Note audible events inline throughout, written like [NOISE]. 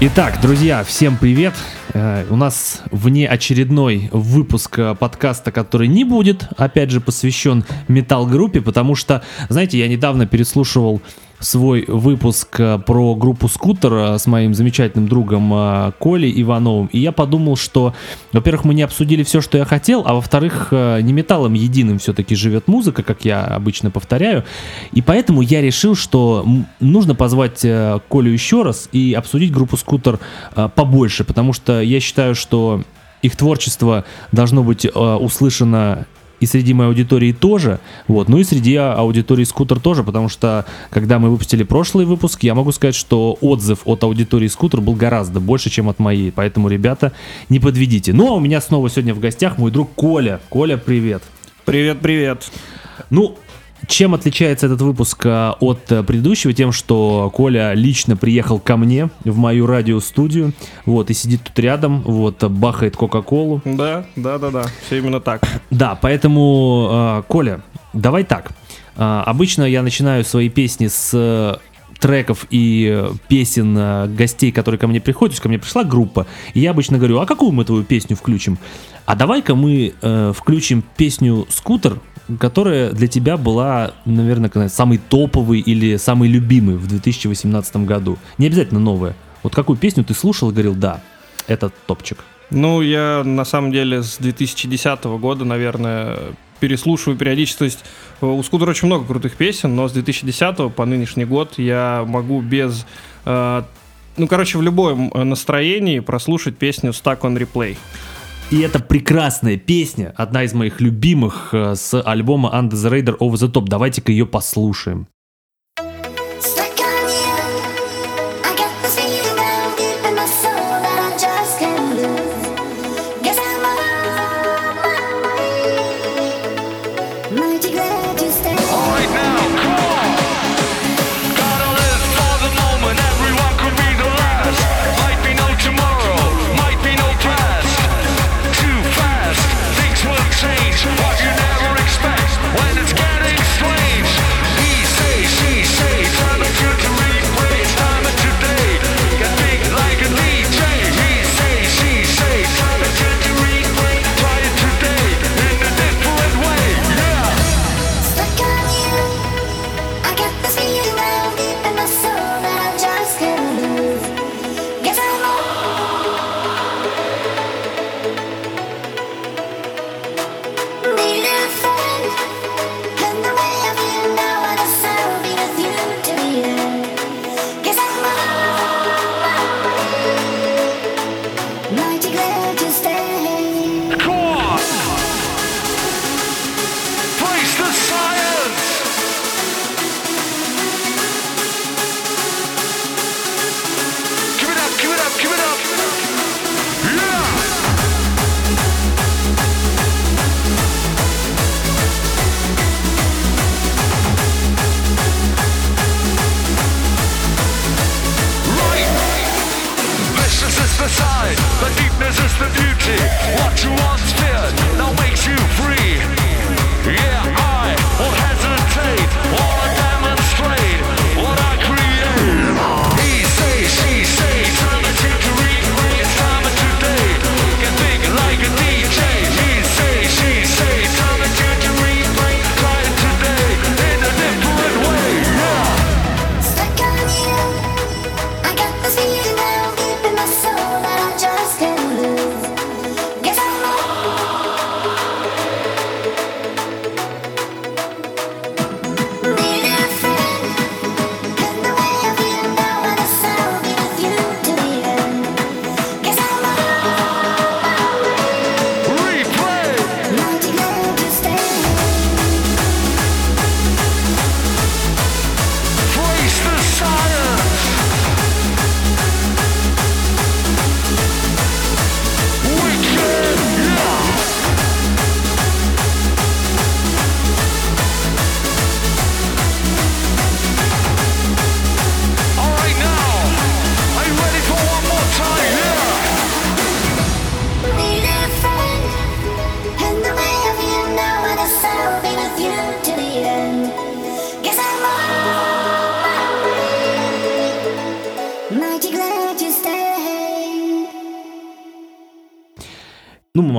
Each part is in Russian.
Итак, друзья, всем привет. Э, у нас вне очередной выпуск э, подкаста, который не будет, опять же, посвящен металл-группе, потому что, знаете, я недавно переслушивал свой выпуск э, про группу «Скутер» э, с моим замечательным другом э, Колей Ивановым, и я подумал, что, во-первых, мы не обсудили все, что я хотел, а во-вторых, не металлом единым все-таки живет музыка, как я обычно повторяю, и поэтому я решил, что нужно позвать Колю еще раз и обсудить группу «Скутер» побольше, потому что я считаю, что их творчество должно быть услышано и среди моей аудитории тоже, вот, ну и среди аудитории скутер тоже, потому что когда мы выпустили прошлый выпуск, я могу сказать, что отзыв от аудитории скутер был гораздо больше, чем от моей, поэтому, ребята, не подведите. Ну, а у меня снова сегодня в гостях мой друг Коля. Коля, привет. Привет, привет. Ну, чем отличается этот выпуск а, от э, предыдущего? Тем, что Коля лично приехал ко мне в мою радиостудию, вот, и сидит тут рядом, вот, бахает Кока-Колу. Да, да, да, да, все именно так. Да, поэтому, а, Коля, давай так. Обычно я начинаю свои песни с э, треков и э, песен гостей, которые ко мне приходят, то есть ко мне пришла группа, и я обычно говорю, а какую мы твою песню включим? А давай-ка мы э, включим песню «Скутер», которая для тебя была, наверное, самый топовый или самый любимый в 2018 году? Не обязательно новая. Вот какую песню ты слушал и говорил, да, это топчик? Ну, я на самом деле с 2010 года, наверное, переслушиваю периодически. То есть э, у Скутера очень много крутых песен, но с 2010 по нынешний год я могу без... Э, ну, короче, в любом настроении прослушать песню «Stuck on Replay». И это прекрасная песня, одна из моих любимых э, с альбома Under the Radar Over the Top. Давайте-ка ее послушаем.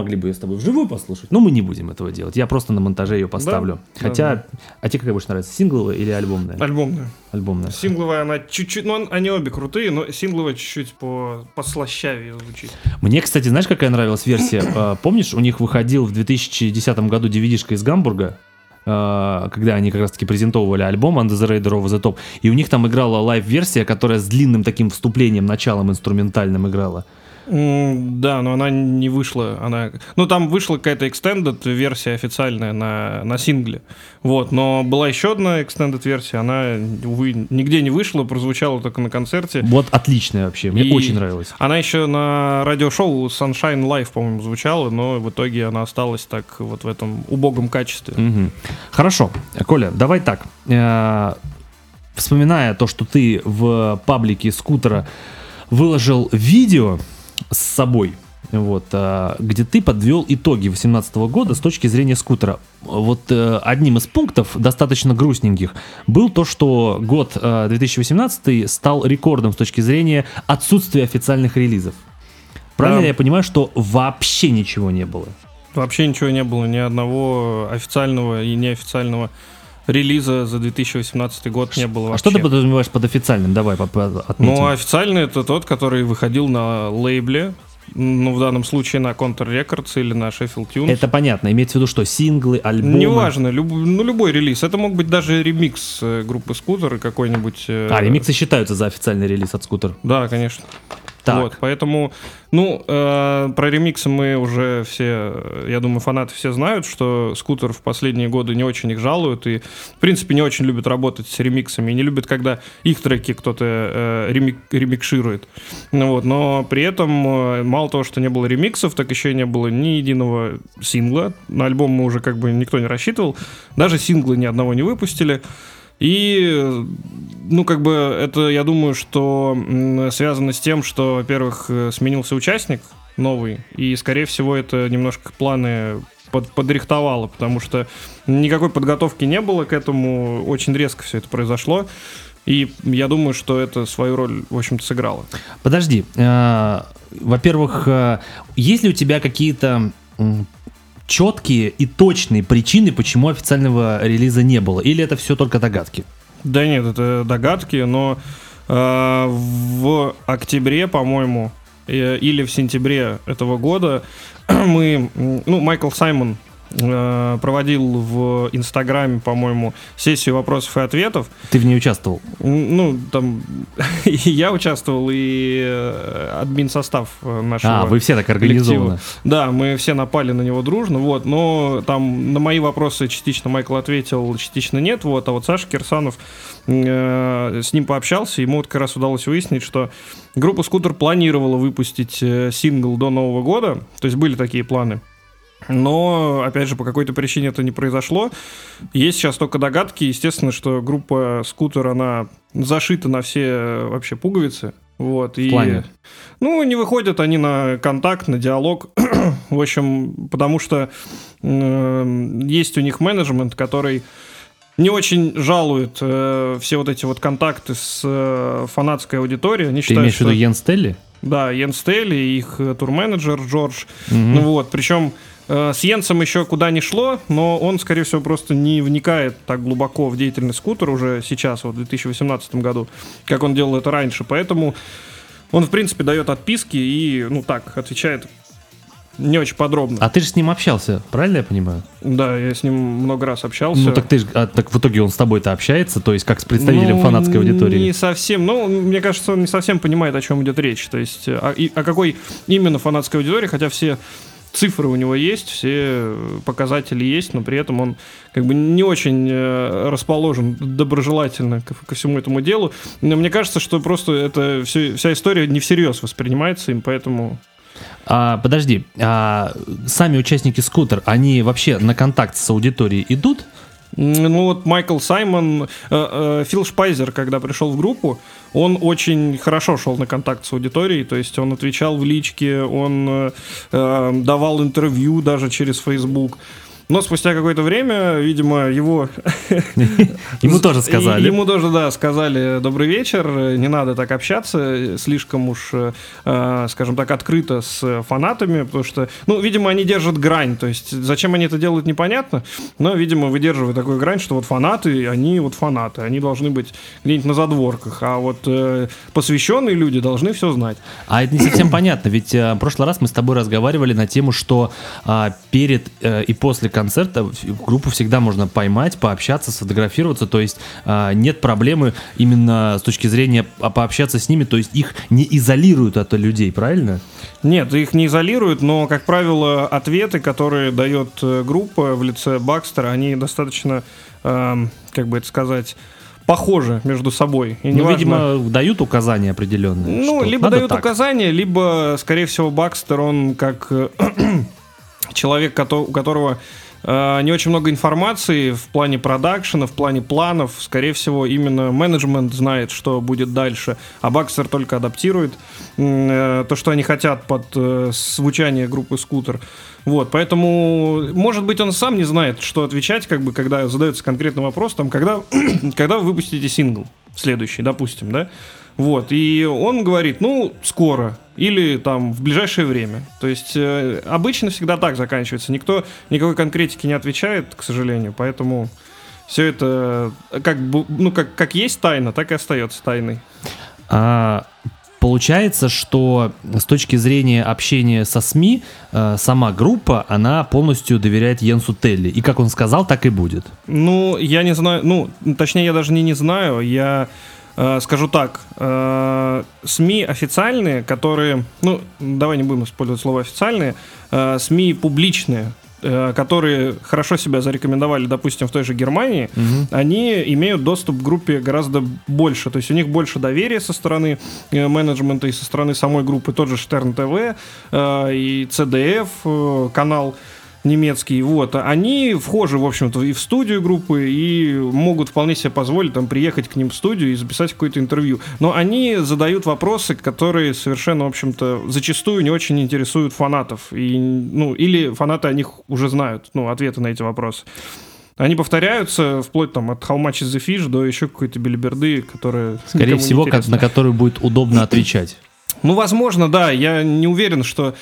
Могли бы ее с тобой вживую послушать, но мы не будем этого делать. Я просто на монтаже ее поставлю. Да, Хотя, да. а тебе какая больше нравится, сингловая или альбомная? Альбомная. Альбомная. Сингловая, она чуть-чуть, ну, они обе крутые, но сингловая чуть-чуть по, послащавее звучит. Мне, кстати, знаешь, какая нравилась версия? [CLEARS THROAT] А, Помнишь, у них выходил в 2010 году DVD-шка из Гамбурга, а, когда они как раз-таки презентовывали альбом Under the Radar of the Top, и у них там играла лайв-версия, которая с длинным таким вступлением, началом инструментальным играла. М, Да, но она не вышла. Она... Ну, там вышла какая-то extended версия официальная на, на сингле. Вот, но была еще одна extended версия, она, увы, нигде не вышла, прозвучала только на концерте. Вот отличная вообще, мне И очень нравилась. Она еще на радиошоу Sunshine Live, по-моему, звучала, но в итоге она осталась так вот в этом убогом качестве. Мгм. Хорошо, Коля, давай так. Э, Вспоминая то, что ты в паблике скутера выложил видео с собой, вот, э, где ты подвел итоги 2018 года с точки зрения скутера. Вот э, одним из пунктов, достаточно грустненьких, был то, что год э, 2018 стал рекордом с точки зрения отсутствия официальных релизов. Правильно Да. я понимаю, что вообще ничего не было? Вообще ничего не было, ни одного официального и неофициального релиза за 2018 год не было А вообще. что ты подразумеваешь под официальным? Давай отметим. Ну, официальный это тот, который выходил на лейбле, ну, в данном случае на Counter Records или на Sheffield Tunes. Это понятно. Имеется в виду, что синглы, альбомы. Неважно, люб- ну, любой релиз. Это мог быть даже ремикс э, группы Скутер какой-нибудь. э, А, ремиксы считаются за официальный релиз от скутер. Да, конечно. Так. Вот, поэтому, ну, э, про ремиксы мы уже все, я думаю, фанаты все знают, что Скутер в последние годы не очень их жалуют и, в принципе, не очень любят работать с ремиксами, не любят, когда их треки кто-то э, ремик- ремикширует. Ну, вот, но при этом э, мало того, что не было ремиксов, так еще и не было ни единого сингла. На альбом мы уже как бы никто не рассчитывал. Даже синглы ни одного не выпустили. И, ну, как бы, это, я думаю, что связано с тем, что, во-первых, э, сменился участник новый, и, скорее всего, это немножко планы под, подрихтовало, потому что никакой подготовки не было к этому, очень резко все это произошло, и я думаю, что это свою роль, в общем-то, сыграло. Подожди. э, Во-первых, э, есть ли у тебя какие-то четкие и точные причины, почему официального релиза не было? Или это все только догадки? Да нет, это догадки, но э, в октябре, по-моему, э, или в сентябре этого года [CLEARS THROAT] мы, ну, Майкл Саймон проводил в Инстаграме, по-моему, сессию вопросов и ответов. Ты в ней участвовал? Ну, там [LAUGHS] и я участвовал, и э, админ состав э, нашего А, вы все так организованы. да, мы все напали на него дружно, вот, но там на мои вопросы частично Майкл ответил, частично нет, вот, а вот Саша Кирсанов э, с ним пообщался, ему вот как раз удалось выяснить, что группа Скутер планировала выпустить э, сингл до Нового года, то есть были такие планы. Но, опять же, по какой-то причине это не произошло. Есть сейчас только догадки. Естественно, что группа Скутер, она зашита на все э, вообще пуговицы. Вот, и, плане? ну, не выходят они на контакт, на диалог. [CLEARS THROAT] В общем, потому что э, есть у них менеджмент, который не очень жалует э, все вот эти вот контакты с э, фанатской аудиторией. Они Ты считают, имеешь в виду Йен Стелли? Да, Йен Стелли, их э, турменеджер Джордж. Мгм. Ну вот, причем с Йенсом еще куда ни шло, но он, скорее всего, просто не вникает так глубоко в деятельность скутера уже сейчас, вот в 2018 году, как он делал это раньше. Поэтому он, в принципе, дает отписки и, ну так, отвечает не очень подробно. А ты же с ним общался, правильно я понимаю? Да, я с ним много раз общался. Ну так ты ж- а, так в итоге он с тобой-то общается, то есть как с представителем Ну, фанатской аудитории. Не совсем. Ну, мне кажется, он не совсем понимает, о чем идет речь. То есть, о, и- о какой именно фанатской аудитории, хотя все цифры у него есть, все э, показатели есть, но при этом он как бы не очень э, расположен доброжелательно ко, ко всему этому делу. Но мне кажется, что просто это все, вся история не всерьез воспринимается им, поэтому А, подожди, а сами участники скутер, они вообще на контакт с аудиторией идут? Ну вот Майкл Саймон, э, э, Фил Шпайзер, когда пришел в группу, он очень хорошо шел на контакт с аудиторией, то есть он отвечал в личке, он э, э, давал интервью даже через Facebook. Но спустя какое-то время, видимо, его... [LAUGHS] Ему тоже сказали. Ему тоже, да, сказали «добрый вечер», не надо так общаться, слишком уж, э, скажем так, открыто с фанатами, потому что, ну, видимо, они держат грань, то есть зачем они это делают, непонятно, но, видимо, выдерживают такую грань, что вот фанаты, они вот фанаты, они должны быть где-нибудь на задворках, а вот э, посвященные люди должны все знать. А это не совсем понятно, ведь э, в прошлый раз мы с тобой разговаривали на тему, что э, перед и после концерта группу всегда можно поймать, пообщаться, сфотографироваться, то есть э, нет проблемы именно с точки зрения пообщаться с ними, то есть их не изолируют от людей, правильно? Нет, их не изолируют, но, как правило, ответы, которые дает э, группа в лице Бакстера, они достаточно, э, как бы это сказать, похожи между собой. И ну, видимо, дают указания определенные. Ну, либо дают так. указания, либо, скорее всего, Бакстер, он как э, [CLEARS THROAT] человек, у которого не очень много информации в плане продакшена, в плане планов. Скорее всего, именно менеджмент знает, что будет дальше, а Бакстер только адаптирует э, то, что они хотят под звучание группы Скутер. Вот, поэтому, может быть, он сам не знает, что отвечать, как бы, когда задается конкретный вопрос, там, когда, [CLEARS THROAT] когда вы выпустите сингл следующий, допустим, да? Вот, и он говорит, ну, скоро, или там в ближайшее время. То есть э, обычно всегда так заканчивается. Никто никакой конкретики не отвечает, к сожалению, поэтому все это как, бы, ну, как, как есть тайна, так и остается тайной. А Получается, что с точки зрения общения со СМИ, э, сама группа, она полностью доверяет Йенсу Телли. И как он сказал, так и будет. Ну, я не знаю, ну, точнее, я даже не, не знаю, я э, скажу так, э, СМИ официальные, которые, ну, давай не будем использовать слово официальные, э, СМИ публичные, Э, которые хорошо себя зарекомендовали, допустим, в той же Германии, угу. они имеют доступ к группе гораздо больше. То есть у них больше доверия со стороны э, менеджмента и со стороны самой группы. Тот же Штерн ТВ э, и CDF канал немецкий, вот, они вхожи, в общем-то, и в студию группы, и могут вполне себе позволить там приехать к ним в студию и записать какое-то интервью. Но они задают вопросы, которые совершенно, в общем-то, зачастую не очень интересуют фанатов. И, ну, или фанаты о них уже знают, ну, ответы на эти вопросы. Они повторяются вплоть там от How much is the fish до еще какой-то билиберды, которые... Скорее всего, на которую будет удобно отвечать. Ну, возможно, да. Я не уверен, что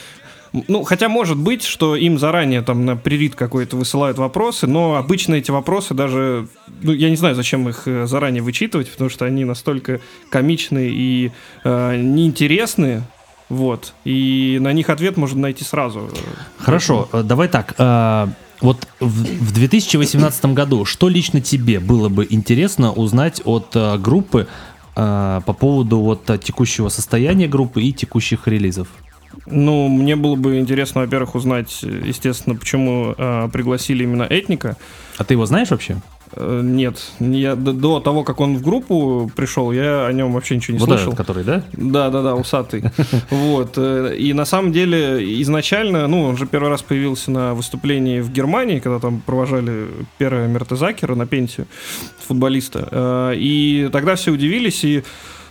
ну, хотя может быть, что им заранее там на пририт какой-то высылают вопросы, но обычно эти вопросы даже, ну, я не знаю, зачем их э, заранее вычитывать, потому что они настолько комичные и э, неинтересные, вот, и на них ответ можно найти сразу. Хорошо, э, давай так. Э, вот в 2018 году что лично тебе было бы интересно узнать от э, группы по поводу вот текущего состояния группы и текущих релизов? Ну, мне было бы интересно, во-первых, узнать, естественно, почему э, пригласили именно Этника. А ты его знаешь вообще? Э, нет, я до, того, как он в группу пришел, я о нем вообще ничего не вот слышал. Этот, который, да? Да, да, да, усатый. [LAUGHS] Вот. Э, и на самом деле изначально, ну, он же первый раз появился на выступлении в Германии, когда там провожали первого Мертезакера на пенсию футболиста. Э, и тогда все удивились, и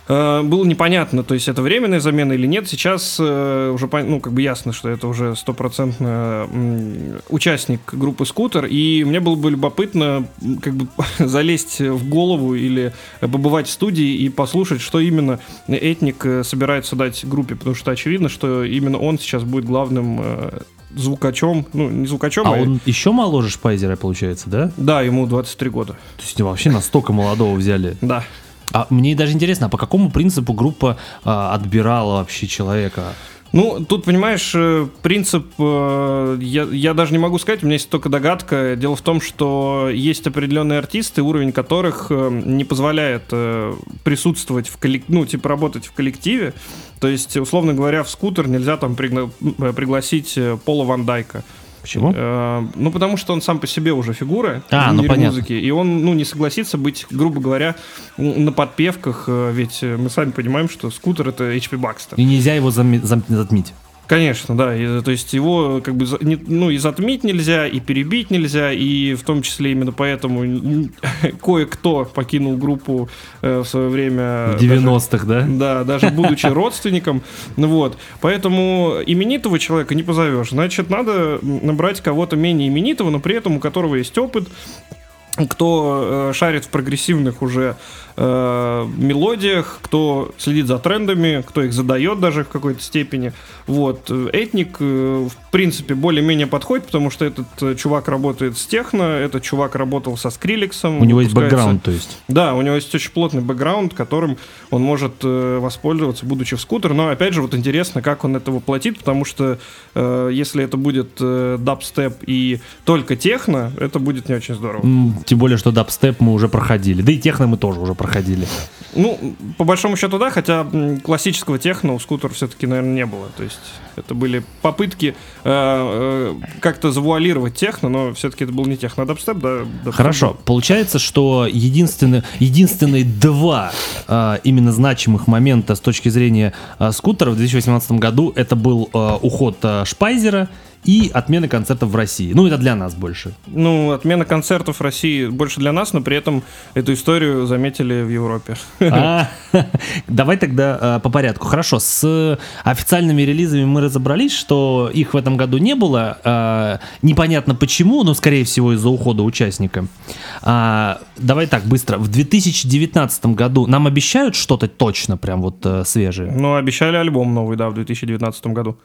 было непонятно, то есть это временная замена или нет. Сейчас э, уже ну, как бы ясно, что это уже стопроцентно участник группы «Скутер», и мне было бы любопытно как бы [LAUGHS] залезть в голову или побывать в студии и послушать, что именно Этник э, собирается дать группе, потому что очевидно, что именно он сейчас будет главным звукачом, ну, не звукачом, а... а он еще моложе Шпайзера, получается, да? Да, ему 23 года. То есть вообще настолько молодого взяли? Да. А мне даже интересно, а по какому принципу группа а, отбирала вообще человека? Ну, тут, понимаешь, э, принцип, э, я, я даже не могу сказать, у меня есть только догадка. Дело в том, что есть определенные артисты, уровень которых э, не позволяет присутствовать в коллективе, ну, типа работать в коллективе. То есть, условно говоря, в скутер нельзя там пригла- пригласить Пола Ван Дайка. Почему? Э, ну, потому что он сам по себе уже фигура а, в ну, мире ну, музыки. И он, ну, не согласится быть, грубо говоря, на подпевках, э, ведь мы сами понимаем, что скутер — это HP Baxter. И нельзя его зам- зам- затмить. Конечно, да. И, то есть его как бы ну, и затмить нельзя, и перебить нельзя, и в том числе именно поэтому [LAUGHS] кое-кто покинул группу э, в свое время. В 90-х, да? Да, даже будучи родственником. Ну вот. Поэтому именитого человека не позовешь. Значит, надо набрать кого-то менее именитого, но при этом у которого есть опыт, кто э, шарит в прогрессивных уже э, мелодиях, кто следит за трендами, кто их задает даже в какой-то степени. Вот. Этник, э, в принципе, более-менее подходит, потому что этот э, чувак работает с техно, этот чувак работал со скрилексом. У него есть бэкграунд, то есть? Да, у него есть очень плотный бэкграунд, которым он может э, воспользоваться, будучи в скутер. Но, опять же, вот интересно, как он это воплотит, потому что э, если это будет э, дабстеп и только техно, это будет не очень здорово. Тем более, что дабстеп мы уже проходили. Да и техно мы тоже уже проходили. Ну, по большому счету, да, хотя классического техно у скутера все-таки, наверное, не было. То есть это были попытки э, э, как-то завуалировать техно, но все-таки это был не техно, а дабстеп, да. Дабстеп. Хорошо. Получается, что единственные, единственные два э, именно значимых момента с точки зрения э, скутера в 2018 году это был э, уход э, Шпайзера и отмена концертов в России. Ну, это для нас больше. Ну, отмена концертов в России больше для нас, но при этом эту историю заметили в Европе. А, [LAUGHS] [LAUGHS] давай тогда а, по порядку. Хорошо, с официальными релизами мы разобрались, что их в этом году не было. А, непонятно почему, но, скорее всего, из-за ухода участника. Давай так, быстро. В 2019 году нам обещают что-то точно, прям вот э, свежее? Ну, обещали альбом новый, да, в 2019 году.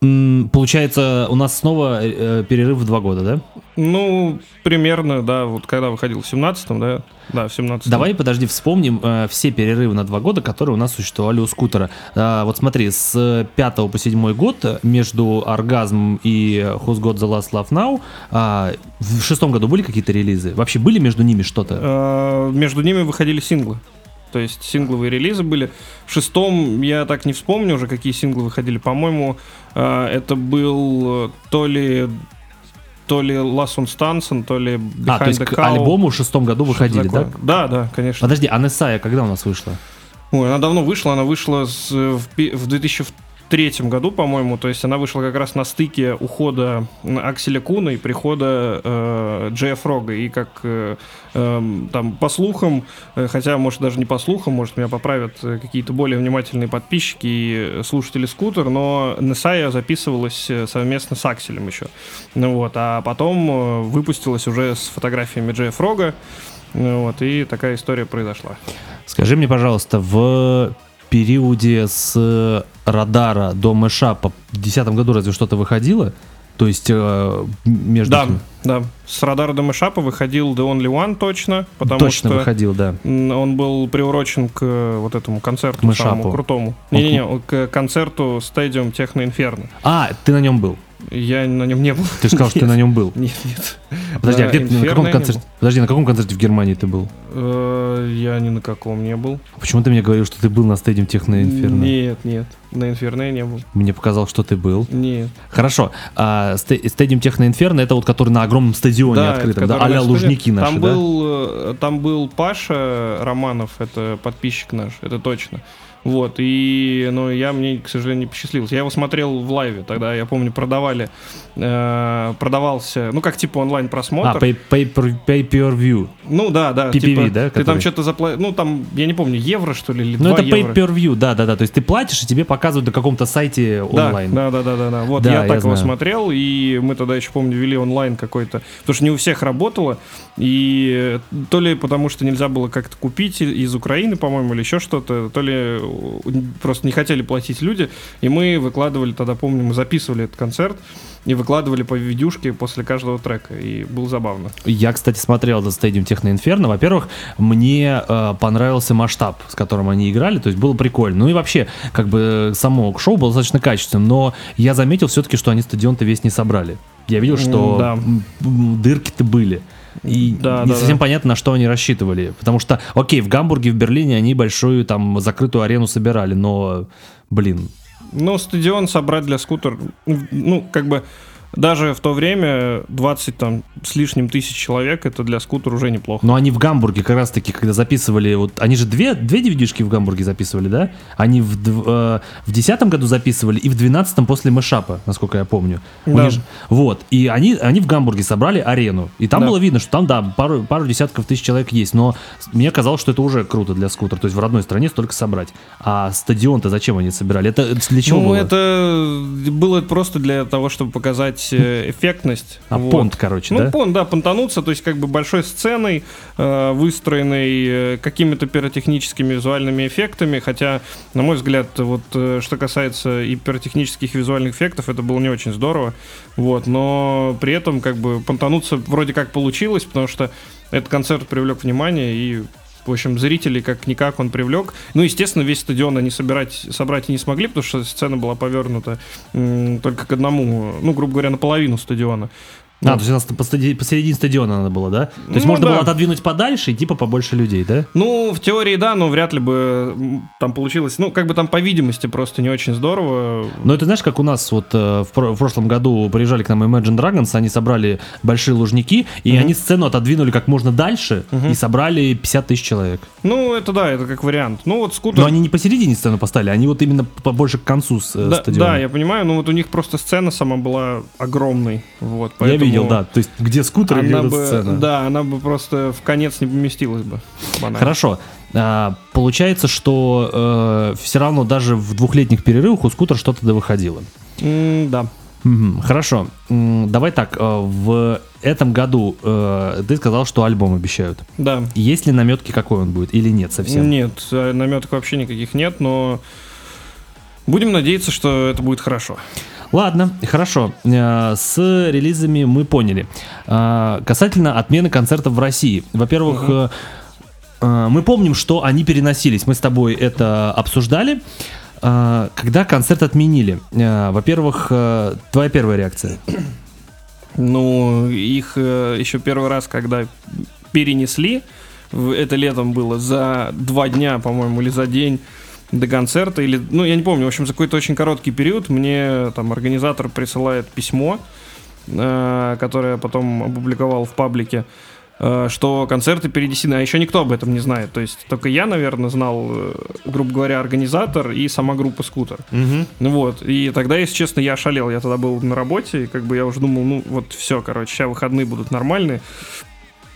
Получается, у нас снова э, перерыв в два года, да? Ну, примерно, да. Вот когда выходил в 17-м, да? Да, в 17 Давай, подожди, вспомним э, все перерывы на два года, которые у нас существовали у скутера. Э, вот смотри, с 5 по 7 год между «Оргазм» и «Who's Got the Last Love Now» э, в шестом году были какие-то релизы? Вообще были между ними что-то? Э, между ними выходили синглы. То есть сингловые релизы были. В шестом я так не вспомню уже, какие синглы выходили. По-моему, э, это был э, то ли то ли Last on Stanson, то ли Behind А, то есть к альбому в шестом году выходили, да? Да, да, конечно. Подожди, а Несая когда у нас вышла? Ой, она давно вышла, она вышла с, в, в 2002 третьем году, по-моему, то есть она вышла как раз на стыке ухода Акселя Куна и прихода э, Джея Фрога. И как э, э, там по слухам, э, хотя, может, даже не по слухам, может, меня поправят э, какие-то более внимательные подписчики и слушатели Скутер, но Несая записывалась э, совместно с Акселем еще. Ну, вот, а потом выпустилась уже с фотографиями Джея Фрога. Ну, вот, и такая история произошла. Скажи мне, пожалуйста, в периоде с радара до мэша в 2010 году разве что-то выходило? То есть э, между... Да, да. С радара до мэшапа выходил The Only One точно, потому точно что выходил, да. он был приурочен к э, вот этому концерту мэшапу. самому крутому. Не-не-не, к концерту Stadium Techno Inferno. А, ты на нем был? Я на нем не был. Ты сказал, нет. что ты на нем был. Нет, нет. Подожди, а где, на каком концерте? Подожди, на каком концерте в Германии ты был? Э, я ни на каком не был. Почему ты мне говорил, что ты был на стадиум Техно Инферно? Нет, нет, на Инферно я не был. Мне показалось, что ты был. Нет. Хорошо. А, стадиум Техно Инферно это вот который на огромном стадионе да, открытом, да, а Лужники наши, там да? Был, э, там был Паша Романов, это подписчик наш, это точно. Вот, и, ну, я, мне, к сожалению, не посчастливился. Я его смотрел в лайве, тогда, я помню, продавали, э, продавался, ну, как типа онлайн-просмотр. А, pay, pay, pay per view. Ну, да, да. PPV, типа, да? Который? Ты там что-то заплатил, ну, там, я не помню, евро, что ли, или Ну, это pay per view, да, да, да, то есть ты платишь, и тебе показывают на каком-то сайте онлайн. Да, да, да, да, да. Вот, да, я, я так знаю. его смотрел, и мы тогда еще, помню, вели онлайн какой-то, потому что не у всех работало, и то ли потому, что нельзя было как-то купить из Украины, по-моему, или еще что-то, то ли просто не хотели платить люди, и мы выкладывали, тогда помню, мы записывали этот концерт, и выкладывали по видюшке после каждого трека, и было забавно. Я, кстати, смотрел этот стадиум Техно Инферно. Во-первых, мне э, понравился масштаб, с которым они играли, то есть было прикольно. Ну и вообще, как бы само шоу было достаточно качественным, но я заметил все-таки, что они стадион-то весь не собрали. Я видел, что да. дырки-то были. И да, не да, совсем да. понятно, на что они рассчитывали. Потому что, окей, в Гамбурге, в Берлине они большую там закрытую арену собирали, но, блин. Ну, стадион собрать для скутер, ну, как бы даже в то время 20 там с лишним тысяч человек, это для скутера уже неплохо. Но они в Гамбурге как раз-таки, когда записывали, вот они же две, две DVD-шки в Гамбурге записывали, да? Они в, э, в 10 году записывали и в 12 после мышапа, насколько я помню. Да. них вот, и они, они в Гамбурге собрали арену. И там Да. было видно, что там, да, пару, пару десятков тысяч человек есть, но мне казалось, что это уже круто для скутера, то есть в родной стране столько собрать. А стадион-то зачем они собирали? Это для чего ну, было? это было просто для того, чтобы показать э, эффектность. А Вот. понт, короче, Ну, да? понт, да, понтануться, то есть как бы большой сценой, э, выстроенной э, какими-то пиротехническими визуальными эффектами, хотя, на мой взгляд, вот э, что касается и пиротехнических и визуальных эффектов, это было не очень здорово, вот, но при этом как бы понтануться вроде как получилось, потому что этот концерт привлек внимание и в общем, зрителей как-никак он привлек. Ну, естественно, весь стадион они собирать, собрать не смогли, потому что сцена была повернута м, только к одному, ну, грубо говоря, наполовину стадиона. А, то есть у нас посередине стадиона надо было, да? То есть Ну, можно да. было отодвинуть подальше и типа побольше людей, да? Ну, в теории, да, но вряд ли бы там получилось. Ну, как бы там по видимости просто не очень здорово. Но это знаешь, как у нас вот э, в, в прошлом году приезжали к нам Imagine Dragons, они собрали большие лужники, и Мгм. они сцену отодвинули как можно дальше, Мгм. и собрали 50 тысяч человек. Ну, это да, это как вариант. Ну, вот скутер... Но они не посередине сцену поставили, они вот именно побольше к концу с, э, да, стадиона. да, я понимаю, но вот у них просто сцена сама была огромной. Вот, Я поэтому видел, да. То есть где скутер и где Она эта бы, сцена. да, она бы просто в конец не поместилась бы. банально. Хорошо. А, получается, что все равно даже в двухлетних перерывах у скутера что-то да выходило. М, да. Хорошо. Давай так. э, В этом году э, ты сказал, что альбом обещают. Да. Есть ли наметки, какой он будет, или нет совсем? Нет, э, наметок вообще никаких нет, но будем надеяться, что это будет хорошо. Ладно, хорошо. Э, С релизами мы поняли. Э, Касательно отмены концертов в России. Во-первых, э, мы помним, что они переносились. Мы с тобой это обсуждали. Когда концерт отменили? Во-первых, твоя первая реакция. Ну, их еще первый раз, когда перенесли, это летом было, за два дня, по-моему, или за день до концерта, или, ну, я не помню, в общем, за какой-то очень короткий период мне там организатор присылает письмо, э, которое потом опубликовал в паблике, э, что концерты перенесены, а еще никто об этом не знает. То есть только я, наверное, знал, э, грубо говоря, организатор и сама группа «Скутер». Ну Вот, и тогда, если честно, я шалел. Я тогда был на работе, и как бы я уже думал, ну вот все, короче, сейчас выходные будут нормальные.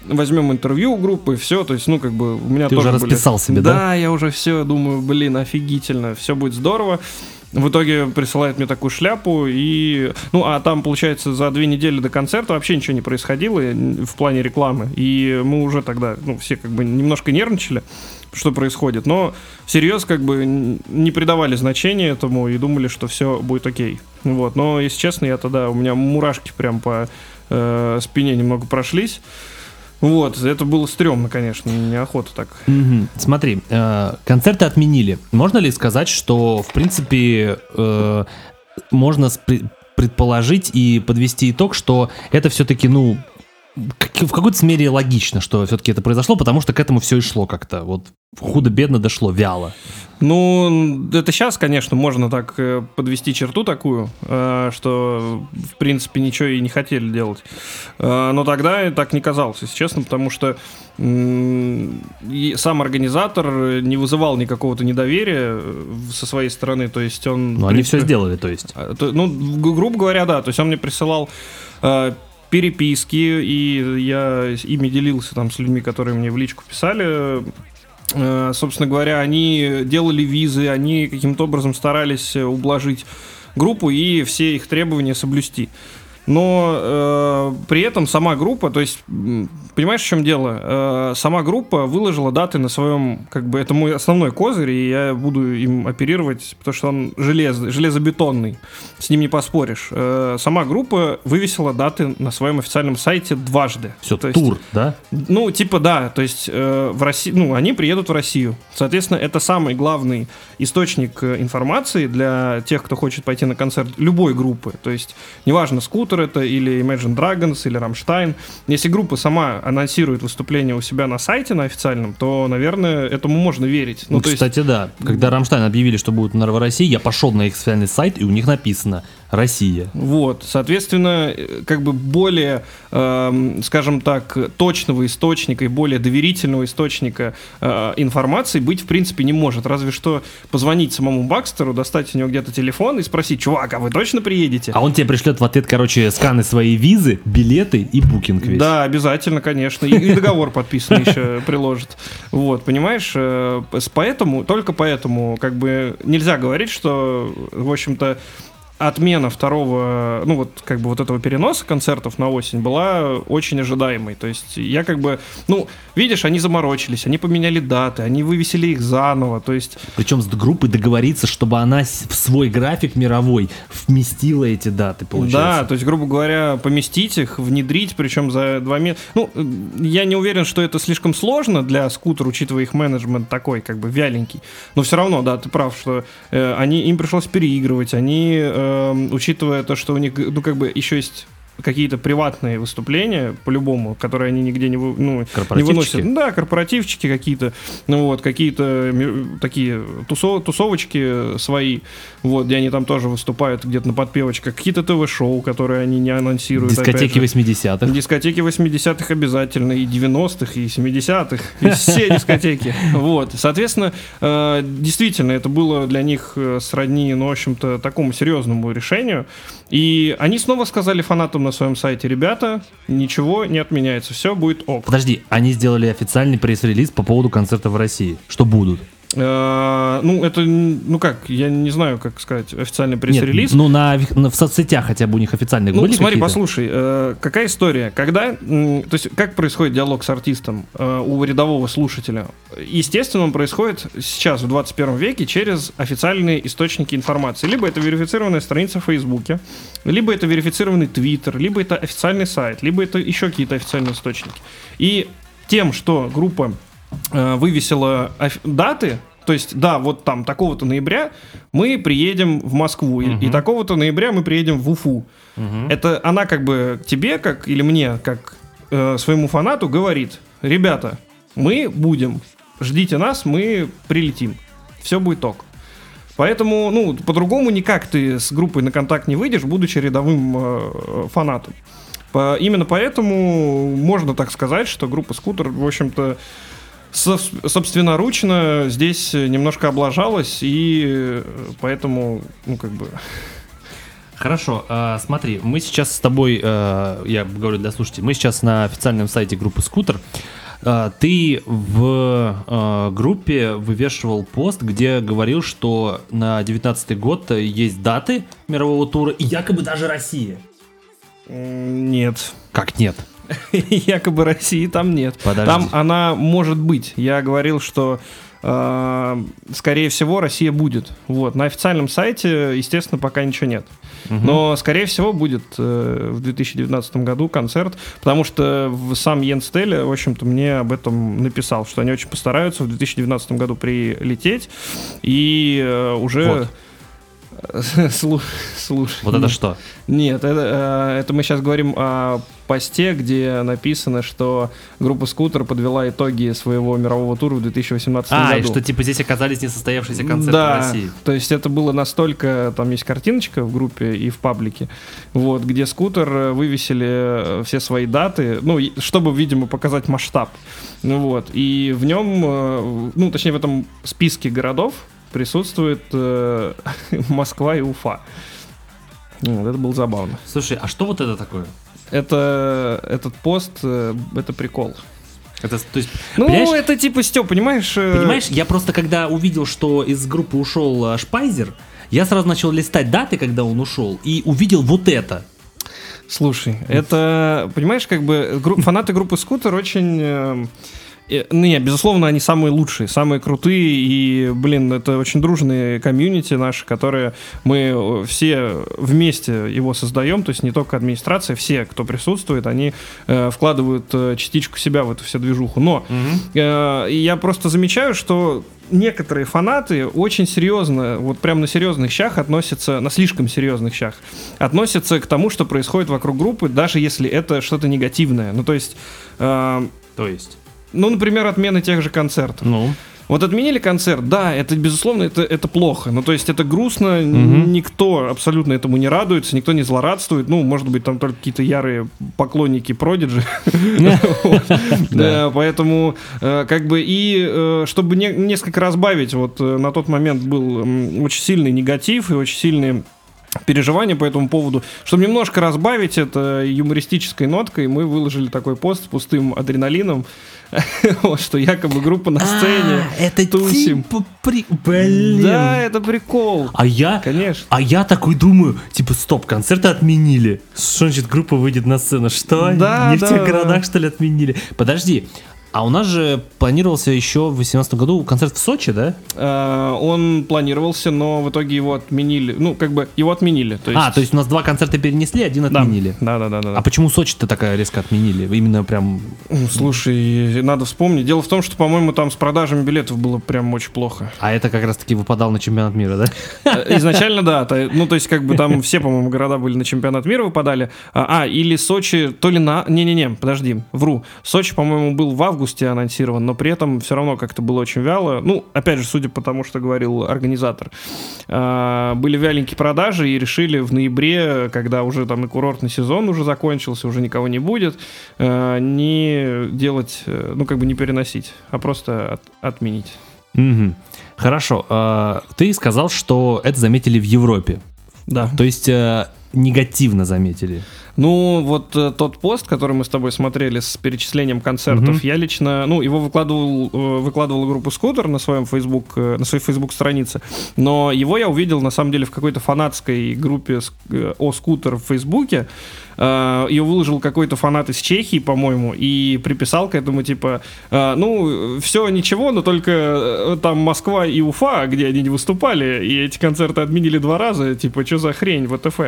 Возьмем интервью у группы, все, то есть, ну, как бы у меня Ты тоже уже были- расписал себе, да? Да, я уже все думаю, блин, офигительно, все будет здорово. В итоге присылает мне такую шляпу, и... Ну, а там, получается, за две недели до концерта вообще ничего не происходило э, в плане рекламы. И мы уже тогда, ну, все как бы немножко нервничали, что происходит. Но всерьез как бы не придавали значения этому и думали, что все будет окей. Вот. Но, если честно, я тогда... У меня мурашки прям по э, спине немного прошлись. Вот, это было стрёмно, конечно, неохота так. Мгм. Смотри, э, концерты отменили. Можно ли сказать, что, в принципе, э, можно предположить и подвести итог, что это все-таки, ну, в какой-то мере логично, что все-таки это произошло, потому что к этому все и шло как-то. Вот худо-бедно дошло, вяло. Ну, это сейчас, конечно, можно так э, подвести черту такую, э, что, в принципе, ничего и не хотели делать. Э, Но тогда так не казалось, если честно, потому что сам организатор не вызывал никакого-то недоверия со своей стороны, то есть он... В они все принципе, сделали, то есть. Ну, грубо говоря, да. То есть он мне присылал переписки, и я ими делился там с людьми, которые мне в личку писали. Э, собственно говоря, они делали визы, они каким-то образом старались э, ублажить группу и все их требования соблюсти. Но э, при этом сама группа, то есть, понимаешь, в чем дело? Э, сама группа выложила даты на своем, как бы, это мой основной козырь, и я буду им оперировать, потому что он желез, железобетонный, с ним не поспоришь. Э, сама группа вывесила даты на своем официальном сайте дважды. Все, То есть, тур, да? ну, типа, да, то есть э, в России, ну, они приедут в Россию. Соответственно, это самый главный источник э, информации для тех, кто хочет пойти на концерт любой группы. То есть, неважно, Scooter, Scooter это или Imagine Dragons или Рамштайн. Если группа сама анонсирует выступление у себя на сайте на официальном, то, наверное, этому можно верить. Ну, ну кстати, есть... да. Когда Рамштайн объявили, что будут на России, я пошел на их официальный сайт, и у них написано Россия. Вот, соответственно, э, как бы более, э, скажем так, точного источника и более доверительного источника э, информации быть в принципе не может. Разве что позвонить самому Бакстеру, достать у него где-то телефон и спросить, чувак, а вы точно приедете? А он тебе пришлет в ответ, короче, сканы своей визы, билеты и букинг весь. Да, обязательно, конечно. И, договор подписанный еще приложит. Вот, понимаешь? Э, поэтому, только поэтому, как бы нельзя говорить, что, в общем-то, отмена второго, ну вот как бы вот этого переноса концертов на осень была очень ожидаемой. То есть я как бы, ну, видишь, они заморочились, они поменяли даты, они вывесили их заново, то есть... Причем с группой договориться, чтобы она в свой график мировой вместила эти даты, получается. Да, то есть, грубо говоря, поместить их, внедрить, причем за два месяца. Ну, я не уверен, что это слишком сложно для скутера, учитывая их менеджмент такой, как бы вяленький. Но все равно, да, ты прав, что э, они, им пришлось переигрывать, они... Э, Эм, учитывая то, что у них, ну, как бы еще есть какие-то приватные выступления, по-любому, которые они нигде не, вы, ну, не выносят. Да, корпоративчики какие-то, ну вот, какие-то такие тусов, тусовочки свои, вот, где они там тоже выступают где-то на подпевочках, какие-то ТВ-шоу, которые они не анонсируют. Дискотеки 80-х. Дискотеки 80-х обязательно, и 90-х, и 70-х, и все [LAUGHS] дискотеки. Вот, соответственно, э, действительно, это было для них э, сродни, ну, в общем-то, такому серьезному решению, и они снова сказали фанатам на своем сайте, ребята, ничего не отменяется, все будет ок. Подожди, они сделали официальный пресс-релиз по поводу концерта в России. Что будут? Э, ну, это, ну как, я не знаю, как сказать, официальный пресс-релиз. ну, на, на, в соцсетях хотя бы у них официальных ну, были смотри, послушай, э, какая история, когда, э, то есть, как происходит диалог с артистом э, у рядового слушателя? Естественно, он происходит сейчас, в 21 веке, через официальные источники информации. Либо это верифицированная страница в Фейсбуке, либо это верифицированный Твиттер, либо это официальный сайт, либо это еще какие-то официальные источники. И тем, что группа вывесила даты, то есть, да, вот там такого-то ноября мы приедем в Москву, угу. и, и такого-то ноября мы приедем в Уфу. Угу. Это она как бы тебе, как или мне, как э, своему фанату говорит, ребята, мы будем, ждите нас, мы прилетим, все будет ток. Поэтому, ну, по-другому никак ты с группой на контакт не выйдешь, будучи рядовым э, фанатом. По, именно поэтому можно так сказать, что группа Скутер, в общем-то, собственноручно здесь немножко облажалась, и э, поэтому, ну, как бы... Хорошо, э, смотри, мы сейчас с тобой, э, я говорю для слушателей, мы сейчас на официальном сайте группы «Скутер», э, ты в э, группе вывешивал пост, где говорил, что на 19 год есть даты мирового тура и якобы даже Россия. Нет. Как нет? [LAUGHS] якобы России там нет. Подожди. Там она может быть. Я говорил, что э, скорее всего Россия будет. Вот на официальном сайте, естественно, пока ничего нет. Угу. Но скорее всего будет э, в 2019 году концерт, потому что сам Йен Стелли, в общем-то, мне об этом написал, что они очень постараются в 2019 году прилететь и э, уже вот. [LAUGHS] Слушай. Вот это что? Нет, это, э, это мы сейчас говорим о посте, где написано, что группа Скутер подвела итоги своего мирового тура в 2018 а, году. А, и что типа здесь оказались несостоявшиеся концерты да, в России. то есть это было настолько, там есть картиночка в группе и в паблике, вот, где Скутер э, вывесили э, все свои даты, ну, чтобы, видимо, показать масштаб. Ну вот, и в нем, ну, точнее в этом списке городов, присутствует э, [LAUGHS] Москва и Уфа. Вот, это было забавно. Слушай, а что вот это такое? Это этот пост, э, это прикол. Это, то есть, ну, это типа Степ, понимаешь? Э... Понимаешь, я просто когда увидел, что из группы ушел э, Шпайзер, я сразу начал листать даты, когда он ушел, и увидел вот это. Слушай, это, понимаешь, как бы гру- фанаты группы Скутер очень... Э, ну, нет, безусловно, они самые лучшие, самые крутые, и, блин, это очень дружные комьюнити наши, которые мы э, все вместе его создаем, то есть не только администрация, все, кто присутствует, они э, вкладывают э, частичку себя в эту всю движуху. Но угу. э, я просто замечаю, что некоторые фанаты очень серьезно, вот прям на серьезных щах относятся, на слишком серьезных щах, относятся к тому, что происходит вокруг группы, даже если это что-то негативное. Ну, то есть... Э, то есть? Ну, например, отмены тех же концертов. Ну. Вот отменили концерт, да, это, безусловно, это, это плохо. Ну, то есть это грустно, угу. никто абсолютно этому не радуется, никто не злорадствует. Ну, может быть, там только какие-то ярые поклонники Продиджи. [LAUGHS] Поэтому, э, как бы, и э, чтобы несколько разбавить, вот э, на тот момент был очень сильный негатив и очень сильные переживания по этому поводу. Чтобы немножко разбавить это юмористической ноткой, мы выложили такой пост с пустым адреналином, [LAUGHS] что якобы группа на сцене. А, это тусим. типа. Блин. Да, это прикол. А я, конечно. А я такой думаю, типа, стоп, концерты отменили. Что значит группа выйдет на сцену? Что? Да, Не в тех городах, что ли, отменили? Подожди, а у нас же планировался еще в 2018 году концерт в Сочи, да? Э, он планировался, но в итоге его отменили. Ну, как бы его отменили. То есть... А, то есть у нас два концерта перенесли, один отменили. Да, да, да, да. да. А почему Сочи-то такая резко отменили? Именно прям. Слушай, надо вспомнить. Дело в том, что, по-моему, там с продажами билетов было прям очень плохо. А это как раз-таки выпадал на чемпионат мира, да? Э, изначально, да. Ну, то есть, как бы там все, по-моему, города были на чемпионат мира выпадали. А, а или Сочи, то ли на. Не-не-не, подожди, вру. Сочи, по-моему, был в августе анонсирован но при этом все равно как-то было очень вяло. Ну, опять же, судя по тому, что говорил организатор, а, были вяленькие продажи и решили в ноябре, когда уже там и курортный сезон уже закончился, уже никого не будет, а, не делать, э, ну, как бы не переносить, а просто от, отменить. Угу. Хорошо. А, ты сказал, что это заметили в Европе. Да. То есть э, негативно заметили. Ну, вот э, тот пост, который мы с тобой смотрели с перечислением концертов, угу. я лично, ну, его выкладывал, э, выкладывала группа Скутер на своем Facebook, э, на своей Facebook странице, но его я увидел на самом деле в какой-то фанатской группе э, о скутер в Фейсбуке. Ее выложил какой-то фанат из Чехии, по-моему, и приписал к этому типа, э, ну, все ничего, но только э, там Москва и Уфа, где они не выступали, и эти концерты отменили два раза, типа, что за хрень, ВТФ.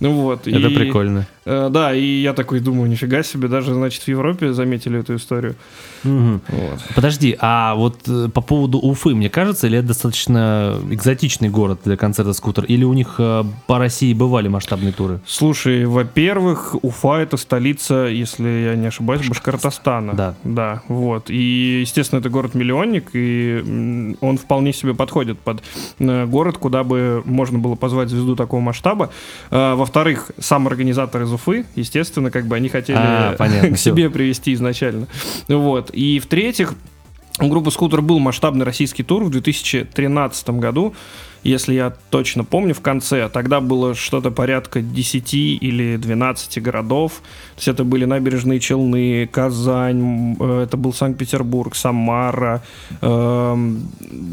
Ну вот. Это и... прикольно. Э, да, и я такой думаю, нифига себе, даже, значит, в Европе заметили эту историю. Угу. Вот. Подожди, а вот э, по поводу Уфы, мне кажется, или это достаточно экзотичный город для концерта «Скутер», или у них э, по России бывали масштабные туры? Слушай, во-первых, Уфа — это столица, если я не ошибаюсь, Башкортостана. Да. Да, вот. И, естественно, это город-миллионник, и он вполне себе подходит под город, куда бы можно было позвать звезду такого масштаба. Во-вторых, сам организатор из Уфы, естественно, как бы они хотели а, понятно, [LAUGHS] к себе привести изначально. Вот. И в-третьих, у группы «Скутер» был масштабный российский тур в 2013 году, если я точно помню, в конце. Тогда было что-то порядка 10 или 12 городов. То есть это были набережные Челны, Казань, э, это был Санкт-Петербург, Самара, э,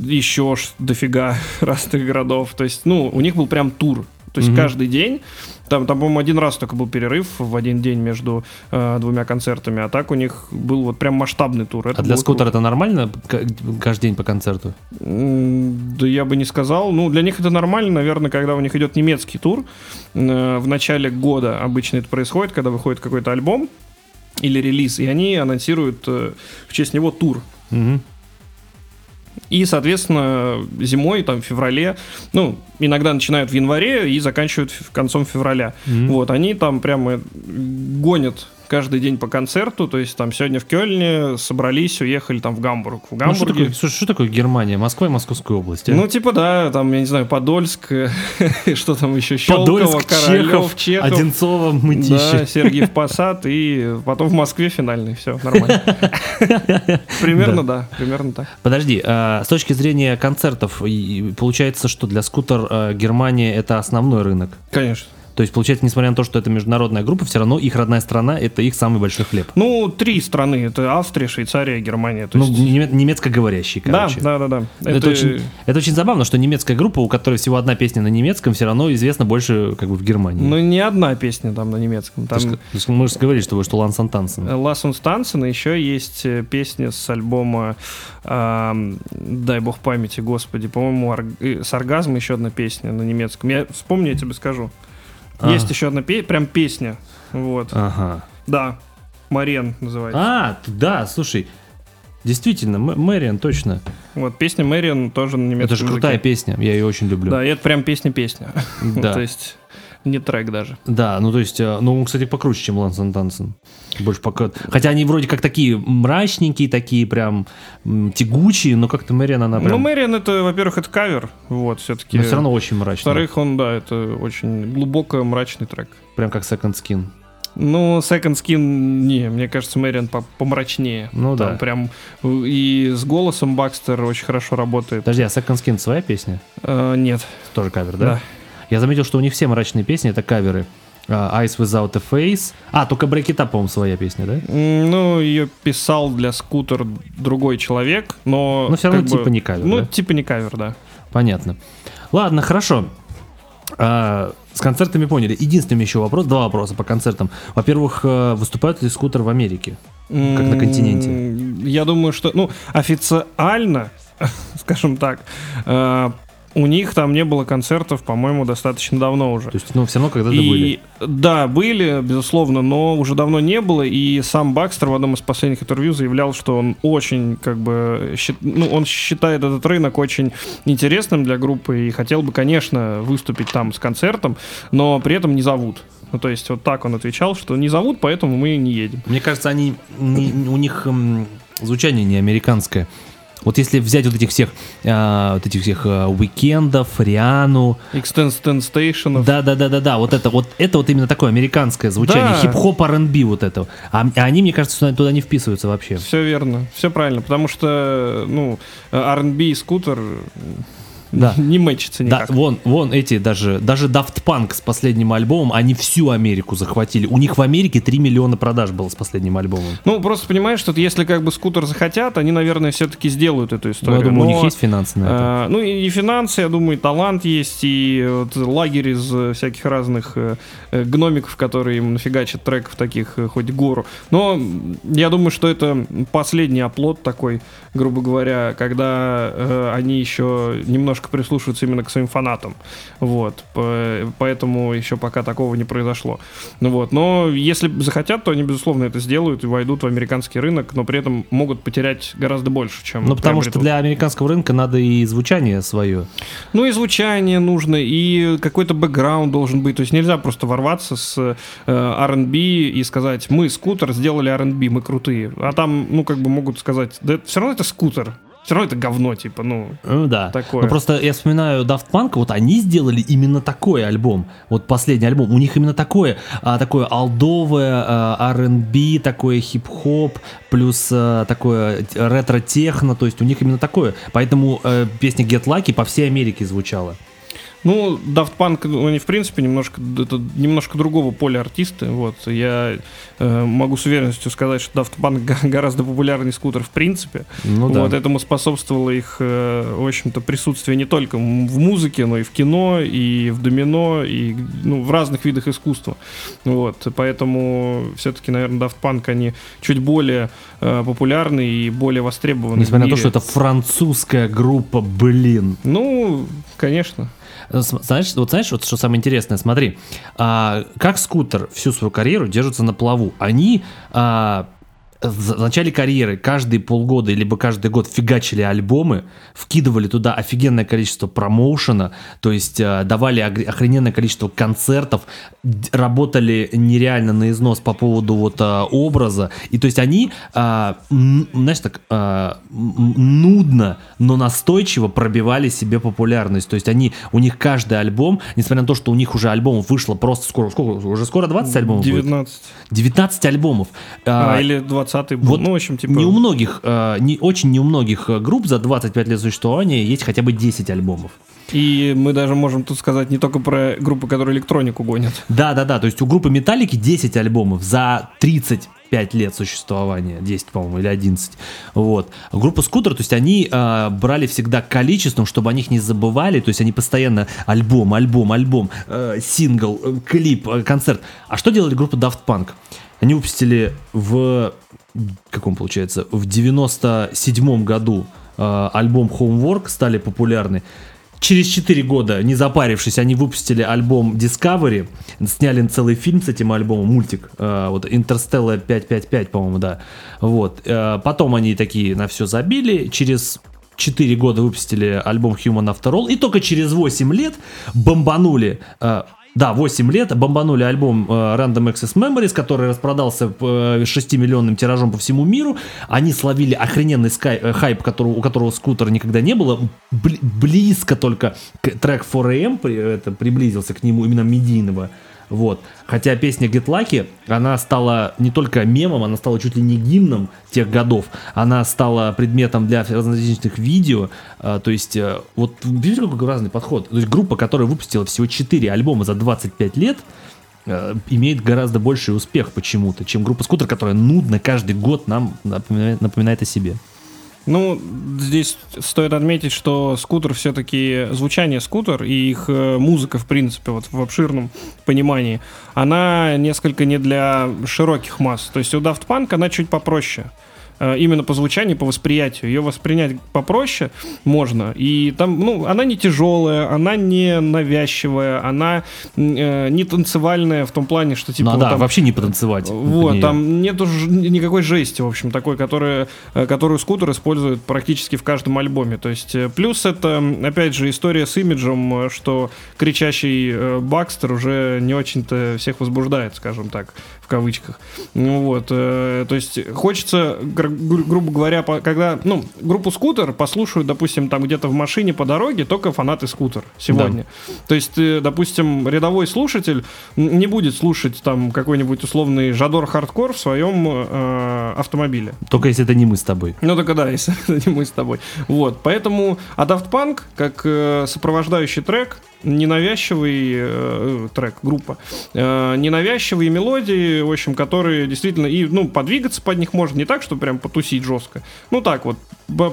еще дофига [LAUGHS] разных городов. То есть, ну, у них был прям тур. То есть mm-hmm. каждый день там, там по-моему, один раз только был перерыв в один день между э, двумя концертами, а так у них был вот прям масштабный тур. Это а для скутера круто. это нормально каждый день по концерту? Да я бы не сказал. Ну, для них это нормально, наверное, когда у них идет немецкий тур. Э, в начале года обычно это происходит, когда выходит какой-то альбом или релиз, и они анонсируют э, в честь него тур. Угу. И, соответственно, зимой, там, в феврале, ну, иногда начинают в январе и заканчивают концом февраля. Mm-hmm. Вот, они там прямо гонят каждый день по концерту, то есть там сегодня в Кёльне собрались, уехали там в Гамбург. В Гамбурге... Ну, что, такое, что, что такое Германия? Москва и Московская область? А? Ну, типа, да, там, я не знаю, Подольск, [LAUGHS] что там еще, Щелково, Подольск, Королев, Чехов, Чехов, Одинцово, Мытищи. Да, Сергиев Посад, и потом в Москве финальный, все, нормально. [LAUGHS] Примерно, да, примерно так. Подожди, а, с точки зрения концертов, получается, что для скутер а, Германия это основной рынок? Конечно. То есть, получается, несмотря на то, что это международная группа, все равно их родная страна — это их самый большой хлеб. Ну, три страны. Это Австрия, Швейцария, Германия. То Ну, есть... неме- немецкоговорящие, да, короче. да, да, да. Это, очень, это очень забавно, что немецкая группа, у которой всего одна песня на немецком, все равно известна больше как бы в Германии. Ну, не одна песня там на немецком. Ты Там ж- ты ж- мы же говорили, что вы что Лансан Тансен. Лассун Стансен, еще есть э, песня с альбома ам, «Дай бог памяти, господи», по-моему, ор- э, с оргазмом еще одна песня на немецком. Я вспомню, я тебе скажу. А. Есть еще одна песня, прям песня. Вот. Ага. Да. Марен называется. А, да, слушай, действительно, Мэриан, точно. Вот, песня Мэриан тоже на немецком Это же крутая языке. песня, я ее очень люблю. Да, и это прям песня-песня. Да. [LAUGHS] То есть не трек даже. Да, ну то есть, э, ну, он, кстати, покруче, чем Лансан Тансен. Больше пока... Хотя они вроде как такие мрачненькие, такие прям тягучие, но как-то Мэриан, она Ну, прям... Мэриан это, во-первых, это кавер. Вот, все-таки. но все равно очень мрачная. Во-вторых, он, да, это очень глубоко мрачный трек. Прям как Second Skin. Ну, Second Skin, не, мне кажется, Мэриан по- помрачнее. Ну Там да. прям э, и с голосом Бакстер очень хорошо работает. Подожди, а Second Skin своя песня? Э, нет, Тоже кавер, да? да. Я заметил, что у них все мрачные песни это каверы. А, Eyes Without a Face. А, только Break It Up, по-моему, своя песня, да? Ну, ее писал для скутер другой человек, но... Но все равно как бы- типа не кавер, Ну, да? типа не кавер, да. Понятно. Ладно, хорошо. А, с концертами поняли. Единственный еще вопрос, два вопроса по концертам. Во-первых, э, выступают ли скутер в Америке? Как на континенте. Я думаю, что, ну, официально, [LAUGHS] скажем так, э, у них там не было концертов, по-моему, достаточно давно уже. То есть, ну, все равно когда-то были. И да, были, безусловно, но уже давно не было. И сам Бакстер в одном из последних интервью заявлял, что он очень, как бы, счит- ну, он считает этот рынок очень интересным для группы и хотел бы, конечно, выступить там с концертом, но при этом не зовут. Ну, то есть вот так он отвечал, что не зовут, поэтому мы не едем. Мне кажется, они не- у них м, звучание не американское. Вот если взять вот этих всех, а, вот этих всех а, уикендов, Риану, Extend Station. да, да, да, да, да, вот это вот это вот именно такое американское звучание, Да. хип-хоп, R&B вот это. А, а они, мне кажется, туда- туда не вписываются вообще. Все верно, все правильно, потому что, ну, R&B и скутер Да. [LAUGHS] не мэчится Да, никак. вон, вон эти даже, даже Daft Punk с последним альбомом, они всю Америку захватили. У них в Америке 3 миллиона продаж было с последним альбомом. Ну, просто понимаешь, что если как бы скутер захотят, они, наверное, все-таки сделают эту Ну, историю. я думаю, у них Но, есть финансы на это. э, ну, и, и финансы, я думаю, и талант есть, и вот лагерь из э, всяких разных э, э, гномиков, которые им нафигачат треков таких, э, хоть гору. Но я думаю, что это последний оплот такой, грубо говоря, когда э, они еще немножко прислушиваются именно к своим фанатам. Вот. По- Поэтому еще пока такого не произошло. Ну вот. Но если захотят, то они, безусловно, это сделают и войдут в американский рынок, но при этом могут потерять гораздо больше, чем Ну, потому что для американского рынка надо и звучание свое. Ну и звучание нужно, и какой-то бэкграунд должен быть. То есть нельзя просто ворваться с э, R&B и сказать, мы скутер сделали R&B, мы крутые. А там, ну как бы могут сказать, да все равно это скутер. Все равно это говно, типа, ну. Ну да. Такое. Ну просто я вспоминаю Daft Punk, вот они сделали именно такой альбом. Вот последний альбом. У них именно такое, а, такое алдовое, а, R&B, такое хип-хоп, плюс а, такое ретро-техно, то есть у них именно такое. Поэтому э, песня Get Lucky по всей Америке звучала. Ну, Daft Punk, они, в принципе, немножко, это немножко другого поля артисты. Вот. Я э, могу с уверенностью сказать, что Daft Punk гораздо популярнее скутер в принципе. Ну да. Вот этому способствовало их, э, в общем-то, присутствие не только в музыке, но и в кино, и в домино, и ну, в разных видах искусства. Вот. Поэтому все-таки, наверное, Daft Punk, они чуть более э, популярны и более востребованы. Несмотря на то, что это французская группа, блин. Ну, конечно. Э, Знаешь, вот знаешь, вот что самое интересное, смотри, а, как скутер всю свою карьеру держится на плаву. Они а, в начале карьеры каждые полгода либо каждый год фигачили альбомы, вкидывали туда офигенное количество промоушена, то есть а, давали охрененное количество концертов, работали нереально на износ по поводу вот а, образа, и то есть они, м, знаешь, так нудно, но настойчиво пробивали себе популярность, то есть они, у них каждый альбом, несмотря на то, что у них уже альбомов вышло просто скоро, сколько, уже скоро 20 альбомов будет? 19. 19 альбомов. А, А, или 21. 20 был. Вот ну, в общем, типа... Не у многих, э, не, очень не у многих э, групп за 25 лет существования есть хотя бы 10 альбомов. И мы даже можем тут сказать не только про группы, которые электронику гонят. Да, да, да. То есть у группы Металлики 10 альбомов за 35 лет существования. 10, по-моему, или 11. Вот. Группа Скутер, то есть они э, брали всегда количеством, чтобы о них не забывали. То есть они постоянно альбом, альбом, альбом, э, сингл, э, клип, э, концерт. А что делали группа Daft Punk? Они выпустили в каком получается в 97 году э, альбом Homework стали популярны. Через 4 года, не запарившись, они выпустили альбом Discovery, сняли целый фильм с этим альбомом, мультик, э, вот Interstellar 555, по-моему, да. Вот. Э, потом они такие на все забили, через 4 года выпустили альбом Human After All, и только через 8 лет бомбанули э, да, 8 лет бомбанули альбом э, Random Access Memories, который распродался э, 6-миллионным тиражом по всему миру. Они словили охрененный скай, э, хайп, который, у которого скутера никогда не было. Бли, близко только трек 4AM при, это, приблизился к нему именно медийного. Вот. Хотя песня Get Lucky, она стала не только мемом, она стала чуть ли не гимном тех годов. Она стала предметом для различных видео. А, то есть, а, вот видите, какой разный подход. То есть, группа, которая выпустила всего 4 альбома за 25 лет, а, имеет гораздо больший успех почему-то, чем группа Скутер, которая нудно каждый год нам напоминает, напоминает о себе. Ну, здесь стоит отметить, что скутер все-таки, звучание скутер и их э, музыка, в принципе, вот в обширном понимании, она несколько не для широких масс. То есть у Daft Punk она чуть попроще. Э, именно по звучанию, по восприятию. Ее воспринять попроще можно. И там, ну, она не тяжелая, она не навязчивая, она э, не танцевальная в том плане, что типа... Ну, вот, да, там, вообще не потанцевать. Вот, там нету никакой жести, в общем, такой, которая, э, которую скутер использует практически в каждом альбоме. То есть, э, плюс это, опять же, история с имиджем, что кричащий Бакстер уже не очень-то всех возбуждает, скажем так, в кавычках. Ну вот, э, то есть хочется гру- грубо говоря, по, когда, ну, группу скутер послушают, допустим, там где-то в машине по дороге только фанаты скутер сегодня. Да. То есть, э, допустим, рядовой слушатель не будет слушать там какой-нибудь условный жадор хардкор в своем э, автомобиле. Только если это не мы с тобой. Ну, только да, [LAUGHS] если это не мы с тобой. Вот, поэтому, а Daft Punk, как э, сопровождающий трек, ненавязчивый э, трек, группа, э, ненавязчивые мелодии, в общем, которые действительно, и, ну, подвигаться под них можно не так, что прям потусить жестко, ну, так вот,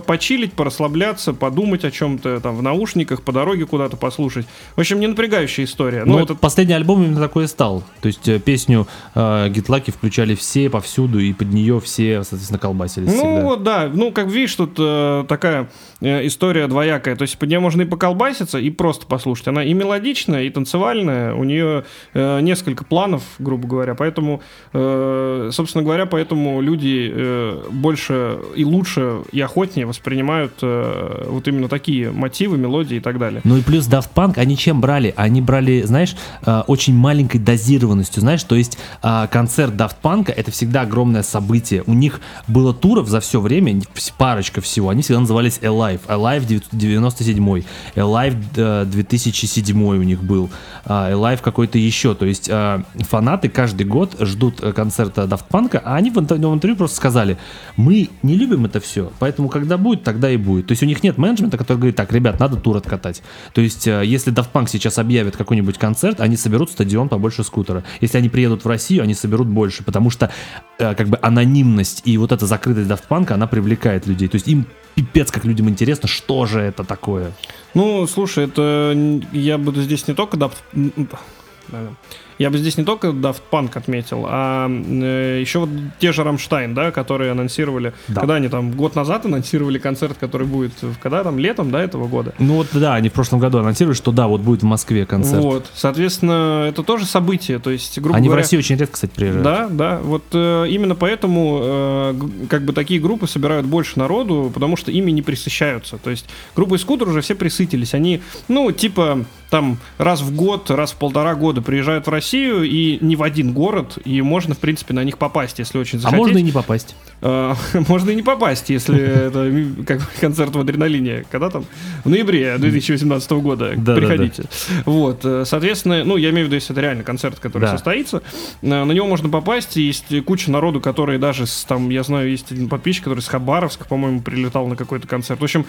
почилить, порасслабляться, подумать о чем-то, там, в наушниках, по дороге куда-то послушать. В общем, не напрягающая история. Ну, ну этот... последний альбом именно такой и стал. То есть э, песню э, Lucky включали все повсюду, и под нее все, соответственно, колбасились Ну, всегда. вот, да. Ну, как видишь, тут э, такая история двоякая. То есть под нее можно и поколбаситься, и просто послушать. Она и мелодичная, и танцевальная. У нее э, несколько планов, грубо говоря. Поэтому, э, собственно говоря, поэтому люди э, больше и лучше и охотнее воспринимают э, вот именно такие мотивы, мелодии и так далее. Ну и плюс Daft Punk, они чем брали? Они брали, знаешь, э, очень маленькой дозированностью, знаешь, то есть э, концерт Daft Punk это всегда огромное событие. У них было туров за все время, парочка всего, они всегда назывались Alive. Alive 97, Alive 2007 у них был, Alive какой-то еще. То есть фанаты каждый год ждут концерта Daft Punk, а они в интервью просто сказали, мы не любим это все, поэтому когда будет, тогда и будет. То есть у них нет менеджмента, который говорит, так, ребят, надо тур откатать. То есть э, если Daft Punk сейчас объявит какой-нибудь концерт, они соберут стадион побольше скутера. Если они приедут в Россию, они соберут больше, потому что э, как бы анонимность и вот эта закрытость Daft Punk, она привлекает людей. То есть им пипец, как людям интересно, что же это такое. Ну, слушай, это я буду здесь не только Daft я бы здесь не только Daft Punk отметил, а э, еще вот те же Рамштайн, да, которые анонсировали, да. когда они там год назад анонсировали концерт, который будет, когда там, летом, да, этого года. Ну вот, да, они в прошлом году анонсировали, что да, вот будет в Москве концерт. Вот, соответственно, это тоже событие, то есть, грубо Они говоря, в России очень редко, кстати, приезжают. Да, да, вот э, именно поэтому э, как бы такие группы собирают больше народу, потому что ими не присыщаются, то есть группы Скутер уже все присытились, они, ну, типа, там раз в год, раз в полтора года приезжают в Россию, Россию и не в один город, и можно, в принципе, на них попасть, если очень захотеть. А можно и не попасть. А, [LAUGHS] можно и не попасть, если [LAUGHS] это как концерт в адреналине. Когда там? В ноябре 2018 года. Да, Приходите. Вот, э, соответственно, ну, я имею в виду, если это реально концерт, который состоится, э, на него можно попасть. Есть куча народу, которые даже, там, я знаю, есть один подписчик, который с Хабаровска, по-моему, прилетал на какой-то концерт. В общем,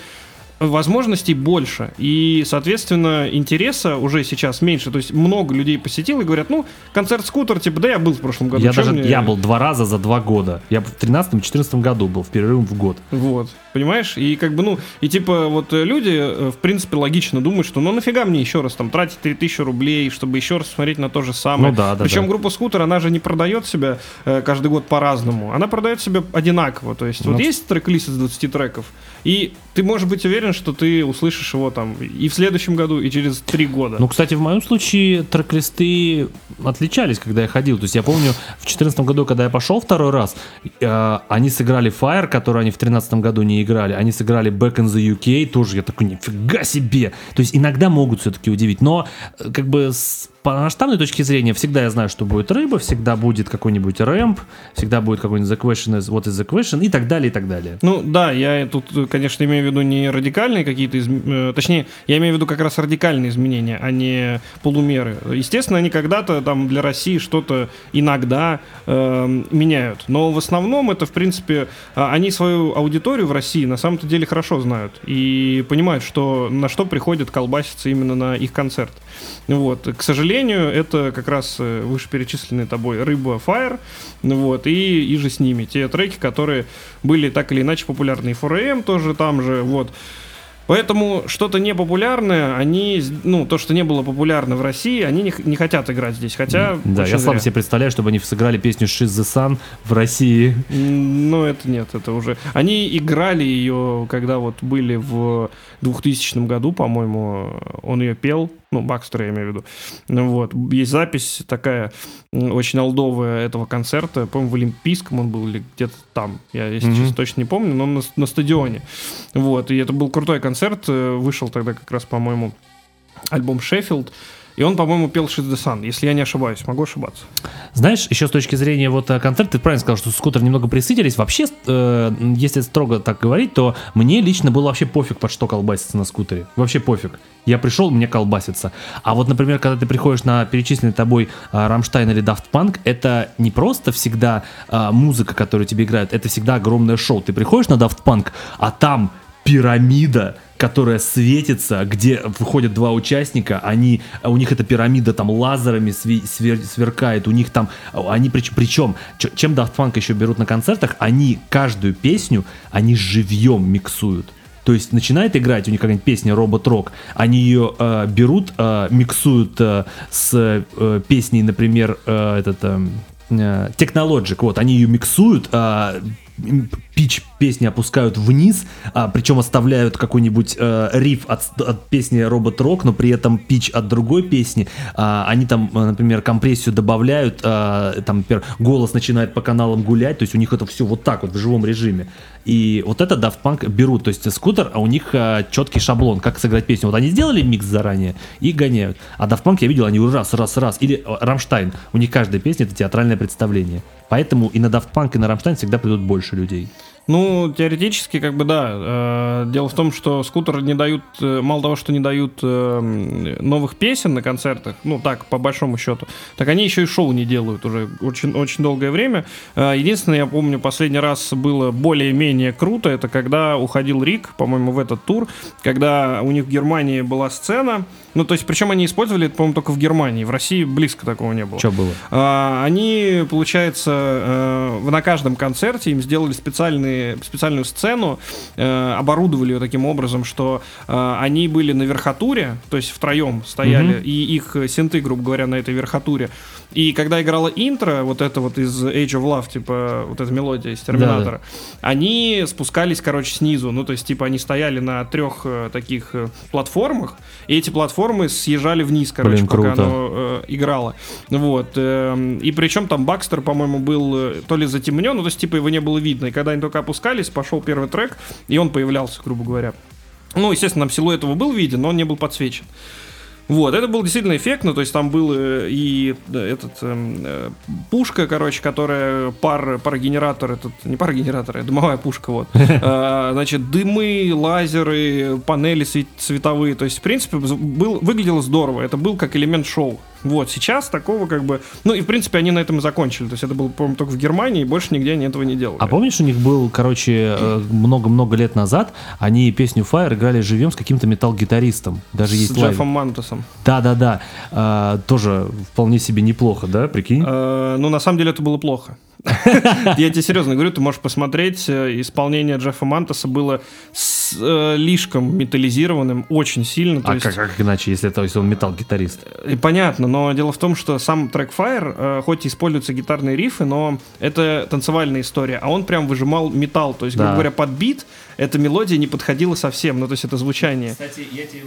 возможностей больше. И, соответственно, интереса уже сейчас меньше. То есть много людей посетил и говорят, ну, концерт скутер, типа, да я был в прошлом году. Я даже, мне... я был два раза за два года. Я в 13-14 году был, в перерыв в год. Вот, понимаешь? И как бы, ну, и типа вот люди, э, в принципе, логично думают, что ну нафига мне еще раз там тратить 3000 рублей, чтобы еще раз смотреть на то же самое. Ну да, да. Причем да. группа скутер, она же не продает себя э, каждый год по-разному. Она продает себя одинаково. То есть ну. вот есть трек-лист из 20 треков, и ты можешь быть уверен, что ты услышишь его там и в следующем году, и через три года. Ну, кстати, в моем случае трек-листы отличались, когда я ходил. То есть я помню, в 2014 году, когда я пошел второй раз, э, они сыграли Fire, который они в 2013 году не играли. Они сыграли Back in the UK, тоже я такой, нифига себе. То есть иногда могут все-таки удивить, но э, как бы с по масштабной точке зрения всегда я знаю, что будет рыба, всегда будет какой-нибудь рэмп, всегда будет какой-нибудь the question is what is the question и так далее, и так далее. Ну да, я тут, конечно, имею в виду не радикальные какие-то, изм... Э, точнее, я имею в виду как раз радикальные изменения, а не полумеры. Естественно, они когда-то там для России что-то иногда э, меняют, но в основном это, в принципе, а, они свою аудиторию в России на самом-то деле хорошо знают и понимают, что на что приходят колбаситься именно на их концерт. Вот. К сожалению, это как раз э, вышеперечисленный тобой Рыба Fire, вот, и, и же с ними. Те треки, которые были так или иначе популярны. И 4AM тоже там же, вот. Поэтому что-то непопулярное, они, ну, то, что не было популярно в России, они не, не хотят играть здесь. Хотя. Да, я слабо себе представляю, чтобы они сыграли песню She's the Sun в России. Ну, это нет, это уже. Они играли ее, когда вот были в 2000 году, по-моему, он ее пел. Ну, Бакстер, я имею в виду. Ну, вот. Есть запись такая очень олдовая этого концерта. По-моему, в Олимпийском он был или где-то там. Я, если mm-hmm. честно, точно не помню, но на, на стадионе. Вот. И это был крутой концерт. Э, вышел тогда как раз, по-моему, альбом «Шеффилд». И он, по-моему, пел Шиз Сан, если я не ошибаюсь. Могу ошибаться. Знаешь, еще с точки зрения вот э, концерта, ты правильно сказал, что скутер немного присытились. Вообще, э, если строго так говорить, то мне лично было вообще пофиг, под что колбаситься на скутере. Вообще пофиг. Я пришел, мне колбасится. А вот, например, когда ты приходишь на перечисленный тобой э, Рамштайн или Daft Punk, это не просто всегда э, музыка, которую тебе играют, это всегда огромное шоу. Ты приходишь на Daft Punk, а там пирамида которая светится, где выходят два участника, они, у них эта пирамида там лазерами свер, сверкает, у них там, они причем, причем, чем Daft Punk еще берут на концертах, они каждую песню, они живьем миксуют. То есть начинает играть у них какая-нибудь песня Робот Рок, они ее э, берут, э, миксуют э, с э, песней, например, э, этот э, Technologic, вот, они ее миксуют, э, пич песни опускают вниз, а, причем оставляют какой-нибудь э, риф от, от песни Робот Рок, но при этом пич от другой песни. А, они там, э, например, компрессию добавляют, а, там, например, голос начинает по каналам гулять, то есть у них это все вот так вот в живом режиме. И вот это Daft Punk берут, то есть скутер, а у них а, четкий шаблон, как сыграть песню. Вот они сделали микс заранее и гоняют. А Daft Punk я видел, они раз, раз, раз. Или Рамштайн, у них каждая песня это театральное представление. Поэтому и на Daft Punk, и на Рамштайн всегда придут больше людей. Ну, теоретически, как бы да. Э, дело в том, что скутер не дают, э, мало того, что не дают э, новых песен на концертах, ну так, по большому счету, так они еще и шоу не делают уже очень, очень долгое время. Единственное, я помню, последний раз было более-менее круто, это когда уходил Рик, по-моему, в этот тур, когда у них в Германии была сцена, ну, то есть, причем они использовали это, по-моему, только в Германии, в России близко такого не было. Что было? Они, получается, на каждом концерте им сделали специальные специальную сцену, э, оборудовали ее таким образом, что э, они были на верхотуре, то есть втроем стояли, mm-hmm. и их синты, грубо говоря, на этой верхотуре. И когда играла интро, вот это вот из Age of Love, типа вот эта мелодия из Терминатора, да, да. они спускались, короче, снизу. Ну, то есть, типа, они стояли на трех таких платформах, и эти платформы съезжали вниз, короче, Блин, пока оно э, играло. Вот. Э, и причем там Бакстер, по-моему, был э, то ли затемнен, ну, то есть, типа, его не было видно. И когда они только опускались, пошел первый трек, и он появлялся, грубо говоря. Ну, естественно, там силуэт его был виден, но он не был подсвечен. Вот, это был действительно эффектно, то есть там был э, и этот эм, э, пушка, короче, которая пар, парогенератор, этот, не парогенератор, а дымовая пушка, вот. Э, [LAUGHS] значит, дымы, лазеры, панели цветовые, то есть, в принципе, был, выглядело здорово, это был как элемент шоу. Вот, сейчас такого как бы... Ну, и, в принципе, они на этом и закончили. То есть это было, по-моему, только в Германии, и больше нигде они этого не делали. А помнишь, у них был, короче, э, много-много лет назад, они песню Fire играли живем с каким-то металл-гитаристом. Даже с есть Джеффом Мантосом. Да-да-да. А, тоже вполне себе неплохо, да, прикинь? А, ну, на самом деле это было плохо. [LAUGHS] Я тебе серьезно говорю, ты можешь посмотреть, э, исполнение Джеффа Мантоса было слишком металлизированным, очень сильно. А как, иначе, если он металл-гитарист? Понятно, но дело в том, что сам трек Fire, э, хоть и используются гитарные рифы, но это танцевальная история, а он прям выжимал металл, то есть, грубо говоря, под бит эта мелодия не подходила совсем, ну то есть это звучание. Кстати, я тебе...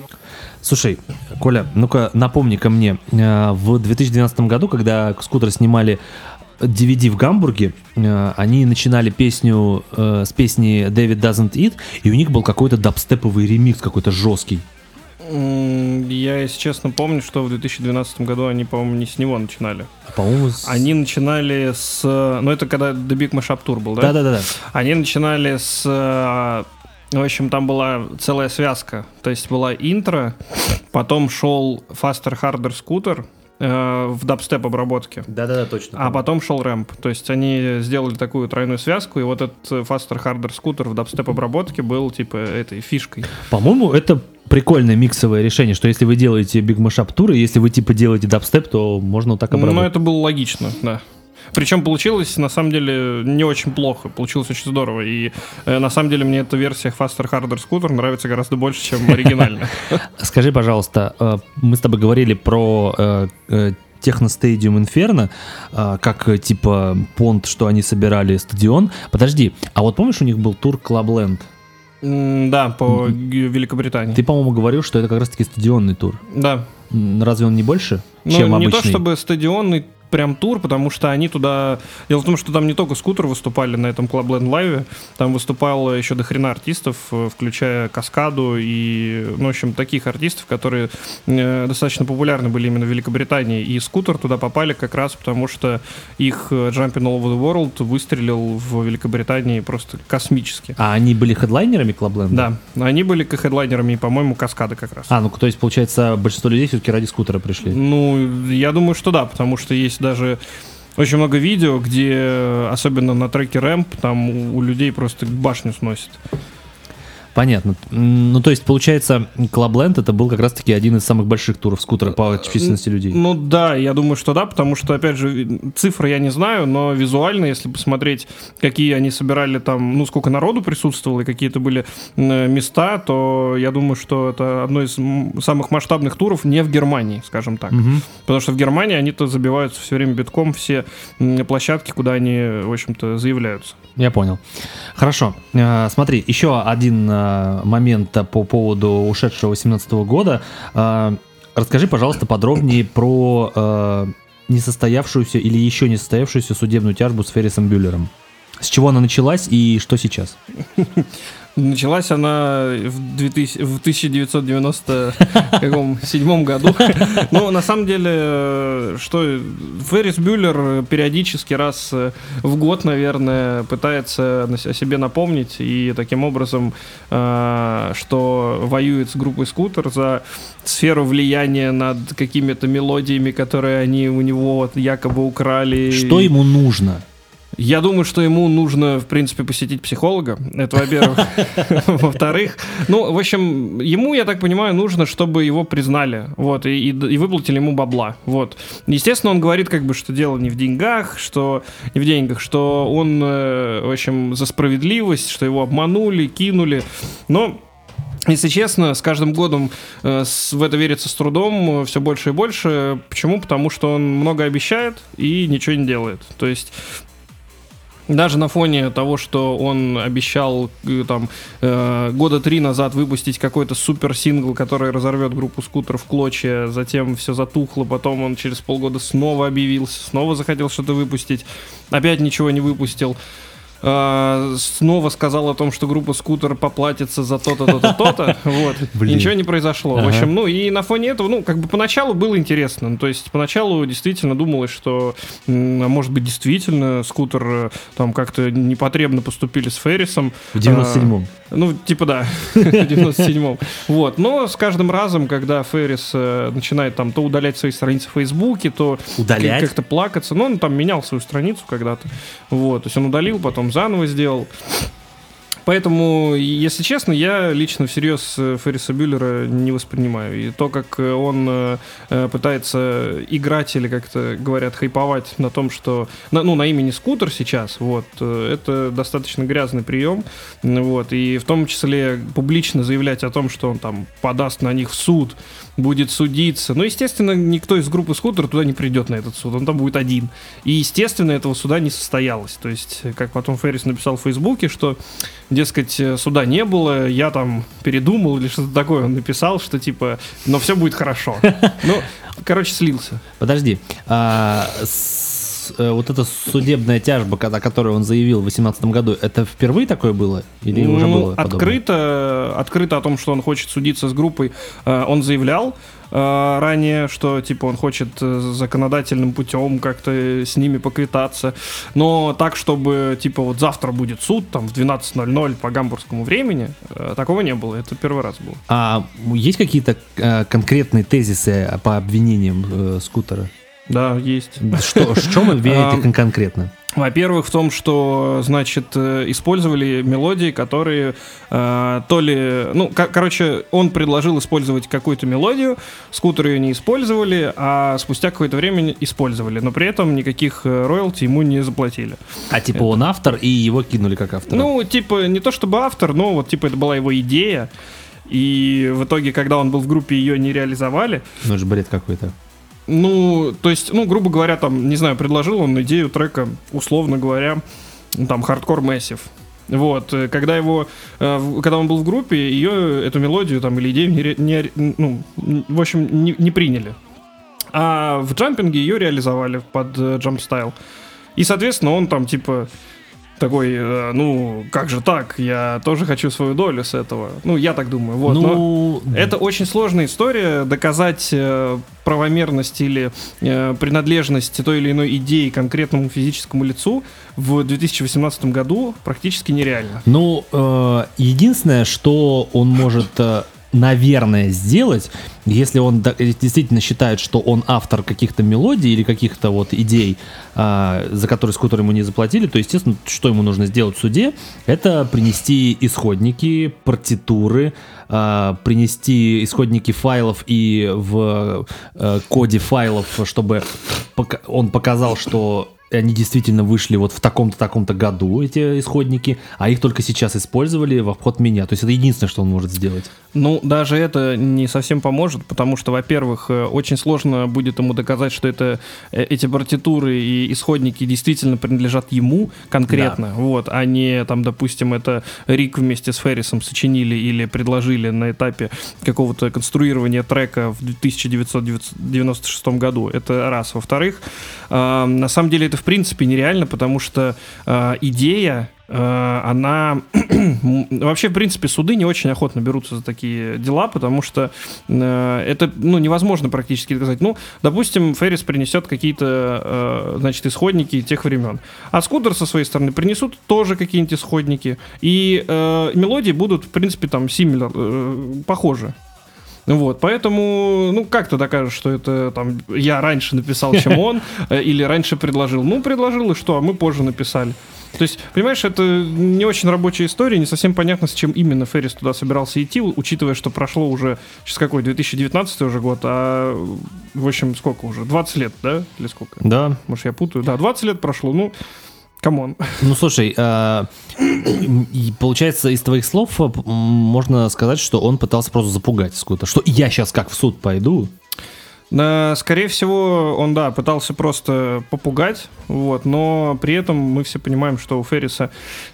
Слушай, Коля, ну-ка напомни-ка мне, в 2012 году, когда Скутер снимали DVD в Гамбурге, э, они начинали песню э, с песни David Doesn't Eat, и у них был какой-то дабстеповый ремикс какой-то жесткий. Я, если честно, помню, что в 2012 году они, по-моему, не с него начинали. А, по-моему, с... Они начинали с... Ну, это когда The Big Mashup Tour был, да? Да-да-да. Они начинали с... В общем, там была целая связка. То есть была интро, потом шел Faster Harder Scooter, Э, в дабстеп обработке. Да-да-да, точно. А потом шел рэмп. То есть они сделали такую тройную связку, и вот этот Faster Harder скутер в дабстеп обработке был типа этой фишкой. По-моему, это прикольное миксовое решение, что если вы делаете Mashup туры, если вы типа делаете дабстеп, то можно вот так обработать. Ну, это было логично, да. Причем получилось, на самом деле, не очень плохо. Получилось очень здорово. И э, на самом деле мне эта версия Faster Harder Scooter нравится гораздо больше, чем оригинальная. [LAUGHS] Скажи, пожалуйста, э, мы с тобой говорили про э, э, Техно Стадиум Инферно, как типа понт, что они собирали стадион. Подожди, а вот помнишь, у них был тур Clubland? Да, по Великобритании. Ты, по-моему, говорил, что это как раз-таки стадионный тур. Да. Разве он не больше, ну, чем обычный? Не то чтобы стадионный прям тур, потому что они туда... Дело в том, что там не только скутер выступали на этом Clubland Live, там выступало еще до хрена артистов, э, включая Каскаду и, ну, в общем, таких артистов, которые э, достаточно популярны были именно в Великобритании. И скутер туда попали как раз потому, что их э, Jumping All Over the World выстрелил в Великобритании просто космически. А они были хедлайнерами Clubland? Да, они были хедлайнерами, по-моему, Каскады как раз. А, ну, то есть, получается, большинство людей все-таки ради скутера пришли? Ну, я думаю, что да, потому что есть даже очень много видео, где, особенно на треке Рэмп, там у людей просто башню сносит. Понятно. Ну, то есть, получается, Clubland это был как раз-таки один из самых больших туров скутера по численности людей. Ну да, я думаю, что да, потому что, опять же, цифры я не знаю, но визуально, если посмотреть, какие они собирали там, ну, сколько народу присутствовало и какие-то были места, то я думаю, что это одно из самых масштабных туров не в Германии, скажем так. Угу. Потому что в Германии они-то забиваются все время битком все площадки, куда они, в общем-то, заявляются. Я понял. Хорошо. Э, смотри, еще один э, момент по поводу ушедшего 18 года. Э, расскажи, пожалуйста, подробнее про несостоявшуюся или еще не состоявшуюся судебную тяжбу с Феррисом Бюллером. С чего она началась и что сейчас? [LAUGHS] Началась она в, 2000, в 1997 [LAUGHS] году. [LAUGHS] Ну, на самом деле, что Феррис Бюллер периодически раз в год, наверное, пытается о себе напомнить и таким образом, э, что воюет с группой Скутер за сферу влияния над какими-то мелодиями, которые они у него якобы украли. Что ему нужно? Я думаю, что ему нужно, в принципе, посетить психолога. Это, во-первых. [LAUGHS] Во-вторых, ну, в общем, ему, я так понимаю, нужно, чтобы его признали, вот, и, и, и выплатили ему бабла, вот. Естественно, он говорит, как бы, что дело не в деньгах, что не в деньгах, что он, э, в общем, за справедливость, что его обманули, кинули, но если честно, с каждым годом э, с, в это верится с трудом э, все больше и больше. Почему? Потому что он много обещает и ничего не делает. То есть даже на фоне того, что он обещал э, там э, года три назад выпустить какой-то супер сингл, который разорвет группу скутеров в клочья, затем все затухло, потом он через полгода снова объявился, снова захотел что-то выпустить, опять ничего не выпустил. Э, снова сказал о том, что группа Скутер поплатится за то-то, то-то, то-то, [LAUGHS] вот, и ничего не произошло. В общем, ну, и на фоне этого, ну, как бы поначалу было интересно, ну, то есть поначалу действительно думалось, что, а может быть, действительно Скутер э, там как-то непотребно поступили с Феррисом. В 97-м. Ну, типа да, [LAUGHS] в 97-м. Вот, но с каждым разом, когда Феррис э, начинает там то удалять свои страницы в Фейсбуке, то удалять? как-то плакаться, ну, он там менял свою страницу когда-то, вот, то есть он удалил, потом заново сделал. Поэтому, если честно, я лично всерьез э, Ферриса Бюллера не воспринимаю. И то, как э, он э, пытается играть или как-то говорят хайповать на том, что ну на имени скутер сейчас, вот это достаточно грязный прием, вот и в том числе публично заявлять о том, что он там подаст на них в суд, будет судиться. Но, естественно, никто из группы Скутер туда не придет на этот суд, он там будет один. И, естественно, этого суда не состоялось. То есть, как потом Феррис написал в Фейсбуке, что, дескать, суда не было, я там передумал или что-то такое он написал, что типа, но все будет хорошо. [LAUGHS] Ну, короче, слился. Подожди, а, Э, вот эта судебная тяжба, о которой он заявил в 2018 году, это впервые такое было? Или ну, уже было открыто, открыто о том, что он хочет судиться с группой, э, он заявлял э, ранее, что типа он хочет законодательным путем как-то с ними поквитаться, но так, чтобы типа вот завтра будет суд там в 12.00 по гамбургскому времени, такого не было, это первый раз был. А есть какие-то конкретные тезисы по обвинениям э, скутера? Да, есть. Что, в чем вы верите конкретно? Во-первых, в том, что, значит, э, использовали мелодии, которые э, то ли... Ну, короче, он предложил использовать какую-то мелодию, скутеры ее не использовали, а спустя какое-то время использовали, но при этом никаких э, роялти ему не заплатили. А типа это... он автор, и его кинули как автора? Ну, типа, не то чтобы автор, но вот, типа, это была его идея, и в итоге, когда он был в группе, ее не реализовали. Ну, это же бред какой-то. Ну, то есть, ну, грубо говоря, там, не знаю, предложил он идею трека, условно говоря, там, хардкор массив. Вот, э, когда его, э, когда он был в группе, ее, эту мелодию там или идею не, не ну, в общем, не, не приняли. А в джампинге ее реализовали под Jump э, Style. И, соответственно, он там, типа, такой, э, ну, как же так, я тоже хочу свою долю с этого. Ну, я так думаю. Вот. Ну... Но это очень сложная история, доказать э, правомерность или э, принадлежность той или иной идеи конкретному физическому лицу в 2018 году практически нереально. Ну, э, единственное, что он может... Э наверное, сделать, если он действительно считает, что он автор каких-то мелодий или каких-то вот идей, а, за которые скутер ему не заплатили, то, естественно, что ему нужно сделать в суде, это принести исходники, партитуры, а, принести исходники файлов и в а, коде файлов, чтобы он показал, что они действительно вышли вот в таком-то, таком-то году, эти исходники, а их только сейчас использовали в обход меня. То есть это единственное, что он может сделать. Ну, даже это не совсем поможет, потому что, во-первых, э, очень сложно будет ему доказать, что это, э, эти партитуры и исходники действительно принадлежат ему конкретно, да. вот, а не, там, допустим, это Рик вместе с Феррисом сочинили или предложили на этапе какого-то конструирования трека в 1996 году. Это раз. Во-вторых, э, на самом деле это в принципе нереально, потому что э, идея Э, она [CLEARS THROAT] вообще, в принципе, суды не очень охотно берутся за такие дела, потому что э, это ну, невозможно практически доказать. Ну, допустим, Феррис принесет какие-то, э, значит, исходники тех времен. А Скудер со своей стороны принесут тоже какие-нибудь исходники. И э, мелодии будут, в принципе, там, similar, э, похожи. Вот, поэтому, ну, как ты докажешь, что это там я раньше написал, чем он, [LAUGHS] э, или раньше предложил? Ну, предложил, и что, а мы позже написали. То есть, понимаешь, это не очень рабочая история, не совсем понятно, с чем именно Феррис туда собирался идти, учитывая, что прошло уже, сейчас какой, 2019 уже год, а, в общем, сколько уже, 20 лет, да, или сколько? Да. Может, я путаю? Да, 20 лет прошло, ну, come on. Ну, слушай, э, получается, из твоих слов можно сказать, что он пытался просто запугать скута. Что я сейчас как в суд пойду, да, скорее всего, он, да, пытался просто попугать, вот, но при этом мы все понимаем, что у Ферриса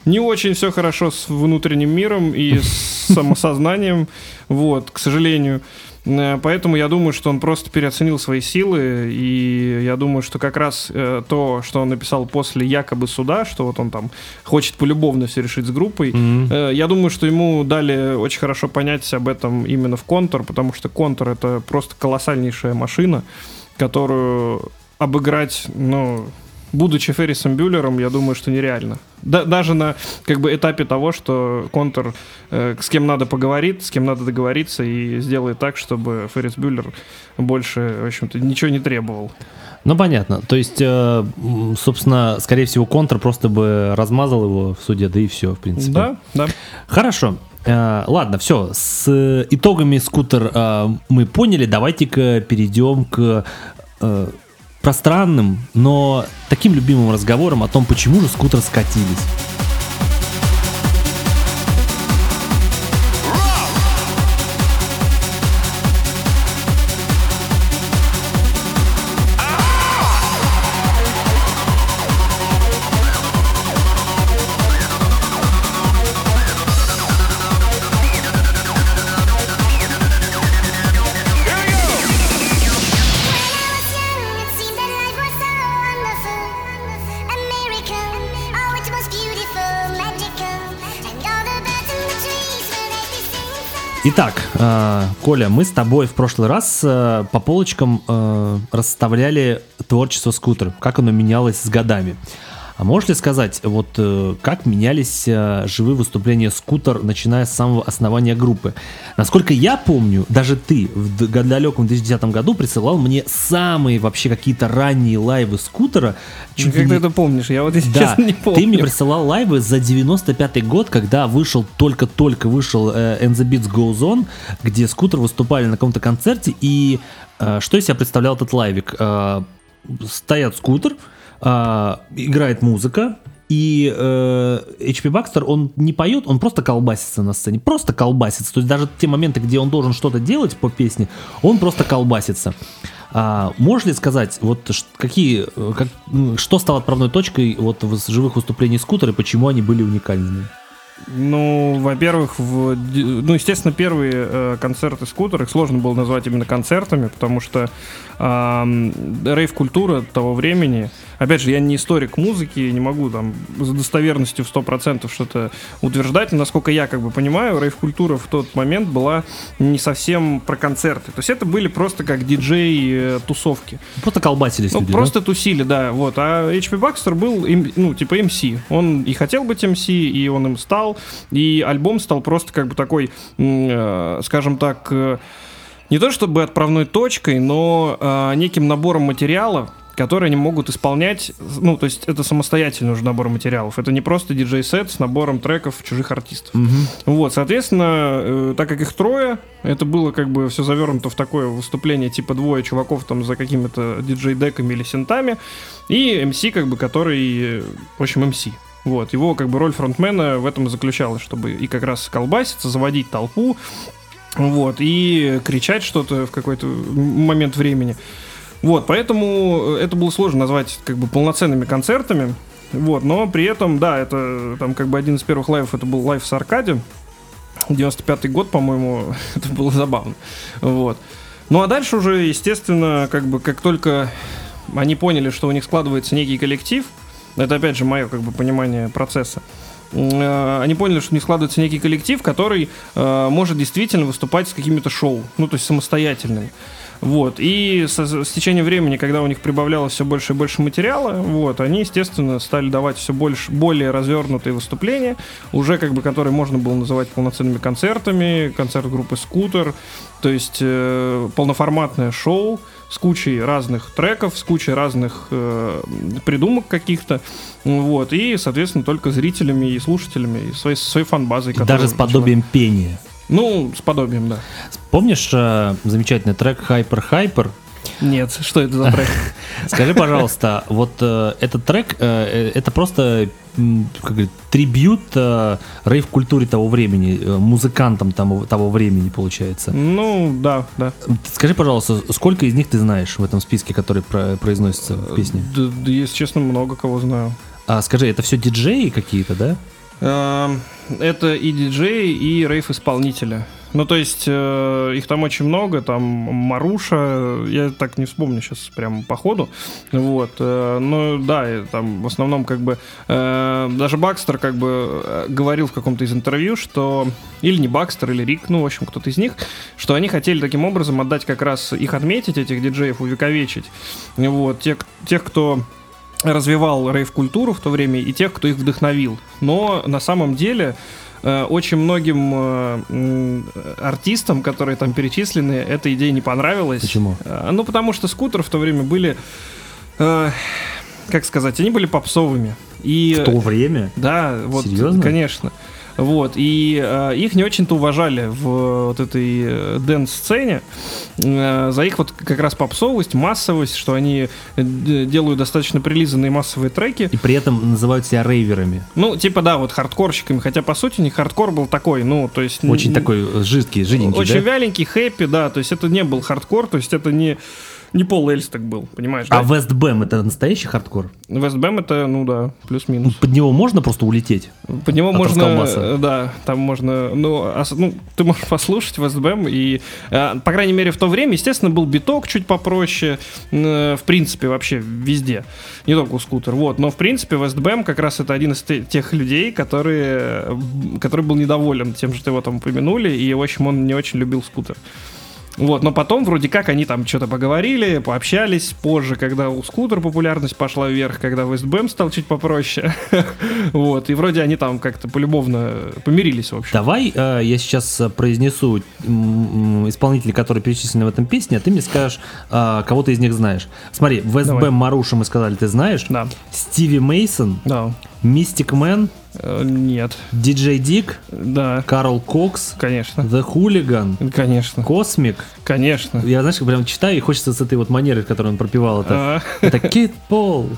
не очень все хорошо с внутренним миром и с самосознанием, [LAUGHS] вот, к сожалению. Э, поэтому я думаю, что он просто переоценил свои силы, и я думаю, что как раз э, то, что он написал после якобы суда, что вот он там хочет полюбовно все решить с группой, mm-hmm. я думаю, что ему дали очень хорошо понять об этом именно в контур, потому что контур это просто колоссальнейшая машина, которую обыграть, ну, будучи Феррисом Бюллером, я думаю, что нереально. Да, даже на как бы этапе того, что Контор э, с кем надо поговорит, с кем надо договориться и сделает так, чтобы Феррис Бюллер больше, в общем-то, ничего не требовал. Ну, понятно. То есть, э, собственно, скорее всего, Контор просто бы размазал его в суде, да и все, в принципе. Да, да. Хорошо. Э, ладно, все. С итогами скутер э, мы поняли. Давайте-ка перейдем к э, пространным, но таким любимым разговором о том, почему же скутер скатились. Итак, э, Коля, мы с тобой в прошлый раз э, по полочкам э, расставляли творчество скутер, как оно менялось с годами. А можешь ли сказать, вот э, как менялись э, живые выступления Скутер, начиная с самого основания группы? Насколько я помню, даже ты в далеком 2010 году присылал мне самые вообще какие-то ранние лайвы Скутера. Чуть как не... ты это помнишь? Я вот если да, честно не помню. Ты мне присылал лайвы за 95 год, когда вышел, только-только вышел э, And the Beats Goes On, где Скутер выступали на каком-то концерте, и э, что из себя представлял этот лайвик? Э, стоят Скутер, а, играет музыка, и э, HP Baxter, он не поет, он просто колбасится на сцене. Просто колбасится. То есть даже те моменты, где он должен что-то делать по песне, он просто колбасится. А, можешь ли сказать, вот какие, как, что стало отправной точкой вот в живых выступлений скутера и почему они были уникальными? Ну, во-первых, в, ну, естественно, первые э, концерты скутер, их сложно было назвать именно концертами, потому что э, рейв-культура того времени, опять же, я не историк музыки, не могу там с достоверностью в 100% что-то утверждать, но насколько я как бы понимаю, рейв-культура в тот момент была не совсем про концерты. То есть это были просто как диджей-тусовки. Просто колбасились ну, люди, просто да? тусили, да, вот. А HP Baxter был, ну, типа MC. Он и хотел быть MC, и он им стал, и альбом стал просто как бы такой, э, скажем так, э, не то чтобы отправной точкой, но э, неким набором материала, которые они могут исполнять, ну, то есть это самостоятельный уже набор материалов. Это не просто диджей-сет с набором треков чужих артистов. Угу. Вот, соответственно, э, так как их трое, это было как бы все завернуто в такое выступление, типа двое чуваков там за какими-то диджей-деками или синтами, и MC, как бы, который, в общем, MC. Вот, его как бы роль фронтмена в этом заключалась, чтобы и как раз колбаситься, заводить толпу, вот, и кричать что-то в какой-то момент времени. Вот, поэтому это было сложно назвать как бы полноценными концертами. Вот, но при этом, да, это там как бы один из первых лайвов, это был лайв с Аркади. 95-й год, по-моему, [LAUGHS] это было забавно. Вот. Ну а дальше уже, естественно, как бы как только они поняли, что у них складывается некий коллектив, это опять же мое как бы понимание процесса, э, они поняли, что не складывается некий коллектив, который э, может действительно выступать с какими-то шоу, ну то есть самостоятельными. Вот. И с, с течением времени, когда у них прибавлялось все больше и больше материала, вот, они, естественно, стали давать все больше, более развернутые выступления, уже как бы которые можно было называть полноценными концертами, концерт группы Скутер, то есть э, полноформатное шоу с кучей разных треков, с кучей разных э, придумок каких-то, вот, и, соответственно, только зрителями и слушателями, и своей, своей фан-базой. Даже с подобием начала... пения. Ну, с подобием, да. Помнишь э, замечательный трек Hyper Hyper? Нет, что это за трек? [LAUGHS] Скажи, пожалуйста, вот э, этот трек, э, э это просто как говорит, трибют э, рейв-культуре того времени, э, музыкантам того, того времени, получается. Ну, да, да. Скажи, пожалуйста, сколько из них ты знаешь в этом списке, который про произносится в песне? Да, да, если честно, много кого знаю. А скажи, это все диджеи какие-то, да? Эм, это и диджеи, и рейв-исполнители. Ну, то есть, э, их там очень много, там Маруша, я так не вспомню сейчас прям по ходу, вот, э, ну, да, там в основном как бы, э, даже Бакстер как бы э, говорил в каком-то из интервью, что, или не Бакстер, или Рик, ну, в общем, кто-то из них, что они хотели таким образом отдать как раз их отметить, этих диджеев, увековечить, вот, тех, тех кто развивал рейв-культуру в то время и тех, кто их вдохновил. Но на самом деле очень многим э, артистам, которые там перечислены, эта идея не понравилась. Почему? Э, ну, потому что скутеры в то время были, э, как сказать, они были попсовыми. И, в то время? Да, вот, Серьезно? конечно. Вот, и э, их не очень-то уважали в вот этой э, dance-сцене э, за их вот как раз попсовость, массовость, что они э, делают достаточно прилизанные массовые треки. И при этом называют себя рейверами. Ну, типа, да, вот хардкорщиками, хотя, по сути, не хардкор был такой, ну, то есть... Очень такой жидкий, жиденький, Очень да? вяленький, happy, да, то есть это не был хардкор, то есть это не не Пол Элстак был, понимаешь? А да? Это настоящий хардкор? Вестбэм это, ну да, плюс-минус. Под него можно просто улететь? Под него От можно, расколбаса. да, там можно, ну, ос- ну, ты можешь послушать Вестбэм, и, э, по крайней мере, в то время, естественно, был биток чуть попроще, э, в принципе, вообще везде, не только у скутер, вот, но, в принципе, Вестбэм как раз это один из те- тех людей, которые, который был недоволен тем, что его там упомянули, и, в общем, он не очень любил скутер. Вот, но потом вроде как они там что-то поговорили, пообщались позже, когда у скутер популярность пошла вверх, когда Вестбэм стал чуть попроще. [LAUGHS] Вот, и вроде они там как-то полюбовно помирились, в общем. Давай э, я сейчас э, произнесу исполнителей, которые перечислены в этом песне, а ты мне скажешь, э, кого ты из них знаешь. Смотри. Вестбэм Маруша мы сказали, ты знаешь. Да, Стиви Мейсон, да. Mystic Man, Нет, Диджей Дик, да, Карл Кокс, конечно, The Hooligan, конечно, Cosmic. конечно. Я, знаешь, прям читаю, и хочется с этой вот манерой, которой он пропевал это. А, Это Кит Пол,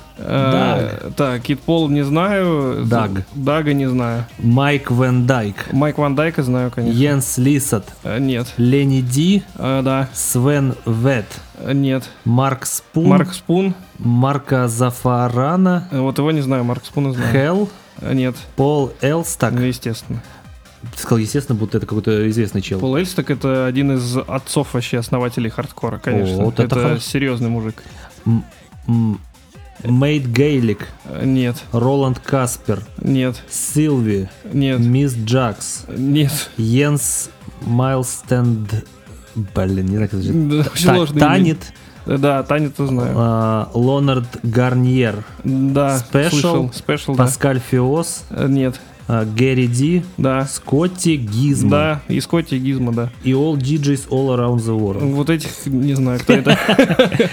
Так, Кит Пол не знаю. Даг. Дага не знаю. Майк Ван Дайк, Майк Ван Дайка знаю, конечно. Йенс Лисат, Э, Нет, Ленни Ди, Э, да, Свен Вет, нет. Марк Спун, Марк Спун. Марка Зафарана, Э, Вот его не знаю, Марк Спуна знаю. Хелл, Э, Нет, Пол Элстак. ну, естественно. Ты сказал, естественно, будто это какой-то известный чел. Пол Эльсток это один из отцов вообще основателей хардкора, конечно. О, вот это это серьезный мужик. М- м- Мэйд Гейлик, Э, Нет, Роланд Каспер, нет, Силви, нет, Мисс Джакс, нет. Йенс Майлстенд... Блин, не как это звучит. Да, очень имя. Танит, Да, Танит знаю. а, Лонард Гарниер, Да, Special, слышал. Спешл, да. Паскаль Фиос, Э, Нет, Гэри Ди, да. Скотти Гизмо Да, и Скотти и Гизмо, да. и All DJs All Around the World. Вот этих не знаю, кто это. [LAUGHS]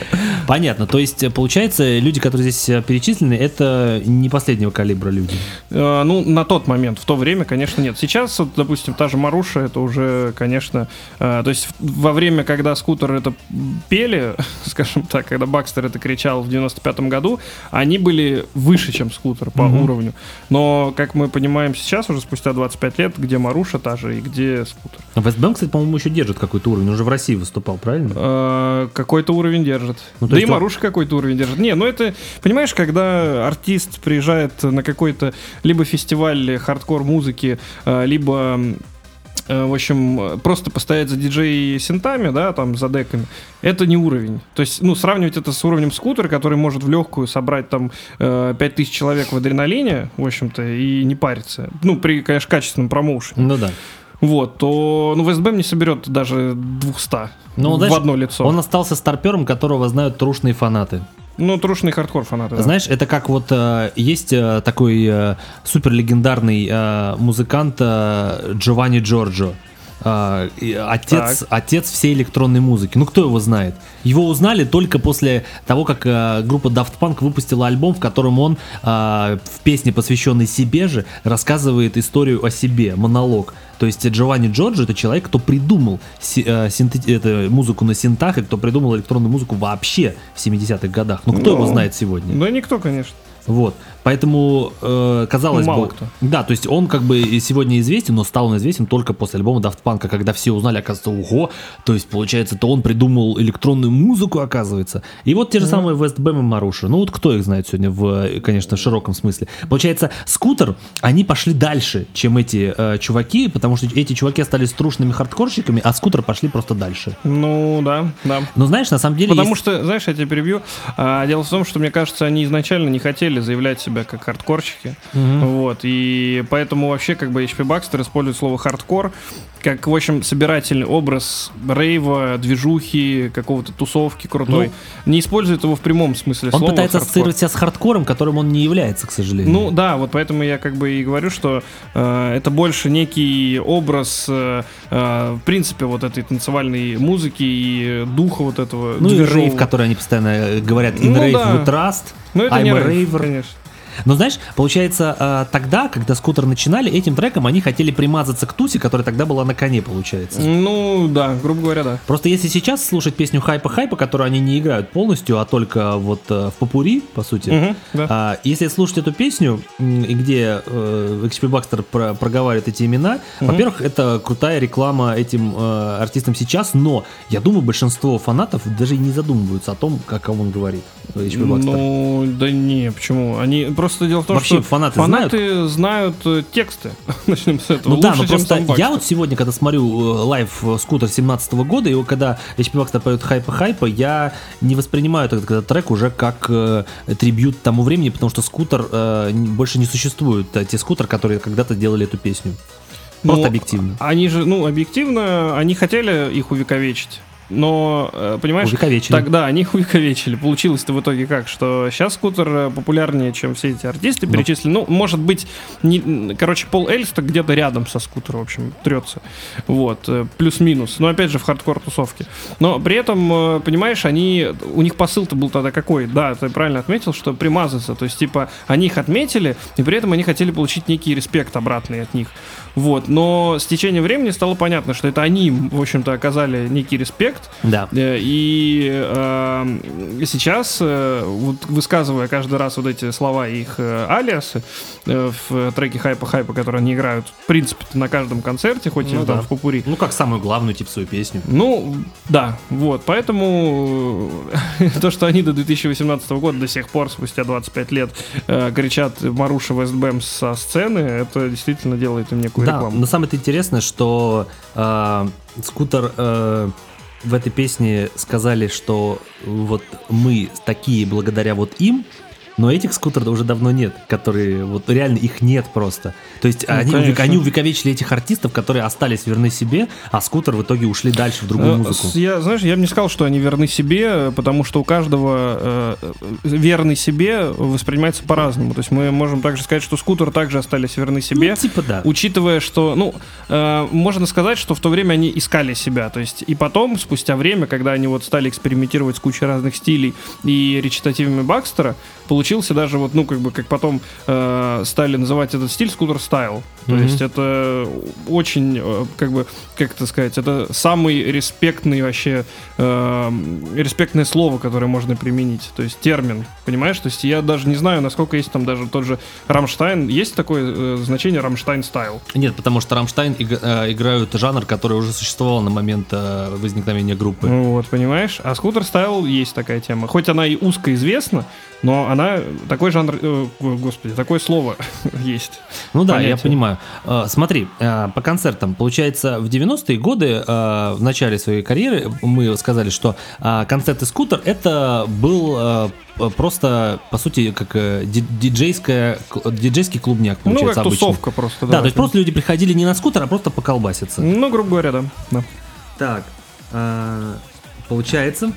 Понятно, то есть, э, получается, люди, которые здесь э, перечислены, это не последнего калибра люди. Э, Ну, на тот момент, в то время, конечно, нет. Сейчас, вот, допустим, та же Маруша, это уже, конечно... э, То есть во время, когда скутер это пели, [LAUGHS] скажем так, когда Бакстер это кричал в 95-м году, они были выше, чем скутер по уровню. Но, как мы понимаем сейчас, уже спустя 25 лет, где Маруша та же и где скутер. А Вестбэм, кстати, по-моему, еще держит какой-то уровень. Он уже в России выступал, правильно? Э, Какой-то уровень держит. Ну, да и он- Маруша какой-то уровень держит. Не, ну это, понимаешь, когда артист приезжает на какой-то либо фестиваль хардкор-музыки, э, либо э, в общем, э, просто постоять за диджей-синтами, да, там, за деками, это не уровень. То есть, ну, сравнивать это с уровнем скутера, который может в легкую собрать там э, 5000 человек в адреналине, в общем-то, и не париться. Ну, при, конечно, качественном промоушене. Ну да. Вот, то, ну, Вестбэм не соберет даже 200 Ну, в знаешь, одно лицо. Он остался старпером, которого знают трушные фанаты. Ну, трушный хардкор фанаты. да. Знаешь, это как вот э, есть э, такой э, супер легендарный э, музыкант э, Джованни Джорджо. Э, отец, отец всей электронной музыки. Ну, кто его знает? Его узнали только после того, как э, группа Daft Punk выпустила альбом, в котором он э, в песне, посвященной себе же, рассказывает историю о себе, монолог. То есть Джованни Джорджо это человек, кто придумал э, синтет- это, музыку на синтах и кто придумал электронную музыку вообще в 70-х годах. Ну, кто Ну, его знает сегодня? Да никто, конечно. Вот. Поэтому, э, казалось Ну, мало бы... кто. Да, то есть он как бы сегодня известен, но стал он известен только после альбома Daft Punk, когда все узнали, оказывается, ого, то есть, получается, то он придумал электронную музыку, оказывается. И вот те же самые Вестбэм и Маруша. Ну вот кто их знает сегодня в, конечно, широком смысле. Получается, скутер, они пошли дальше, чем эти э, чуваки, потому что эти чуваки остались трушными хардкорщиками, а скутер пошли просто дальше. Ну, да, да. Но знаешь, на самом деле... Потому есть- что, знаешь, я тебя перебью. А, дело в том, что, мне кажется, они изначально не хотели заявлять себя как хардкорщики. Вот. И поэтому вообще как бы HP Baxter использует слово хардкор как, в общем, собирательный образ рейва, движухи, какого-то тусовки крутой. не использует его в прямом смысле Он слова. пытается хардкор. ассоциировать себя с хардкором, которым он не является, к сожалению. Ну да, вот поэтому я как бы и говорю, что э, это больше некий образ, э, э, в принципе, вот этой танцевальной музыки и духа вот этого Ну и движового. рейв, который они постоянно э, говорят, in Ну rave да. we trust, Ну это I'm не a raver. конечно. Но знаешь, получается, э, тогда, когда скутер начинали, этим треком они хотели примазаться к тусе, которая тогда была на коне, получается. Ну да, грубо говоря, да. Просто если сейчас слушать песню Хайпа-Хайпа, которую они не играют полностью, а только вот э, в попури, по сути, Мгм, да. а, если слушать эту песню, где э, XP Baxter про- проговаривает эти имена, во-первых, это крутая реклама этим э, артистам сейчас, но я думаю, большинство фанатов даже и не задумываются о том, как он говорит. HP Baxter. Ну, да не, почему? Они просто дело в том, Вообще, что фанаты знают, э, тексты. [LAUGHS] Начнем с этого. Ну да, Лучше, но просто я вот сегодня, когда смотрю э, лайв э, скутер 17 года, и когда HP Baxter поет хайпа-хайпа, я не воспринимаю этот, этот трек уже как э, трибют тому времени, потому что скутер э, больше не существует. Те скутер, которые когда-то делали эту песню. Просто Ну, объективно. Они же, ну, объективно, они хотели их увековечить. Но, э, понимаешь, Увековечили. тогда они их увековечили. Получилось-то в итоге как? Что сейчас скутер э, популярнее, чем все эти артисты Ну. перечислены. Ну, может быть, не, короче, Пол Эльста где-то рядом со скутером, в общем, трется. Вот, э, плюс-минус. Но опять же, в хардкор-тусовке. Но при этом, понимаешь, они, у них посыл-то был тогда какой? Да, ты правильно отметил, что примазаться. То есть, типа, они их отметили, и при этом они хотели получить некий респект обратный от них. Вот, но с течением времени стало понятно, что это они, в общем-то, оказали некий респект, Да. Э, И э, сейчас, э, вот высказывая каждый раз вот эти слова и их э, алиасы э, в треке хайпа-хайпа, которые они играют, в принципе, на каждом концерте, хоть Ну и там да. в попури. Ну, как самую главную типа свою песню. Ну, да, вот, поэтому э, [LAUGHS] то, что они до 2018 года до сих пор, спустя 25 лет, э, кричат Маруша Вестбэм со сцены, это действительно делает им некую Да, рекламу. но самое интересное, что э, скутер э, в этой песне сказали, что вот мы такие благодаря вот им, но этих скутеров уже давно нет, которые вот реально их нет просто. То есть Ну, они, увек- они увековечили этих артистов, которые остались верны себе, а скутер в итоге ушли дальше в другую Э, музыку. Я, знаешь, я бы не сказал, что они верны себе, потому что у каждого э, э, верный себе воспринимается по-разному. То есть мы можем также сказать, что скутер также остались верны себе. Ну, типа да. Учитывая, что, ну, э, можно сказать, что в то время они искали себя. То есть и потом, спустя время, когда они вот стали экспериментировать с кучей разных стилей и речитативами Бакстера, получился даже вот, ну, как бы, как потом э, стали называть этот стиль Scooter style. То Мгм. есть это очень, э, как бы, как это сказать, это самый респектный вообще, э, респектное слово, которое можно применить. То есть термин, понимаешь? То есть я даже не знаю, насколько есть там даже тот же Рамштайн. Есть такое э, значение Rammstein style? Нет, потому что Рамштайн иг- э, играют жанр, который уже существовал на момент э, возникновения группы. Ну Вот, понимаешь? А скутер стайл есть такая тема. Хоть она и узко известна, но она такой жанр, э, господи, такое слово [LAUGHS] есть. Ну да, я понятие. понимаю. Э, Смотри, э, по концертам, получается, в 90-е годы, э, в начале своей карьеры, мы сказали, что э, концерты скутер это был э, просто, по сути, как э, ди- диджейская, диджейский клубняк, Ну, получается, как обычно. тусовка просто. Да, то есть просто люди приходили не на скутер, а просто поколбаситься. Ну, грубо говоря, да. да. Так, э, получается.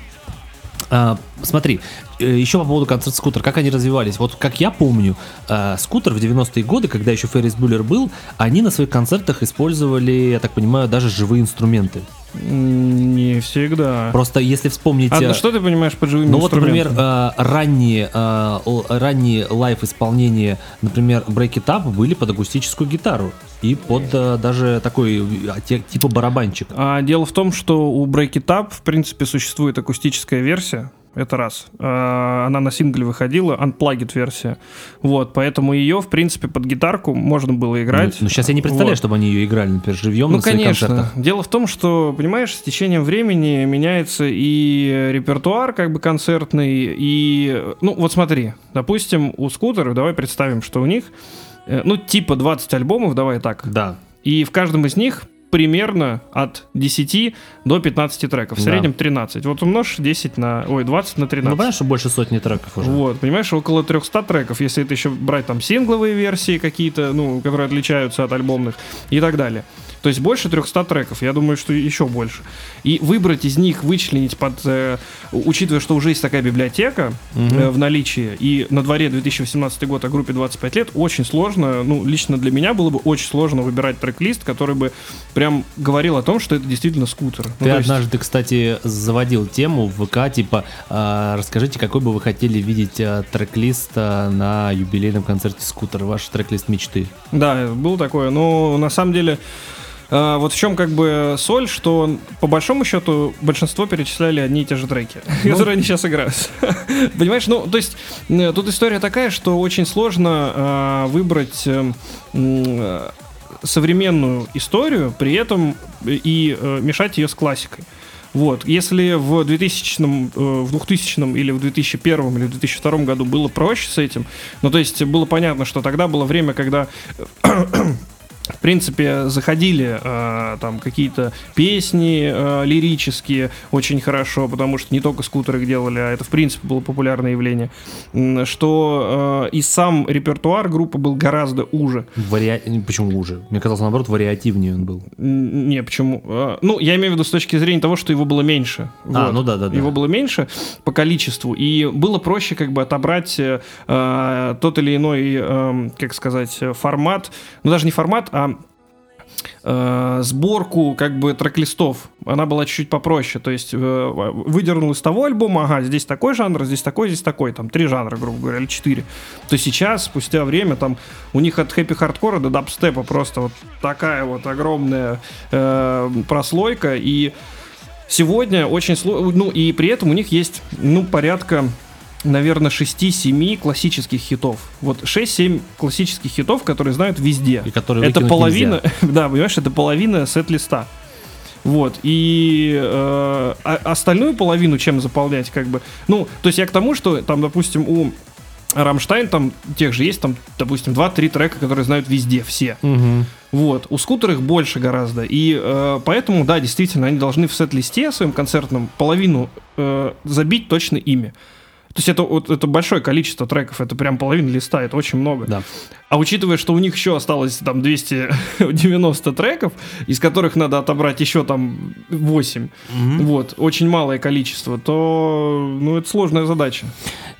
Смотри, э, еще по поводу концерта скутер, как они развивались. Вот как я помню, э, скутер в 90-е годы, когда еще Феррис Бюллер был, они на своих концертах использовали, я так понимаю, даже живые инструменты. Не всегда. Просто если вспомнить... А что ты понимаешь под живыми ну вот, например, ранние, ранние live исполнения, например, Break It Up были под акустическую гитару и под даже такой те- типа барабанчик. А дело в том, что у Break It Up, в принципе, существует акустическая версия это раз. А, она на сингле выходила, unplugged версия. Вот, поэтому ее, в принципе, под гитарку можно было играть. Ну, ну сейчас я не представляю, вот. чтобы они ее играли, например, живьем ну, на своих конечно. концертах. Дело в том, что, понимаешь, с течением времени меняется и репертуар как бы концертный, и... Ну, вот смотри, допустим, у скутеров, давай представим, что у них, э, ну, типа 20 альбомов, давай так. Да. И в каждом из них примерно от 10 до 15 треков. В да. среднем 13. Вот умножь 10 на... Ой, 20 на 13. Ну, понимаешь, что больше сотни треков уже. Вот, понимаешь, около 300 треков, если это еще брать там сингловые версии какие-то, ну, которые отличаются от альбомных и так далее. То есть больше 300 треков, я думаю, что еще больше. И выбрать из них, вычленить под... Э, учитывая, что уже есть такая библиотека угу. э, в наличии, и на дворе 2018 год о группе 25 лет, очень сложно, ну, лично для меня было бы очень сложно выбирать трек-лист, который бы прям говорил о том, что это действительно скутер. Ну, Ты ну, однажды, есть... кстати, заводил тему в ВК, типа, э, расскажите, какой бы вы хотели видеть э, трек-лист э, на юбилейном концерте скутера, ваш трек-лист мечты. Да, был такое, но на самом деле... А, вот в чем как бы соль, что по большому счету большинство перечисляли одни и те же треки, [LAUGHS] ну, которые они сейчас играют. [LAUGHS] Понимаешь, ну, то есть тут история такая, что очень сложно э, выбрать э, современную историю, при этом и э, мешать ее с классикой. Вот. Если в 2000, э, в 2000 или в 2001 или в 2002 году было проще с этим, ну то есть было понятно, что тогда было время, когда в принципе, заходили э, там какие-то песни э, лирические очень хорошо, потому что не только скутеры их делали, а это, в принципе, было популярное явление, что э, и сам репертуар группы был гораздо уже. Вари... Почему уже? Мне казалось, наоборот, вариативнее он был. Не, почему? Э, ну, я имею в виду с точки зрения того, что его было меньше. А, вот. ну да, да, да. Его было меньше по количеству, и было проще как бы отобрать э, тот или иной, э, как сказать, формат, ну даже не формат, а э, сборку как бы трек-листов. Она была чуть-чуть попроще. То есть э, выдернул из того альбома, ага, здесь такой жанр, здесь такой, здесь такой. Там три жанра, грубо говоря, или четыре. То сейчас, спустя время, там у них от хэппи-хардкора до дабстепа просто вот такая вот огромная э, прослойка. И сегодня очень сложно... Ну, и при этом у них есть, ну, порядка наверное, 6-7 классических хитов. Вот 6-7 классических хитов, которые знают везде. И которые это половина, [LAUGHS] да, понимаешь, это половина сет-листа. Вот, и э, а остальную половину чем заполнять, как бы. Ну, то есть я к тому, что там, допустим, у Рамштайн там тех же есть, там, допустим, 2-3 трека, которые знают везде, все. Угу. Вот, у скутер их больше гораздо. И э, поэтому, да, действительно, они должны в сет-листе своим концертном половину э, забить точно ими. То есть это, вот, это большое количество треков, это прям половина листа, это очень много. Да. А учитывая, что у них еще осталось там 290 треков, из которых надо отобрать еще там 8, mm-hmm. вот, очень малое количество, то, ну, это сложная задача.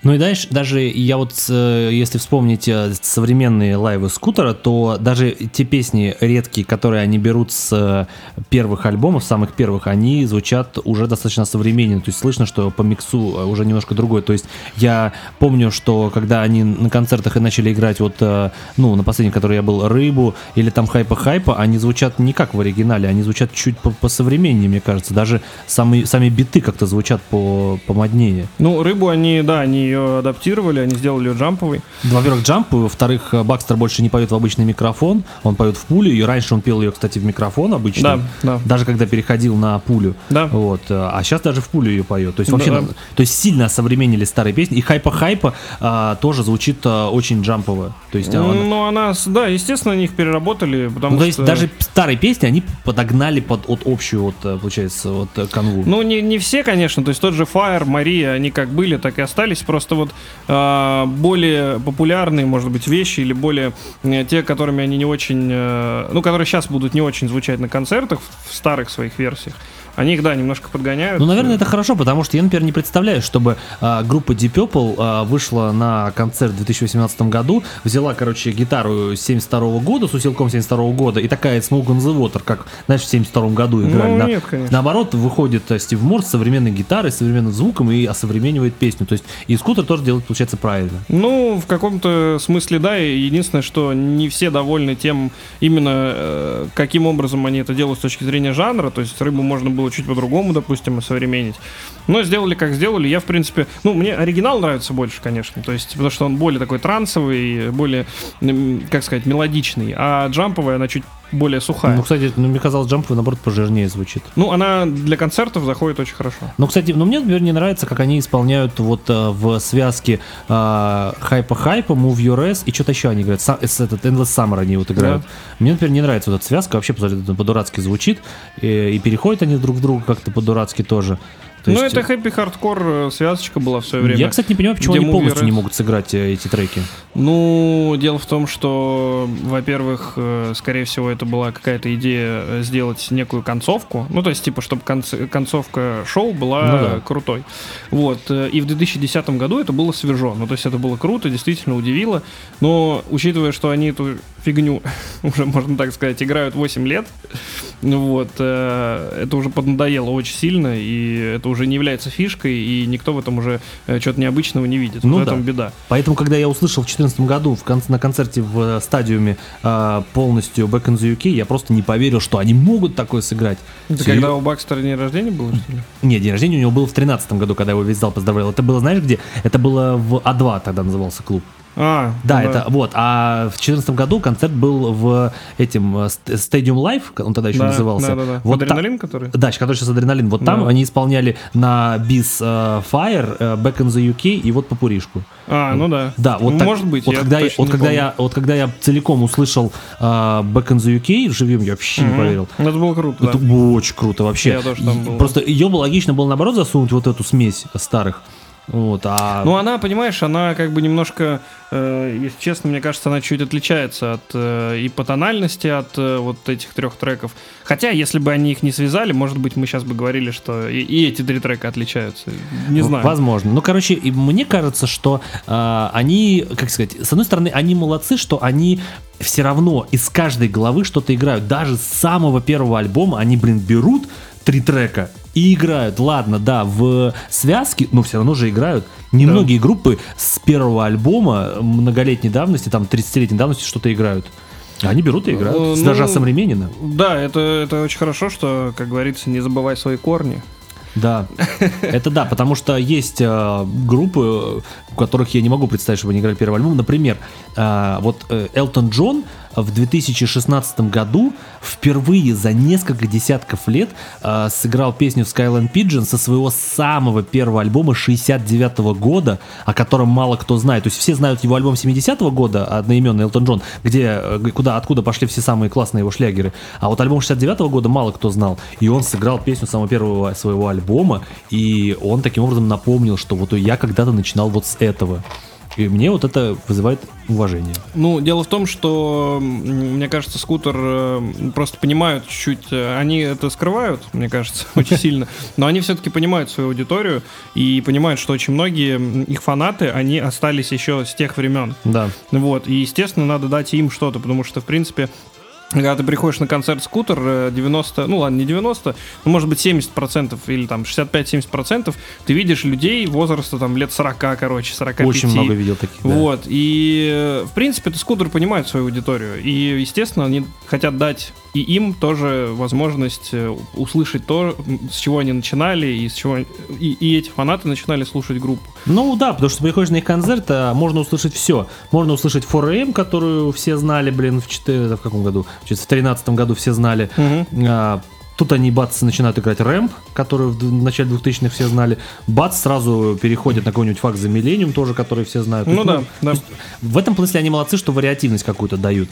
Ну и дальше, даже я вот, э, если вспомнить э, современные лайвы скутера, то даже те песни редкие, которые они берут с э, первых альбомов, самых первых, они звучат уже достаточно современно. То есть слышно, что по миксу уже немножко другой. То есть я помню, что когда они на концертах и начали играть вот, ну, на последнем, который я был, «Рыбу» или там «Хайпа-хайпа», они звучат не как в оригинале, они звучат чуть по, современнее, мне кажется. Даже сами, сами биты как-то звучат по, помоднее. Ну, «Рыбу» они, да, они ее адаптировали, они сделали ее джамповой. Во-первых, джамповый, во-вторых, Бакстер больше не поет в обычный микрофон, он поет в пулю, и раньше он пел ее, кстати, в микрофон обычно, да, да. даже когда переходил на пулю. Да. Вот, а сейчас даже в пулю ее поет. То есть вообще, да. то есть сильно современнили старые песни, и хайпа-хайпа а, тоже звучит а, очень джампово. То есть, а, ну, она, да, естественно, они их переработали, потому ну, то есть даже старые песни они подогнали под от общую, вот, э, получается, вот э, канву. Ну, не, не все, конечно, то есть тот же Fire, Мария, они как были, так и остались, просто вот э, более популярные, может быть, вещи или более э, те, которыми они не очень, э, ну, которые сейчас будут не очень звучать на концертах в старых своих версиях. Они их, да, немножко подгоняют. Ну, наверное, это хорошо, потому что я, например, не представляю, чтобы а, группа Deep Purple а, вышла на концерт в 2018 году, взяла, короче, гитару 72 -го года с усилком 72 -го года и такая Smoke on the Water, как, знаешь, в 72 году играли. Ну, нет, конечно. Наоборот, выходит э, Стив Морс с современной гитарой, современным звуком и осовременивает песню. То есть и скутер тоже делает, получается, правильно. Ну, в каком-то смысле, да. Единственное, что не все довольны тем, именно э, каким образом они это делают с точки зрения жанра. То есть рыбу можно было было чуть по-другому, допустим, осовременить. Но сделали как сделали. Я, в принципе, ну, мне оригинал нравится больше, конечно. То есть, потому что он более такой трансовый, более, как сказать, мелодичный. А джамповая, она чуть более сухая. Ну, кстати, ну, мне казалось, джамповая, наоборот, пожирнее звучит. Ну, она для концертов заходит очень хорошо. Ну, кстати, ну, мне, например, не нравится, как они исполняют вот э, в связке э, хайпа-хайпа, Move Your Ass и что-то еще они говорят. Са- этот Endless Summer они вот играют. Да. Мне, например, не нравится вот эта связка, вообще по-дурацки звучит. И, и переходят они друг к другу как-то по-дурацки тоже. То ну, есть... это happy hardcore э, связочка была в свое время. Я, кстати, не понимаю, почему они полностью не могут сыграть э, эти треки. Ну, дело в том, что, во-первых, э, скорее всего, это была какая-то идея сделать некую концовку. Ну, то есть, типа, чтобы конц- концовка шоу была ну, да. крутой. Вот. И в 2010 году это было свежо. Ну, то есть, это было круто, действительно удивило. Но, учитывая, что они эту фигню, [LAUGHS] уже можно так сказать, играют 8 лет, вот, это уже поднадоело очень сильно, и это уже не является фишкой, и никто в этом уже э, чего-то необычного не видит. Ну, в этом да. беда. Поэтому, когда я услышал в 2014 году в кон- на концерте в э, стадиуме э, полностью Back in the UK, я просто не поверил, что они могут такое сыграть. Это Все... когда у Бакстера день рождения было, что ли? Нет, день рождения у него был в 2013 году, когда его весь зал поздравлял. Это было, знаешь, где? Это было в А2 тогда назывался клуб. А, да, да, это вот. А в 2014 году концерт был в этим э, Stadium Live, он тогда еще да, назывался. Да, да, да. Вот адреналин, та... который? Да, который сейчас адреналин. Вот да. там они исполняли на Biz uh, Fire, uh, Back in the UK и вот Попуришку. А, ну да. Да, вот ну, так, может быть. Вот я когда я, вот когда я, вот когда я целиком услышал uh, Back in the UK живем, я вообще mm-hmm. не поверил. Это было круто. Это да. очень круто вообще. Я тоже там был. Просто ее бы логично было наоборот засунуть вот эту смесь старых. Вот, а... Ну, она, понимаешь, она как бы немножко, э, если честно, мне кажется, она чуть отличается от э, и по тональности от э, вот этих трех треков. Хотя, если бы они их не связали, может быть, мы сейчас бы говорили, что и, и эти три трека отличаются. Не знаю. Возможно. Ну, короче, и мне кажется, что э, они, как сказать, с одной стороны, они молодцы, что они все равно из каждой главы что-то играют. Даже с самого первого альбома они, блин, берут три трека и играют. Ладно, да, в связке, но все равно же играют. Немногие да. группы с первого альбома многолетней давности, там 30-летней давности что-то играют. Они берут и играют, ну, даже современно. Да, это, это очень хорошо, что, как говорится, не забывай свои корни. Да, это да, потому что есть э, группы, у которых я не могу представить, чтобы они играли первый альбом. Например, э, вот э, Элтон Джон в 2016 году впервые за несколько десятков лет э, сыграл песню Skyline Pigeon со своего самого первого альбома 69 -го года, о котором мало кто знает. То есть все знают его альбом 70 -го года, одноименный Элтон Джон, где, э, куда, откуда пошли все самые классные его шлягеры. А вот альбом 69 -го года мало кто знал. И он сыграл песню самого первого своего альбома, и он таким образом напомнил, что вот я когда-то начинал вот с этого. И мне вот это вызывает уважение. Ну, дело в том, что, мне кажется, скутер э, просто понимают чуть-чуть, э, они это скрывают, мне кажется, [LAUGHS] очень сильно, но они все-таки понимают свою аудиторию и понимают, что очень многие их фанаты, они остались еще с тех времен. Да. Вот, и, естественно, надо дать им что-то, потому что, в принципе, когда ты приходишь на концерт скутер 90, э, ну ладно, не 90, ну может быть 70% или там 65-70%, ты видишь людей возраста там лет 40, короче, 45. Очень много видел таких. Да. Вот, и э, в принципе, это скутер понимает свою аудиторию, и естественно, они хотят дать и им тоже возможность э, услышать то, с чего они начинали, и с чего и, и эти фанаты начинали слушать группу. Ну да, потому что приходишь на их концерт, а можно услышать все. Можно услышать 4AM, которую все знали, блин, в, 4, в каком году? В 2013 году все знали. Угу. А, Тут они, бац, начинают играть рэмп, который в начале 2000-х все знали. Бац, сразу переходят на какой-нибудь факт за Millennium тоже, который все знают. Ну, да, да. В этом смысле они молодцы, что вариативность какую-то дают.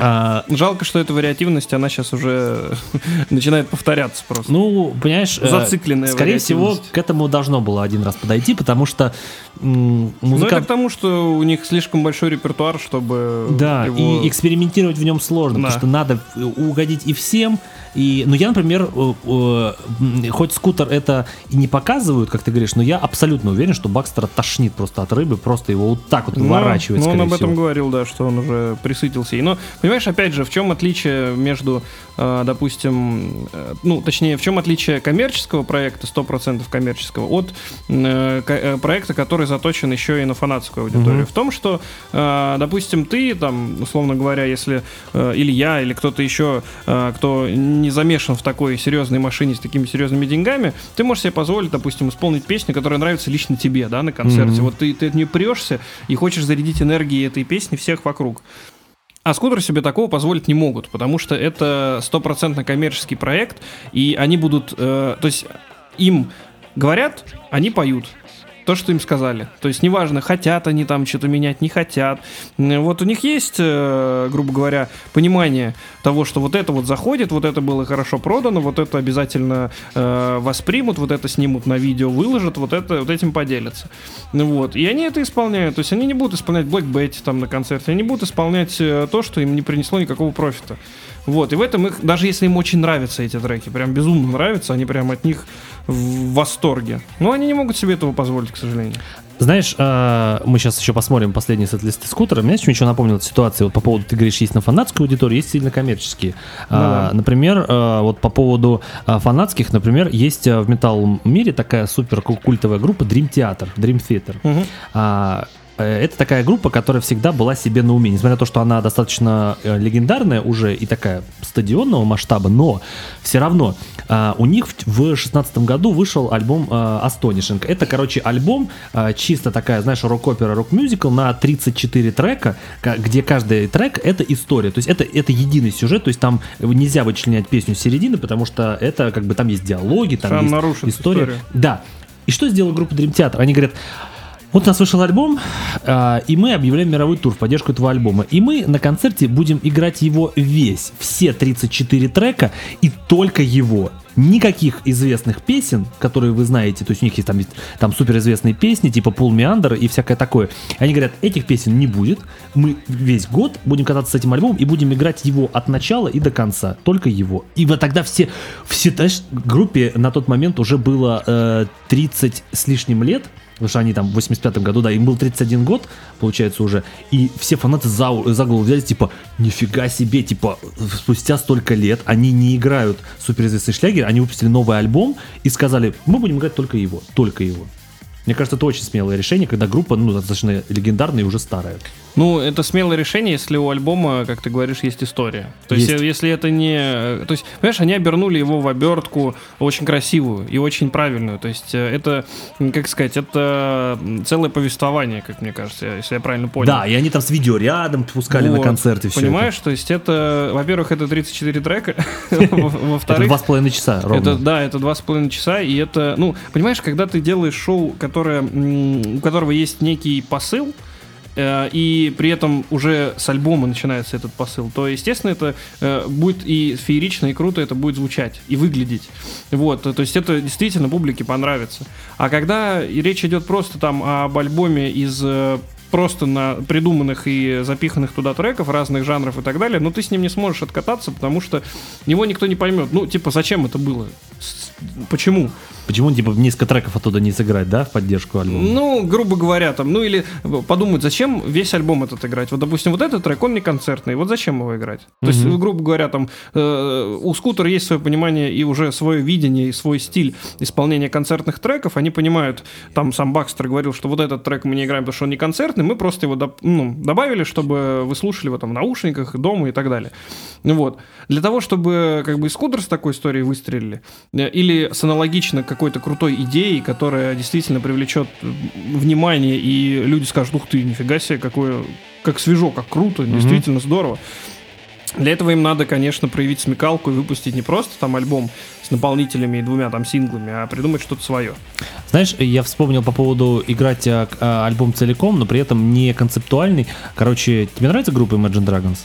А, Жалко, что эта вариативность, она сейчас уже [LAUGHS] начинает повторяться просто. Ну, понимаешь, э, зацикленная. Скорее всего, к этому должно было один раз подойти, потому что музыка... Ну, это к тому, что у них слишком большой репертуар, чтобы... Да, его... и экспериментировать в нем сложно, да. потому что надо угодить и всем, и, ну, я, например, э, э, хоть скутер это и не показывают, как ты говоришь, но я абсолютно уверен, что Бакстера тошнит просто от рыбы, просто его вот так вот ну, выворачивает, Ну, он об этом всего. говорил, да, что он уже присытился. И, но, понимаешь, опять же, в чем отличие между, допустим, ну, точнее, в чем отличие коммерческого проекта, 100% коммерческого, от проекта, который заточен еще и на фанатскую аудиторию? Угу. В том, что, допустим, ты, там, условно говоря, если или я, или кто-то еще, кто не замешан в такой серьезной машине с такими серьезными деньгами, ты можешь себе позволить, допустим, исполнить песню, которая нравится лично тебе, да, на концерте. Mm-hmm. Вот ты, ты от нее прешься и хочешь зарядить энергией этой песни всех вокруг. А скутеры себе такого позволить не могут, потому что это стопроцентно коммерческий проект, и они будут, э, то есть им говорят, они поют то, что им сказали. То есть неважно, хотят они там что-то менять, не хотят. Вот у них есть, э, грубо говоря, понимание того, что вот это вот заходит, вот это было хорошо продано, вот это обязательно э, воспримут, вот это снимут на видео, выложат, вот это вот этим поделятся. Вот. И они это исполняют. То есть они не будут исполнять Black Betty там на концерте, они будут исполнять э, то, что им не принесло никакого профита. Вот, и в этом их, даже если им очень нравятся эти треки, прям безумно нравятся, они прям от них в восторге. Но они не могут себе этого позволить, к сожалению. Знаешь, а, мы сейчас еще посмотрим последние сет-листы скутера. Мне еще напомнила ситуация вот по поводу, ты говоришь, есть на фанатскую аудиторию, есть сильно коммерческие. Ну, а, да. Например, а, вот по поводу фанатских, например, есть в металл мире такая супер культовая группа Dream Theater, Dream Theater. Угу. Э, это такая группа, которая всегда была себе на уме. Несмотря на то, что она достаточно э, легендарная уже и такая стадионного масштаба, но все равно а, у них в шестнадцатом году вышел альбом а, Astonishing. Это, короче, альбом а, чисто такая, знаешь, рок-опера, рок-мюзикл на 34 трека, где каждый трек — это история. То есть это, это единый сюжет, то есть там нельзя вычленять песню с середины, потому что это как бы там есть диалоги, там Сам есть история. Историю. Да. И что сделала группа Dream Theater? Они говорят, вот у нас вышел альбом, э, и мы объявляем мировой тур в поддержку этого альбома. И мы на концерте будем играть его весь, все 34 трека, и только его. Никаких известных песен, которые вы знаете, то есть у них есть там, там суперизвестные песни, типа Пул Меандер и всякое такое. Они говорят, этих песен не будет, мы весь год будем кататься с этим альбомом и будем играть его от начала и до конца, только его. И вот тогда все, все, знаешь, группе на тот момент уже было э, 30 с лишним лет, потому что они там в 85 году, да, им был 31 год, получается уже, и все фанаты за, за голову взяли, типа, нифига себе, типа, спустя столько лет они не играют суперизвестный шлягер, они выпустили новый альбом и сказали, мы будем играть только его, только его. Мне кажется, это очень смелое решение, когда группа, ну, достаточно легендарная и уже старая. Ну, это смелое решение, если у альбома, как ты говоришь, есть история. То есть, есть если это не... То есть, понимаешь, они обернули его в обертку очень красивую и очень правильную. То есть, э, это, как сказать, это целое повествование, как мне кажется, если я правильно понял. Да, и они там с видео рядом пускали вот, на концерты. Понимаешь, это. то есть, это, во-первых, это 34 трека, [LAUGHS] [LAUGHS] во-вторых... Это два с половиной часа ровно. Да, это два с половиной часа, и это, ну, понимаешь, когда ты делаешь шоу, которое, у которого есть некий посыл, Э, и при этом уже с альбома начинается этот посыл, то, естественно, это э, будет и феерично, и круто это будет звучать, и выглядеть. Вот, то есть это действительно публике понравится. А когда речь идет просто там об альбоме из э, просто на придуманных и запиханных туда треков разных жанров и так далее, но ты с ним не сможешь откататься, потому что его никто не поймет. Ну, типа, зачем это было? Почему? Почему, типа, несколько треков оттуда не сыграть, да, в поддержку альбома? Ну, грубо говоря, там, ну или подумать, зачем весь альбом этот играть? Вот, допустим, вот этот трек, он не концертный, вот зачем его играть? То есть, грубо говоря, там, э, у скутера есть свое понимание и уже свое видение, и свой стиль исполнения концертных треков, они понимают, там, сам Бакстер говорил, что вот этот трек мы не играем, потому что он не концертный, мы просто его доп- ну, добавили, чтобы вы слушали его там в наушниках, дома и так далее. Вот. Для того, чтобы как бы и скутер с такой историей выстрелили, э, или с аналогично какой-то крутой идеей, которая действительно привлечет внимание, и люди скажут, ух ты, нифига себе, какое, как свежо, как круто, действительно здорово. Для этого им надо, конечно, проявить смекалку и выпустить не просто там альбом с наполнителями и двумя там синглами, а придумать что-то свое. Знаешь, я вспомнил по поводу играть а, а, альбом целиком, но при этом не концептуальный. Короче, тебе нравится группа Imagine Dragons?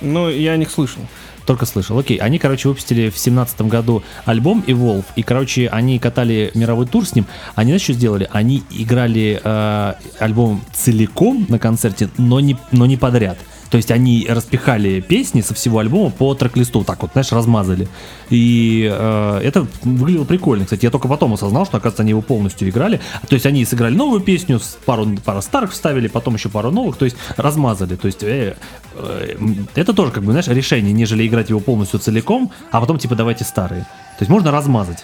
Ну, я о них слышал. Только слышал. Окей, они, короче, выпустили в семнадцатом году альбом Evolve, и, короче, они катали мировой тур с ним. Они, знаешь, что сделали? Они играли э, альбом целиком на концерте, но не, но не подряд. То есть они распихали песни со всего альбома по трек-листу, так вот, знаешь, размазали. И э, это выглядело прикольно. Кстати, я только потом осознал, что, оказывается, они его полностью играли. То есть они сыграли новую песню, пару, пару старых вставили, потом еще пару новых, то есть размазали. То есть э, э, это тоже, как бы, знаешь, решение, нежели играть его полностью целиком, а потом, типа, давайте старые. То есть можно размазать.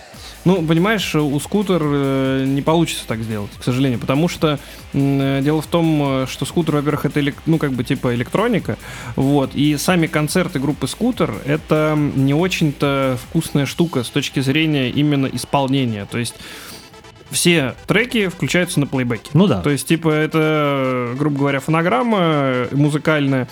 Ну, понимаешь, у скутер э, не получится так сделать, к сожалению, потому что э, дело в том, э, что скутер, во-первых, это ну как бы типа электроника, вот, и сами концерты группы скутер это не очень-то вкусная штука с точки зрения именно исполнения, то есть все треки включаются на плейбеке. Ну да. То есть, типа, это, грубо говоря, фонограмма музыкальная,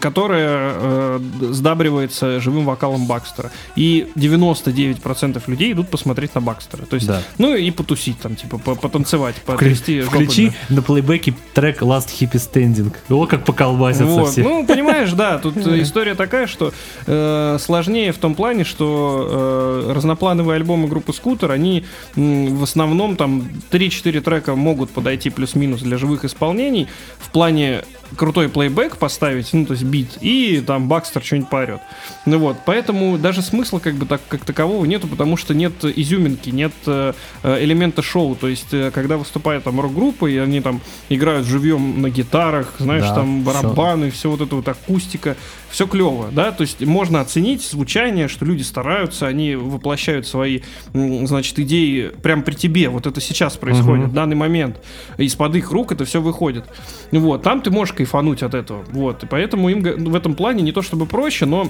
которая э, сдабривается живым вокалом Бакстера. И 99% людей идут посмотреть на Бакстера. То есть, да. ну и потусить там, типа, потанцевать, потрясти Включи на плейбеке трек Last Hippie Standing. О, как поколбасятся вот. все. Ну, понимаешь, да, тут [LAUGHS] история такая, что э, сложнее в том плане, что э, разноплановые альбомы группы Скутер, они в основном основном там 3-4 трека могут подойти плюс-минус для живых исполнений. В плане крутой плейбэк поставить, ну, то есть бит, и там Бакстер что-нибудь поорет. Ну вот, поэтому даже смысла как бы так, как такового нету, потому что нет изюминки, нет э, элемента шоу. То есть, э, когда выступает там рок-группа, и они там играют живьем на гитарах, знаешь, да, там барабаны, все. все вот это вот акустика, все клево, да, то есть можно оценить звучание, что люди стараются, они воплощают свои, значит, идеи прямо при тебе, вот это сейчас происходит, угу. в данный момент, из-под их рук это все выходит. Вот, там ты можешь кайфануть от этого, вот, и поэтому им в этом плане не то чтобы проще, но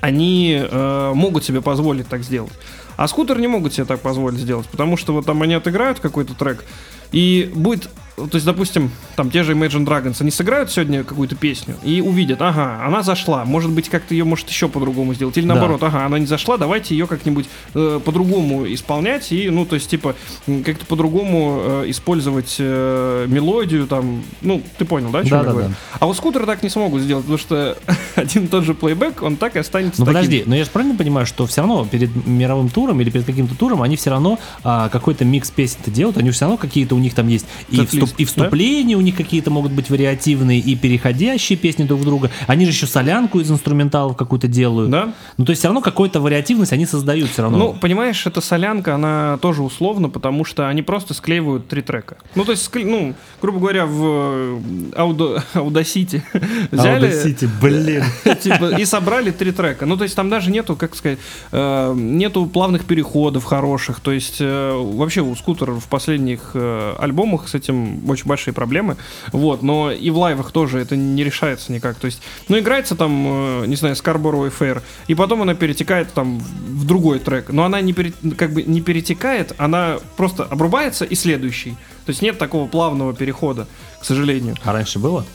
они э, могут себе позволить так сделать. А скутер не могут себе так позволить сделать, потому что вот там они отыграют какой-то трек, и будет то есть, допустим, там те же Imagine Dragons, они сыграют сегодня какую-то песню и увидят, ага, она зашла, может быть, как-то ее может еще по-другому сделать, или наоборот, да. ага, она не зашла, давайте ее как-нибудь э, по-другому исполнять и, ну, то есть, типа, как-то по-другому э, использовать э, мелодию, там, ну, ты понял, да, о чем да, я да, говорю? Да. А вот скутеры так не смогут сделать, потому что [LAUGHS] один и тот же плейбэк, он так и останется Ну, таким. подожди, но я же правильно понимаю, что все равно перед мировым туром или перед каким-то туром они все равно а, какой-то микс песен-то делают, они все равно какие-то у них там есть и вступ и вступления да? у них какие-то могут быть вариативные, и переходящие песни друг в друга. Они же еще солянку из инструменталов какую-то делают. Да. Ну, то есть все равно какую-то вариативность они создают все равно. Ну, понимаешь, эта солянка, она тоже условно, потому что они просто склеивают три трека. Ну, то есть, ну, грубо говоря, в Audacity [LAUGHS] [LAUGHS] взяли... Audacity, блин. [LAUGHS] Типа, и собрали три трека. Ну, то есть там даже нету, как сказать, э, нету плавных переходов хороших. То есть э, вообще у скутера в последних э, альбомах с этим очень большие проблемы. Вот, но и в лайвах тоже это не решается никак. То есть, ну, играется там, э, не знаю, Scarborough Fair, и потом она перетекает там в другой трек. Но она не, пере, как бы не перетекает, она просто обрубается и следующий. То есть нет такого плавного перехода, к сожалению. А раньше было?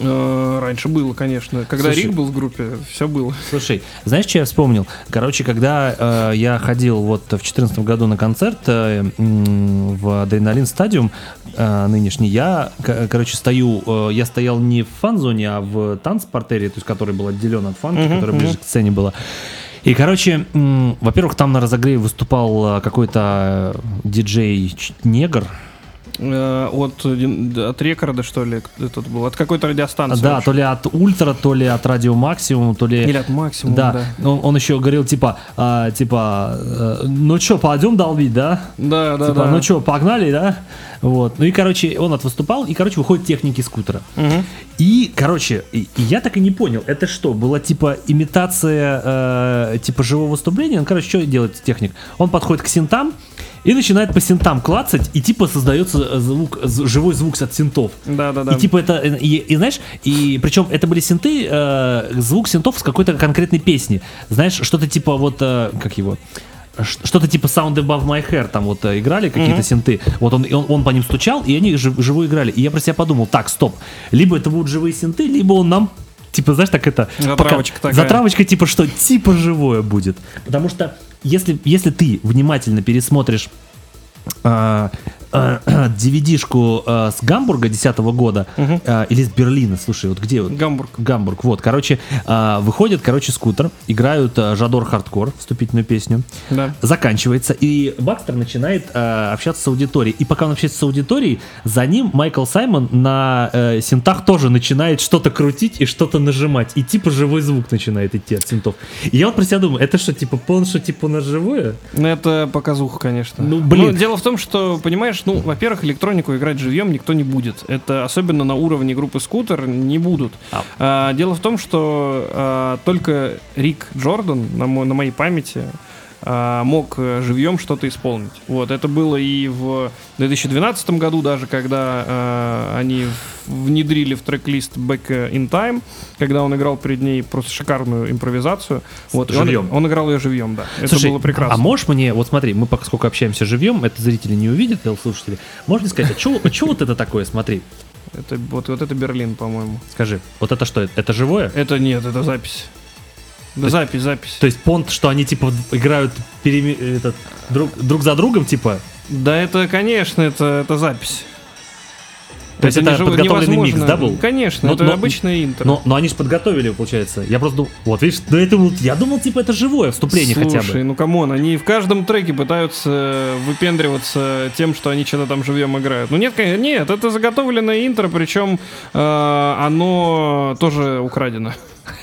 Э, раньше было, конечно. Когда Слушай, Рик был в группе, все было. Слушай, знаешь, что я вспомнил? Короче, когда э, я ходил вот в 2014 году на концерт э, в Адреналин Стадиум э, нынешний, я, короче, стою, э, я стоял не в фан-зоне, а в танцпортере, то есть который был отделен от фанки, uh-huh, который uh-huh. ближе к сцене была. И, короче, во-первых, там на разогреве выступал э, какой-то диджей-негр, Э, от, от рекорда, что ли, этот был? От какой-то радиостанции. Да, то ли от Ультра, то ли от Радио Максимум, то ли... Или от Максимума, да. да. Он, он еще говорил, типа, а, типа, э, ну что, пойдем долбить, да? Да, да, типа, да. ну что, погнали, да? Вот. Ну и, короче, он отвыступал, и, короче, выходит техники скутера. Угу. И, короче, и, и я так и не понял, это что, была типа имитация э, типа живого выступления? Он, короче, что делает техник? Он подходит к синтам, и начинает по синтам клацать, и типа создается звук, живой звук от синтов. Да, да, да. И типа это, и, и знаешь, и причем это были синты, э, звук синтов с какой-то конкретной песни. Знаешь, что-то типа вот, э, как его, что-то типа Sound Above My Hair, там вот э, играли какие-то mm-hmm. синты, вот он, он, он по ним стучал, и они жив, живую играли. И я про себя подумал, так, стоп, либо это будут живые синты, либо он нам типа, знаешь, так это... Затравочка пока, такая. Затравочка, типа, что типа живое будет. Потому что если, если ты внимательно пересмотришь а, [CLEARS THROAT] DVD-шку э, с Гамбурга 10 года угу. э, или с Берлина, слушай, вот где? Гамбург. Гамбург, вот, короче, э, выходит, короче, скутер, играют э, Жадор Хардкор, вступительную песню, да. заканчивается, и Бакстер начинает э, общаться с аудиторией, и пока он общается с аудиторией, за ним Майкл Саймон на э, синтах тоже начинает что-то крутить и что-то нажимать, и типа живой звук начинает идти от синтов. И я вот про себя думаю, это что, типа, он что, типа, на живое? Ну, это показуха, конечно. Ну, блин. Ну, дело в том, что, понимаешь, знаешь, ну, во-первых, электронику играть живьем никто не будет. Это особенно на уровне группы Скутер не будут. А. А, дело в том, что а, только Рик Джордан, на, мо- на моей памяти, а, мог э, живьем что-то исполнить. Вот, это было и в 2012 году даже, когда а, они внедрили в трек-лист Back in Time, когда он играл перед ней просто шикарную импровизацию. Вот, живьем. Он, он играл ее живьем, да. Слушай, это было прекрасно. А можешь мне, вот смотри, мы пока сколько общаемся живьем, это зрители не увидят, слушатели. Можно сказать, а что а вот это такое, смотри? Это вот, вот это Берлин, по-моему. Скажи, вот это что? Это живое? Это нет, это запись. Да, запись, запись. То есть понт, что они типа играют переми... этот, друг, друг за другом, типа? Да, это, конечно, это, это запись. То есть это, это подготовленный невозможно. микс, да, был? Конечно, но, это но, обычное интро. Но, но они же подготовили, получается. Я просто думал, вот видишь, да это, я думал, типа, это живое вступление Слушай, хотя бы. Слушай, ну come on, они в каждом треке пытаются выпендриваться тем, что они что-то там живьем играют. Ну нет, нет, это заготовленное интро, причем э, оно тоже украдено.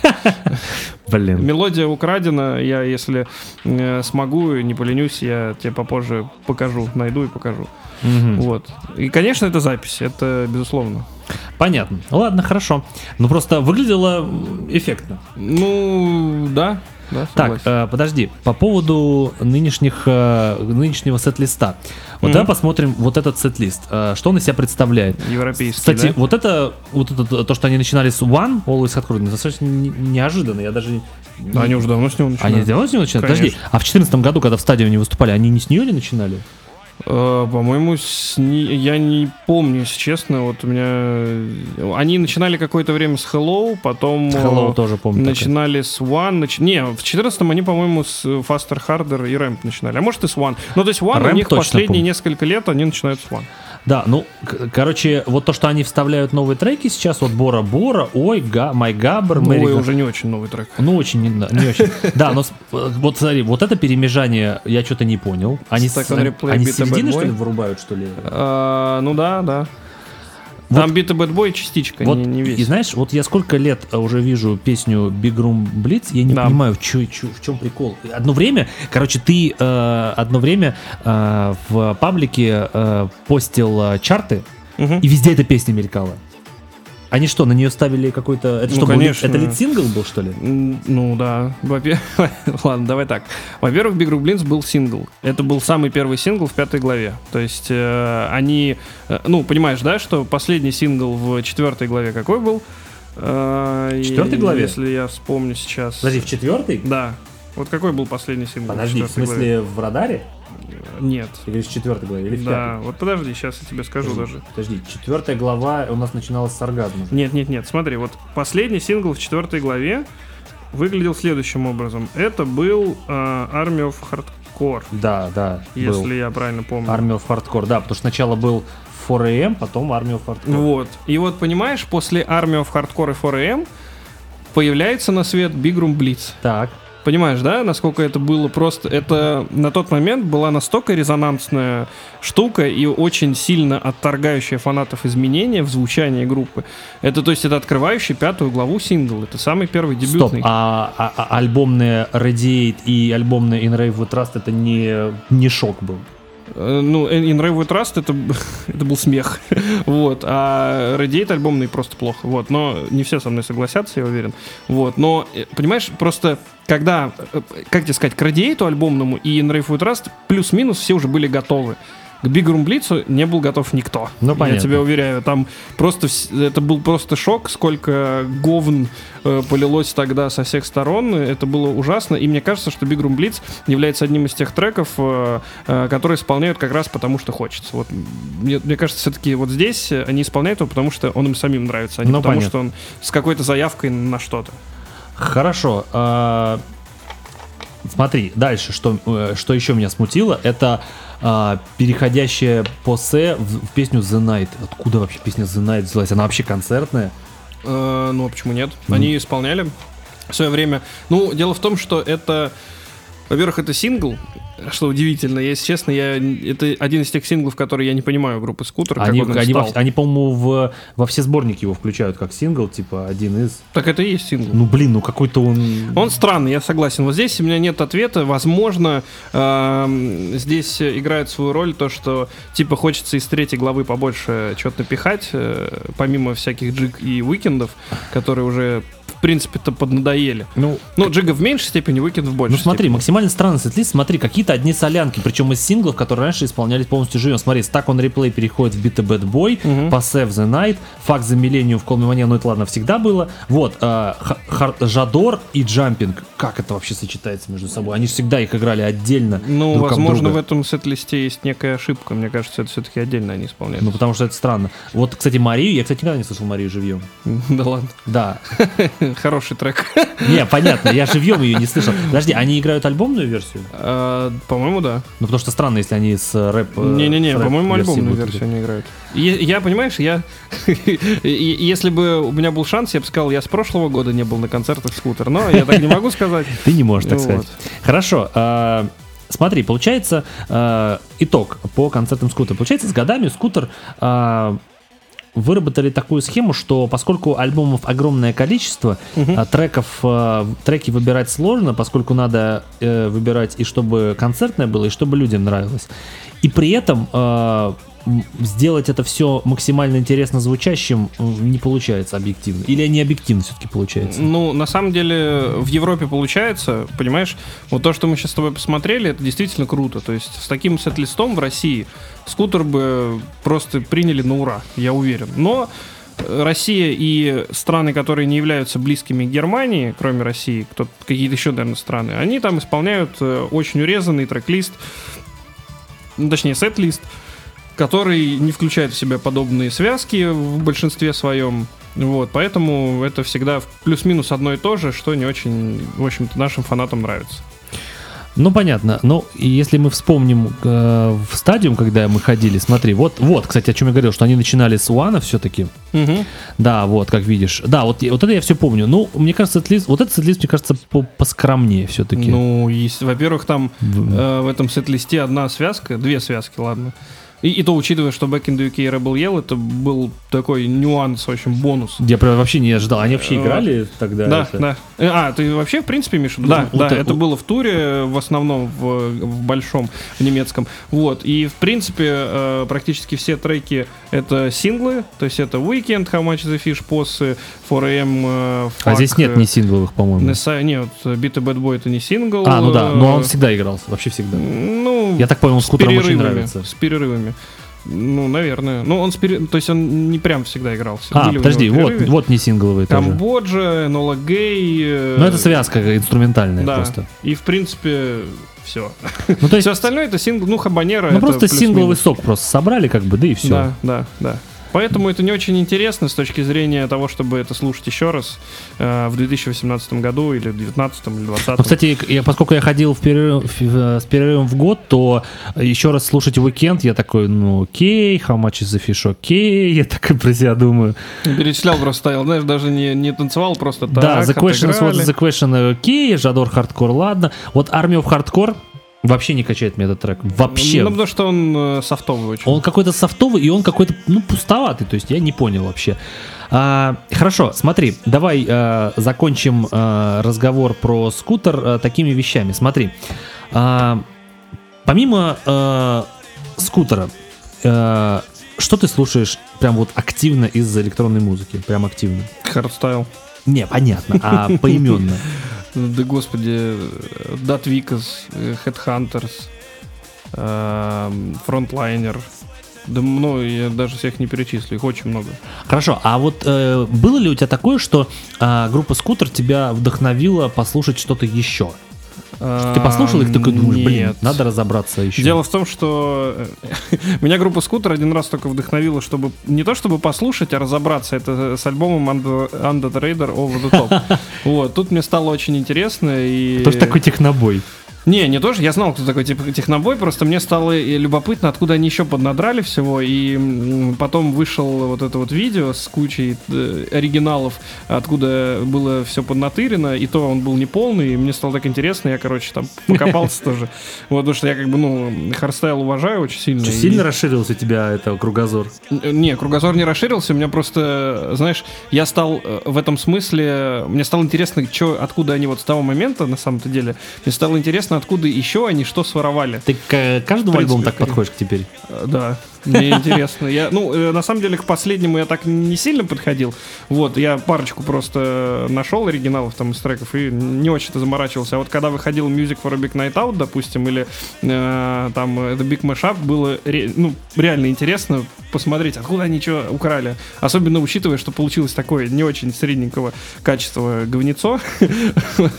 [LAUGHS] Блин. Мелодия украдена. Я, если э, смогу, не поленюсь, я тебе попозже покажу, найду и покажу. Угу. Вот. И, конечно, это запись, это безусловно. Понятно. Ладно, хорошо. Ну просто выглядело эффектно. Ну, да. Да, так, э, подожди, по поводу нынешних, э, нынешнего сет-листа. Вот mm-hmm. давай посмотрим вот этот сет-лист. Э, что он из себя представляет? Европейский, Кстати, да? вот это, вот это, то, что они начинали с One, Always Hardcore, достаточно неожиданно. Я даже... Да, они уже давно с него начинали. Они давно с него начинали? Подожди, а в 2014 году, когда в стадионе выступали, они не с нее не начинали? Uh, по-моему, не... я не помню, если честно. Вот у меня... Они начинали какое-то время с Hello, потом... Hello тоже помню. Начинали такое. с One. Нач... Не, в 14 они, по-моему, с Faster, Harder и Ramp начинали. А может и с One. Ну, то есть One Ramp у них последние помню. несколько лет они начинают с One. Да, ну, короче, вот то, что они вставляют новые треки сейчас, вот Бора Бора, Ой, Га, Май Габбер, ну, Ой, уже не очень новый трек. Ну, очень, не, не очень. Да, но вот смотри, вот это перемежание я что-то не понял. Они, с, они середины, что ли, вырубают, что ли? А, ну да, да. Вот, Там Bad Boy частичка, вот, не, не весь. И знаешь, вот я сколько лет уже вижу песню Big Room Blitz, я не да. понимаю, в, чё, чё, в чем прикол. Одно время, короче, ты э, одно время э, в паблике э, постил э, чарты, угу. и везде эта песня мелькала. Они что, на нее ставили какой-то... Это ну, что, конечно. Был, это lead-сингл был, что ли? Ну, да. [LAUGHS] Ладно, давай так. Во-первых, Big Room Blitz был сингл. Это был самый первый сингл в пятой главе. То есть э, они... Э, ну, понимаешь, да, что последний сингл в четвертой главе какой был? Э, в четвертой главе? Если я вспомню сейчас. Подожди, в четвертой? Да. Вот какой был последний сингл? Подожди, в, в смысле главе? в радаре? Нет. Или в четвертой главе, или в Да, вот подожди, сейчас я тебе скажу подожди, даже. Подожди, четвертая глава у нас начиналась с оргазма. Нет, нет, нет, смотри, вот последний сингл в четвертой главе выглядел следующим образом. Это был э, Army of Hardcore. Да, да. Если был. я правильно помню. Army of Hardcore, да, потому что сначала был 4AM, потом Army of Hardcore. Вот. И вот, понимаешь, после Army of Hardcore и 4AM появляется на свет Big Room Blitz. Так. Понимаешь, да, насколько это было просто... Это на тот момент была настолько резонансная штука и очень сильно отторгающая фанатов изменения в звучании группы. Это, то есть, это открывающий пятую главу сингл. Это самый первый дебютный. Стоп, а, а, а альбомная Radiate и альбомная In Rave with Trust это не, не шок был? Э, ну, In Rave with Trust это, [LAUGHS] это был смех. [LAUGHS] вот. А Radiate альбомный просто плохо. Вот. Но не все со мной согласятся, я уверен. Вот. Но, э, понимаешь, просто когда, э, как тебе сказать, к Radiate альбомному и In Rave with Trust плюс-минус все уже были готовы. К Room Blitz не был готов никто. Ну, понятно. Я тебя уверяю, там просто это был просто шок, сколько говн э, полилось тогда со всех сторон. Это было ужасно. И мне кажется, что Room Blitz является одним из тех треков, э, э, которые исполняют как раз потому, что хочется. Вот мне, мне кажется, все-таки вот здесь они исполняют его, потому что он им самим нравится, а не ну, потому, понятно. что он с какой-то заявкой на что-то. Хорошо. А, смотри, дальше, что, э, что еще меня смутило, это а, переходящая по С в, в песню The Night. Откуда вообще песня The Night взялась? Она вообще концертная? Э, ну, а почему нет? Mm. Они исполняли в свое время. Ну, дело в том, что это во-первых, это сингл, что удивительно. Если честно, я, это один из тех синглов, которые я не понимаю группы Скутер. Они, как он они, во, они по-моему, в, во все сборники его включают как сингл, типа один из. Так это и есть сингл. Ну блин, ну какой-то он. Он странный, я согласен. Вот здесь у меня нет ответа. Возможно, э, здесь играет свою роль то, что типа хочется из третьей главы побольше что-то напихать, э, помимо всяких джиг и уикендов, которые уже принципе-то поднадоели. Ну, Ну, Jigga в меньшей степени, Уикенд в большей Ну смотри, степени. максимально странный сет-лист, смотри, какие-то одни солянки, причем из синглов, которые раньше исполнялись полностью живем. Смотри, Stuck on Replay переходит в Bit a Bad Boy, по Save the Night, Fuck the Millennium в Call Me Mania, ну это ладно, всегда было. Вот, э, Хар- Жадор и Джампинг, как это вообще сочетается между собой? Они всегда их играли отдельно. Ну, друг возможно, в этом сет-листе есть некая ошибка. Мне кажется, это все-таки отдельно они исполняют. Ну, потому что это странно. Вот, кстати, Марию, я, кстати, никогда не слышал Марию живьем. [LAUGHS] Да ладно. Да. [LAUGHS] Хороший трек. [LAUGHS] Не, понятно, я живьем ее не слышал. Подожди, они играют альбомную версию? А, По-моему, да. Ну, потому что странно, если они с э, рэп... э, Не-не-не, с по-моему, альбомную версию они играют. Е- Я, понимаешь, я... [LAUGHS] Если бы у меня был шанс, я бы сказал, я с прошлого года не был на концертах скутер, но я так не могу сказать. [LAUGHS] Ты не можешь так Вот. сказать. Хорошо. а, Смотри, получается а, итог по концертам скутера. Получается, с годами скутер а, выработали такую схему, что поскольку альбомов огромное количество, а, треков, а, треки выбирать сложно, поскольку надо э, выбирать и чтобы концертное было, и чтобы людям нравилось. И при этом а, сделать это все максимально интересно звучащим не получается объективно. Или не объективно все-таки получается. Ну, на самом деле, в Европе получается, понимаешь, вот то, что мы сейчас с тобой посмотрели, это действительно круто. То есть с таким сет-листом в России скутер бы просто приняли на ура, я уверен. Но э, Россия и страны, которые не являются близкими Германии, кроме России, кто какие-то еще, наверное, страны, они там исполняют э, очень урезанный трек-лист, ну, точнее, сет-лист, который не включает в себя подобные связки в большинстве своем. Вот, поэтому это всегда плюс-минус одно и то же, что не очень, в общем-то, нашим фанатам нравится. Ну, понятно. Ну, и если мы вспомним э, в стадиум, когда мы ходили, смотри, вот, вот, кстати, о чем я говорил, что они начинали с Уана все-таки. Да, вот, как видишь. Да, вот, вот это я все помню. Ну, мне кажется, сет-лист- вот этот сет-лист, мне кажется, по- поскромнее все-таки. Ну, есть, во-первых, там э, в этом сет-листе одна связка, две связки, ладно. И, и то, учитывая, что Back in the UK Rebel Yell, это был такой нюанс, в общем, бонус. Я прям вообще не ожидал. Они вообще играли тогда? Да, это? да. Э, А, ты вообще, в принципе, виду? Ну, Да, да, это- это было в туре, в основном в, в большом, в немецком. Вот, и, в принципе, э, практически все треки это синглы, то есть это Weekend, How Much the Fish, Posse, 4AM, э, А Fuck, здесь нет ни сингловых, по-моему. Nessa- Нет, Beat a Bad Boy это не сингл. А, ну да, но он всегда игрался, вообще всегда. Ну, Я так понял, с скутерам очень нравится. С перерывами. Ну, наверное. Ну, он с пере- То есть он не прям всегда игрался. А, Были у подожди, вот, вот не сингловые тоже. Камбоджа, Нола Гей. э, Ну, это связка инструментальная Да. просто. И, в принципе, все. Ну, то есть, Все остальное это сингл, ну, Хабанера. ну просто сингловый сок просто собрали, как бы, да и все. Да, да, да. Поэтому это не очень интересно с точки зрения того, чтобы это слушать еще раз э, в 2018 году или в 2019 или 2020. Ну, кстати, я, поскольку я ходил в перерыв- в- в- с перерывом в год, то еще раз слушать уикенд, я такой, ну окей, how much is the fish, окей, я такой про себя думаю. Перечислял просто, стоял, знаешь, даже не, не танцевал, просто так, да, The Question, отыграли. the question, окей, Жадор Хардкор, ладно. Вот Army of Hardcore вообще не качает мне этот трек. Вообще. Ну, потому что он э, софтовый очень. Он какой-то софтовый, и он какой-то, ну, пустоватый, то есть я не понял вообще. А, хорошо, смотри, давай э, закончим э, разговор про скутер э, такими вещами. Смотри, а, помимо э, скутера, э, что ты слушаешь прям вот активно из электронной музыки? Прям активно? Hardstyle. Не, понятно, а поименно. [LAUGHS] Да господи, Датвикас, Headhunters, эм, Frontliner. Да, ну, я даже всех не перечислю, их очень много. Хорошо, а вот э, было ли у тебя такое, что а, группа Скутер тебя вдохновила послушать что-то еще? Ты послушал их, такой думаешь, блин, Нет. надо разобраться еще. Дело в том, что э, [LAUGHS] меня группа Скутер один раз только вдохновила, чтобы не то чтобы послушать, а разобраться. Это с альбомом Under, Under the Radar Over the Top. [LAUGHS] Вот, тут мне стало очень интересно. И... Кто ж такой технобой? Не, не тоже. Я знал, кто такой тип- Technoboy, просто мне стало любопытно, откуда они еще поднадрали всего. И потом вышел вот это вот видео с кучей э, оригиналов, откуда было все поднатырено, и то он был неполный, и мне стало так интересно, я, короче, там [LAUGHS] покопался тоже. Вот, потому что я как бы, ну, hardstyle уважаю очень сильно. Что, сильно расширился у тебя это кругозор? Не, кругозор не расширился, у меня просто, знаешь, я стал э, в этом смысле, мне стало интересно, чё, откуда они вот с того момента, на самом-то деле, мне стало интересно, откуда еще они что своровали. Ты к каждому альбому так подходишь теперь? Э, Да, мне интересно. Я, ну, э, на самом деле, к последнему я так не сильно подходил. Вот, я парочку просто нашел оригиналов там из треков и не очень-то заморачивался. А вот когда выходил Music for a Big Night Out, допустим, или э, там э, The Big Mashup, было ре- ну, реально интересно посмотреть, откуда они что украли. Особенно учитывая, что получилось такое не очень средненького качества говнецо. [LAUGHS]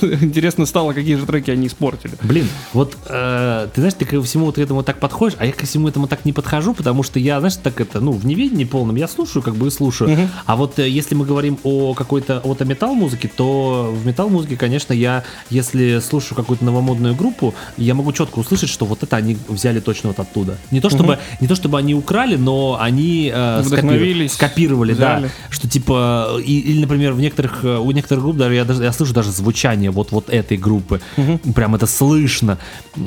Интересно стало, какие же треки они испортили. Блин, вот э, ты знаешь, ты ко всему вот этому так подходишь, а я ко всему этому так не подхожу, потому что я, знаешь, так это, ну, в неведении полном, я слушаю, как бы и слушаю. Мгм. А вот э, если мы говорим о какой-то вот о металл-музыке, то в металл-музыке, конечно, я, если слушаю какую-то новомодную группу, я могу четко услышать, что вот это они взяли точно вот оттуда. Не то чтобы, не то чтобы они украли, но они э, скопи- Вдохновились, скопировали, да, что типа и- или, например, в некоторых э, у некоторых групп даже я даже я слышу даже звучание вот вот этой группы, прям это слышно.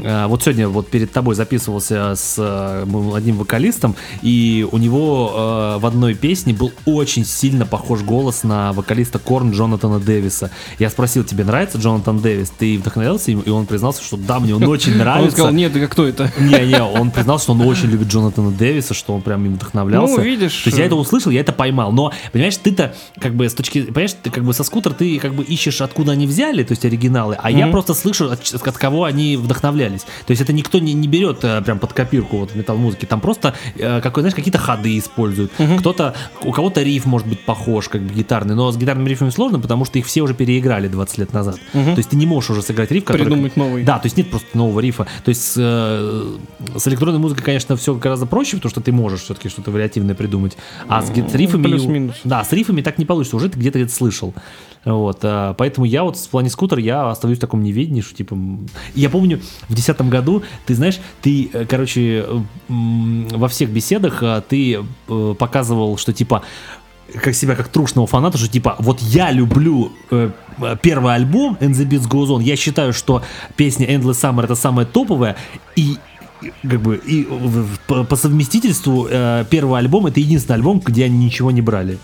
Э, Вот сегодня вот перед тобой записывался с э, одним вокалистом, и у него э, в одной песне был очень сильно похож голос на вокалиста Корн Джонатана Дэвиса. Я спросил, тебе нравится Джонатан Дэвис? Ты вдохновился им? И он признался, что да, мне он очень [LAUGHS] Он нравится. сказал, нет, кто это? [LAUGHS] Не-не, он признал, что он очень любит Джонатана Дэвиса, что он прям им вдохновлялся. Ну, видишь, То есть я это услышал, я это поймал. Но, понимаешь, ты-то как бы с точки... Понимаешь, ты как бы со скутер ты как бы ищешь, откуда они взяли, то есть оригиналы, а я Мгм. просто слышу, от, от кого они вдохновлялись. То есть это никто не, не берет э, прям под копирку вот в метал-музыке. Там просто, э, какой, знаешь, какие-то ходы используют. Кто-то, у кого-то риф может быть похож, как бы гитарный, но с гитарными рифами сложно, потому что их все уже переиграли 20 лет назад. Мгм. То есть ты не можешь уже сыграть риф, который... Придумать новый. Да, то есть нет просто нового рифа. То есть с, э, с электронной музыкой, конечно, все гораздо проще, потому что ты можешь все-таки что-то вариативное придумать. А с, ги- с рифами... плюс-минус. Да, с рифами так не получится. Уже ты где-то это слышал. Вот, а, поэтому я вот в плане скутера я остаюсь в таком неведении, что типа... Я помню, в десятом году, ты знаешь, ты, э, короче, э, во всех беседах э, ты показывал, что типа как себя как трушного фаната, что типа вот я люблю э, первый альбом And the Beats Goes On, я считаю, что песня Endless Summer это самая топовая, и как бы и по, по совместительству э, первый альбом это единственный альбом, где они ничего не брали,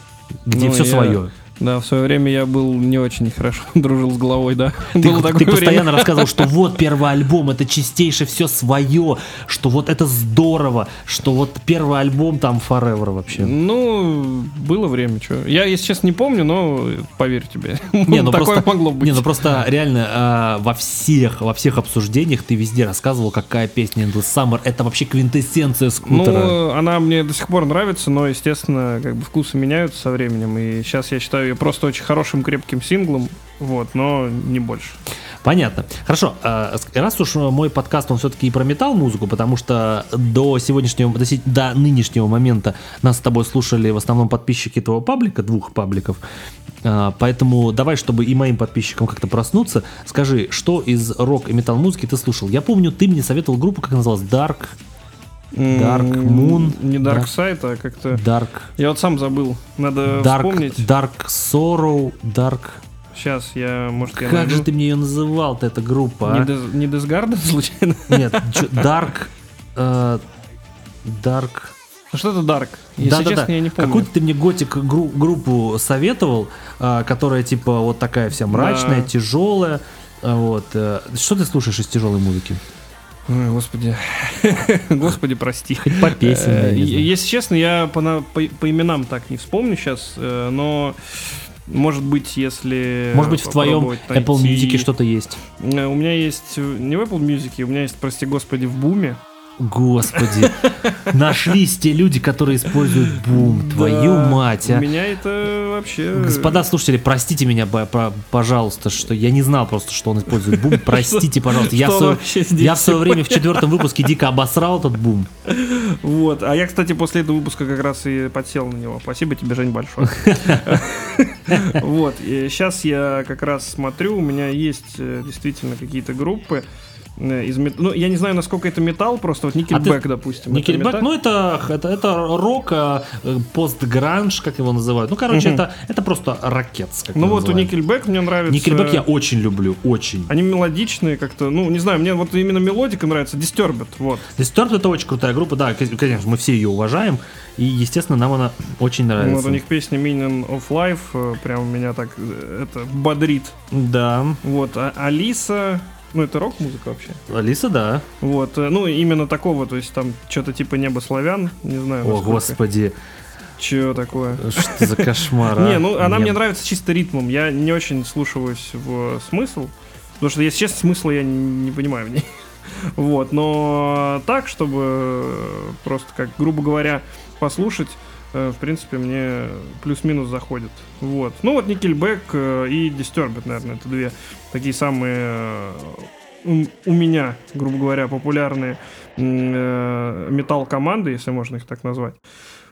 где Ну, все я- свое. Да, в свое время я был не очень хорошо [LAUGHS] дружил с головой, да. Ты, Было ты такое постоянно время. рассказывал, что вот первый альбом, это чистейшее все свое, что вот это здорово, что вот первый альбом там Forever вообще. Ну, было время, что. Я, если честно, не помню, но поверь тебе. [LAUGHS] Не, ну Такое просто, могло быть. Не, ну просто реально а, во всех, во всех обсуждениях ты везде рассказывал, какая песня Endless Summer это вообще квинтэссенция скутера. Ну, она мне до сих пор нравится, но, естественно, как бы вкусы меняются со временем. И сейчас я считаю ее просто очень хорошим, крепким синглом. Вот, но не больше. Понятно. Хорошо, а, раз уж мой подкаст, он все-таки и про метал-музыку, потому что до сегодняшнего, до, до нынешнего момента нас с тобой слушали в основном подписчики твоего паблика, двух пабликов, А, поэтому давай, чтобы и моим подписчикам как-то проснуться, скажи, что из рок и метал-музыки ты слушал? Я помню, ты мне советовал группу, как называлась, Dark, Dark Moon, Не да. Dark Side, а как-то... Dark, Я вот сам забыл. Надо Dark, вспомнить. Dark Sorrow, Dark... Сейчас я, может, я Как найду. же ты мне ее называл-то, эта группа, а? Не, Дез- не Desgarded, [LAUGHS] случайно? Нет, Dark... э, Dark... Ну, Что-то Dark. Если Да-да-да. честно, я не помню. Какую-то ты мне готик гру- группу советовал, а, которая типа вот такая вся мрачная, Да. тяжелая. А, Вот. э, Что ты слушаешь из тяжелой музыки? Ой, господи. [LAUGHS] Господи, прости. Хоть по песням, Э. Если честно, я по, по, по именам так не вспомню сейчас, э, но может быть, если... Может быть, в твоем попробовать Apple найти- Music что-то есть. Э, У меня есть, не в Apple Music, у меня есть, прости господи, в Буме. Господи. [LAUGHS] Нашлись те люди, которые используют бум. Твою Да, мать, а. меня это вообще... Господа слушатели, простите меня, по- по- пожалуйста, что я не знал просто, что он использует бум. [LAUGHS] Простите, пожалуйста. Я, в я в свое время в четвертом выпуске дико обосрал этот бум. [LAUGHS] Вот. А я, кстати, после этого выпуска как раз и подсел на него. Спасибо тебе, Жень, большое. Вот. Сейчас я как раз смотрю, у меня есть э, действительно какие-то группы из мет- Ну, я не знаю, насколько это металл, просто вот Nickelback, допустим. это Никельбэк, металл? ну это, это, это рок, а, э, постгранж, как его называют. Ну, короче, Мгм. это, это просто ракетс, как Ну вот у называют. Nickelback мне нравится... Никельбэк я очень люблю, очень. Они мелодичные как-то, ну, не знаю, мне вот именно мелодика нравится, Disturbed, вот. Disturbed это очень крутая группа, да, конечно, мы все ее уважаем, и, естественно, нам она очень нравится. Вот у них песня Meaning of Life э, прям меня так э, это бодрит. Да, Вот, а Алиса, Ну, это рок-музыка вообще. Алиса, да. Вот, э, ну, именно такого, то есть там что-то типа небо славян, не знаю. О, насколько. господи, Чё такое? что за кошмар, а? Не, ну она Не, мне нравится чисто ритмом. Я не очень слушаюсь в смысл. Потому что, если честно, смысла я не понимаю в ней. [LAUGHS] Вот, но так, чтобы просто, как, грубо говоря, послушать, в принципе, мне плюс-минус заходит. Вот. Ну вот Nickelback э, и Disturbed, наверное, это две такие самые э, у меня, грубо говоря, популярные э, металл-команды, если можно их так назвать.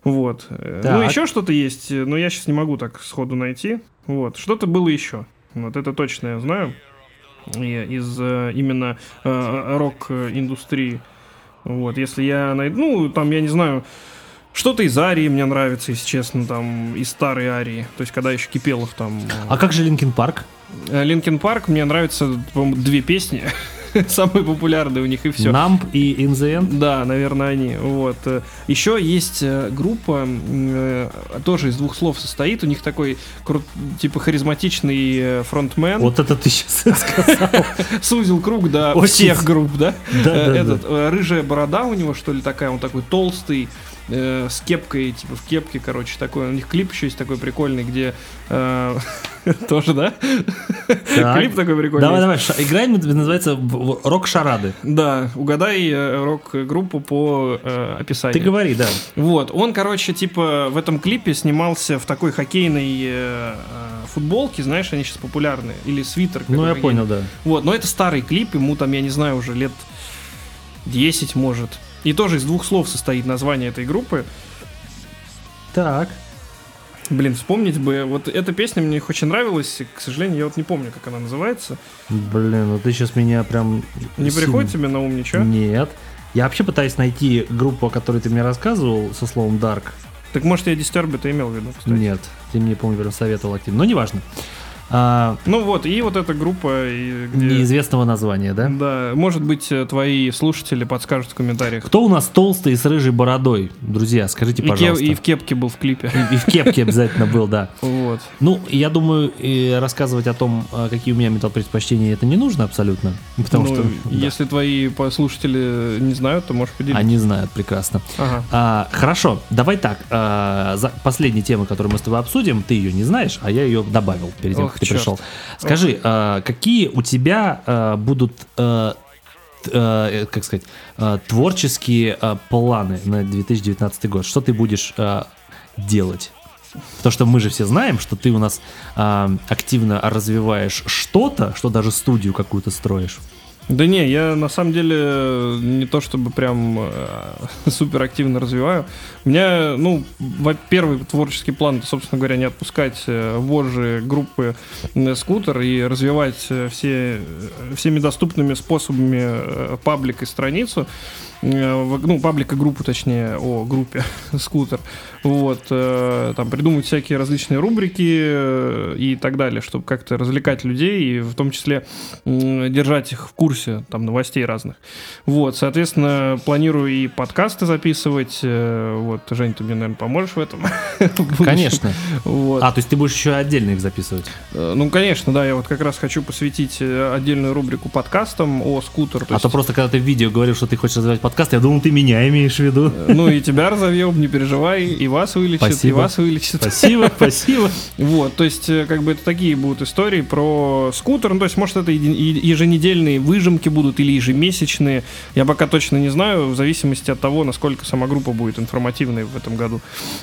Вот. Э, Ну, Так. еще что-то есть, э, но я сейчас не могу так сходу найти. Вот. Что-то было еще. Вот это точно я знаю. Из э, именно э, рок-индустрии. Вот. Если я найду... Ну, там, я не знаю... Что-то из Арии мне нравится, если честно, там, из старой Арии. То есть, когда еще Кипелов там... А как же Linkin Park? Linkin Park, мне нравятся, по-моему, две песни. [LAUGHS] Самые популярные у них, и все. Намп и In the End? Да, наверное, они. Вот. Еще есть э, группа, э, тоже из двух слов состоит. У них такой крут- типа харизматичный э, фронтмен. Вот это ты сейчас [LAUGHS] сказал. [LAUGHS] Сузил круг до всех групп, да? Да, Э. Этот э, рыжая борода у него, что ли, такая, он такой толстый. Э, с кепкой, типа в кепке, короче, такой. У них клип еще есть такой прикольный, где э, [LAUGHS] тоже, да? Так. Клип такой прикольный. Давай, давай, ша- играем, называется рок-шарады. Да, угадай э, рок-группу по э, описанию. Ты говори, да. Вот, он, короче, типа в этом клипе снимался в такой хоккейной э, футболке, знаешь, они сейчас популярны, или свитер. Ну, я понял, да. Вот, но это старый клип, ему там, я не знаю, уже лет 10, может. И тоже из двух слов состоит название этой группы. Так. Блин, вспомнить бы. Вот эта песня мне очень нравилась, к сожалению, я вот не помню, как она называется. Блин, ну ты сейчас меня прям... Не сильно- приходит тебе на ум ничего? Нет. Я вообще пытаюсь найти группу, о которой ты мне рассказывал, со словом Dark. Так может я Disturbed ты имел в виду, кстати. Нет, ты мне, помню, советовал активно. Но неважно. А, Ну вот, и вот эта группа, и где... неизвестного названия, да? Да, может быть, э, твои слушатели подскажут в комментариях. Кто у нас толстый с рыжей бородой? Друзья, скажите, И, пожалуйста. и в кепке был в клипе. И в кепке обязательно был, да. [LAUGHS] Вот. Ну, я думаю, и рассказывать о том, а, какие у меня металл предпочтения, это не нужно абсолютно. Потому Ну, что да, если твои по- слушатели не знают, то можешь поделиться. они знают прекрасно. Ага. А, хорошо, давай так. а, за последняя тема, которую мы с тобой обсудим, ты ее не знаешь, а я ее добавил перед тем, Ох, ты черт. пришел. Скажи, а, какие у тебя а, будут, а, э, как сказать, а, творческие а, планы на 2019 год? Что ты будешь а, делать? Потому что мы же все знаем, что ты у нас а, активно развиваешь что-то, что даже студию какую-то строишь. Да не, я на самом деле не то чтобы прям э, [LAUGHS] супер активно развиваю. У меня, ну, первый творческий план, собственно говоря, не отпускать э, вожжи группы э, скутер и развивать э, все, э, всеми доступными способами э, паблик и страницу. Э, Ну, паблик и группу, точнее, о группе [LAUGHS] скутер. Вот, э, там придумать всякие различные рубрики э, и так далее, чтобы как-то развлекать людей и в том числе держать их в курсе там новостей разных. Вот, соответственно, планирую и подкасты записывать. Вот, Жень, ты мне, наверное, поможешь в этом? [LAUGHS] Конечно. Вот. А, то есть ты будешь еще отдельно их записывать? Ну, конечно, да, я вот как раз хочу посвятить отдельную рубрику подкастам о скутер. а то просто когда ты в видео говорил, что ты хочешь развивать подкаст, я думал, ты меня имеешь в виду. Э, Ну и тебя разовьем, не переживай, и вас вылечит, и Спасибо. вас вылечит. Спасибо, [LAUGHS] спасибо. Вот, то есть, э, как бы это такие будут истории про скутер. Ну, то есть, может, это еженедельные выжимки будут или ежемесячные. Я пока точно не знаю, в зависимости от того, насколько сама группа будет информативной в этом году.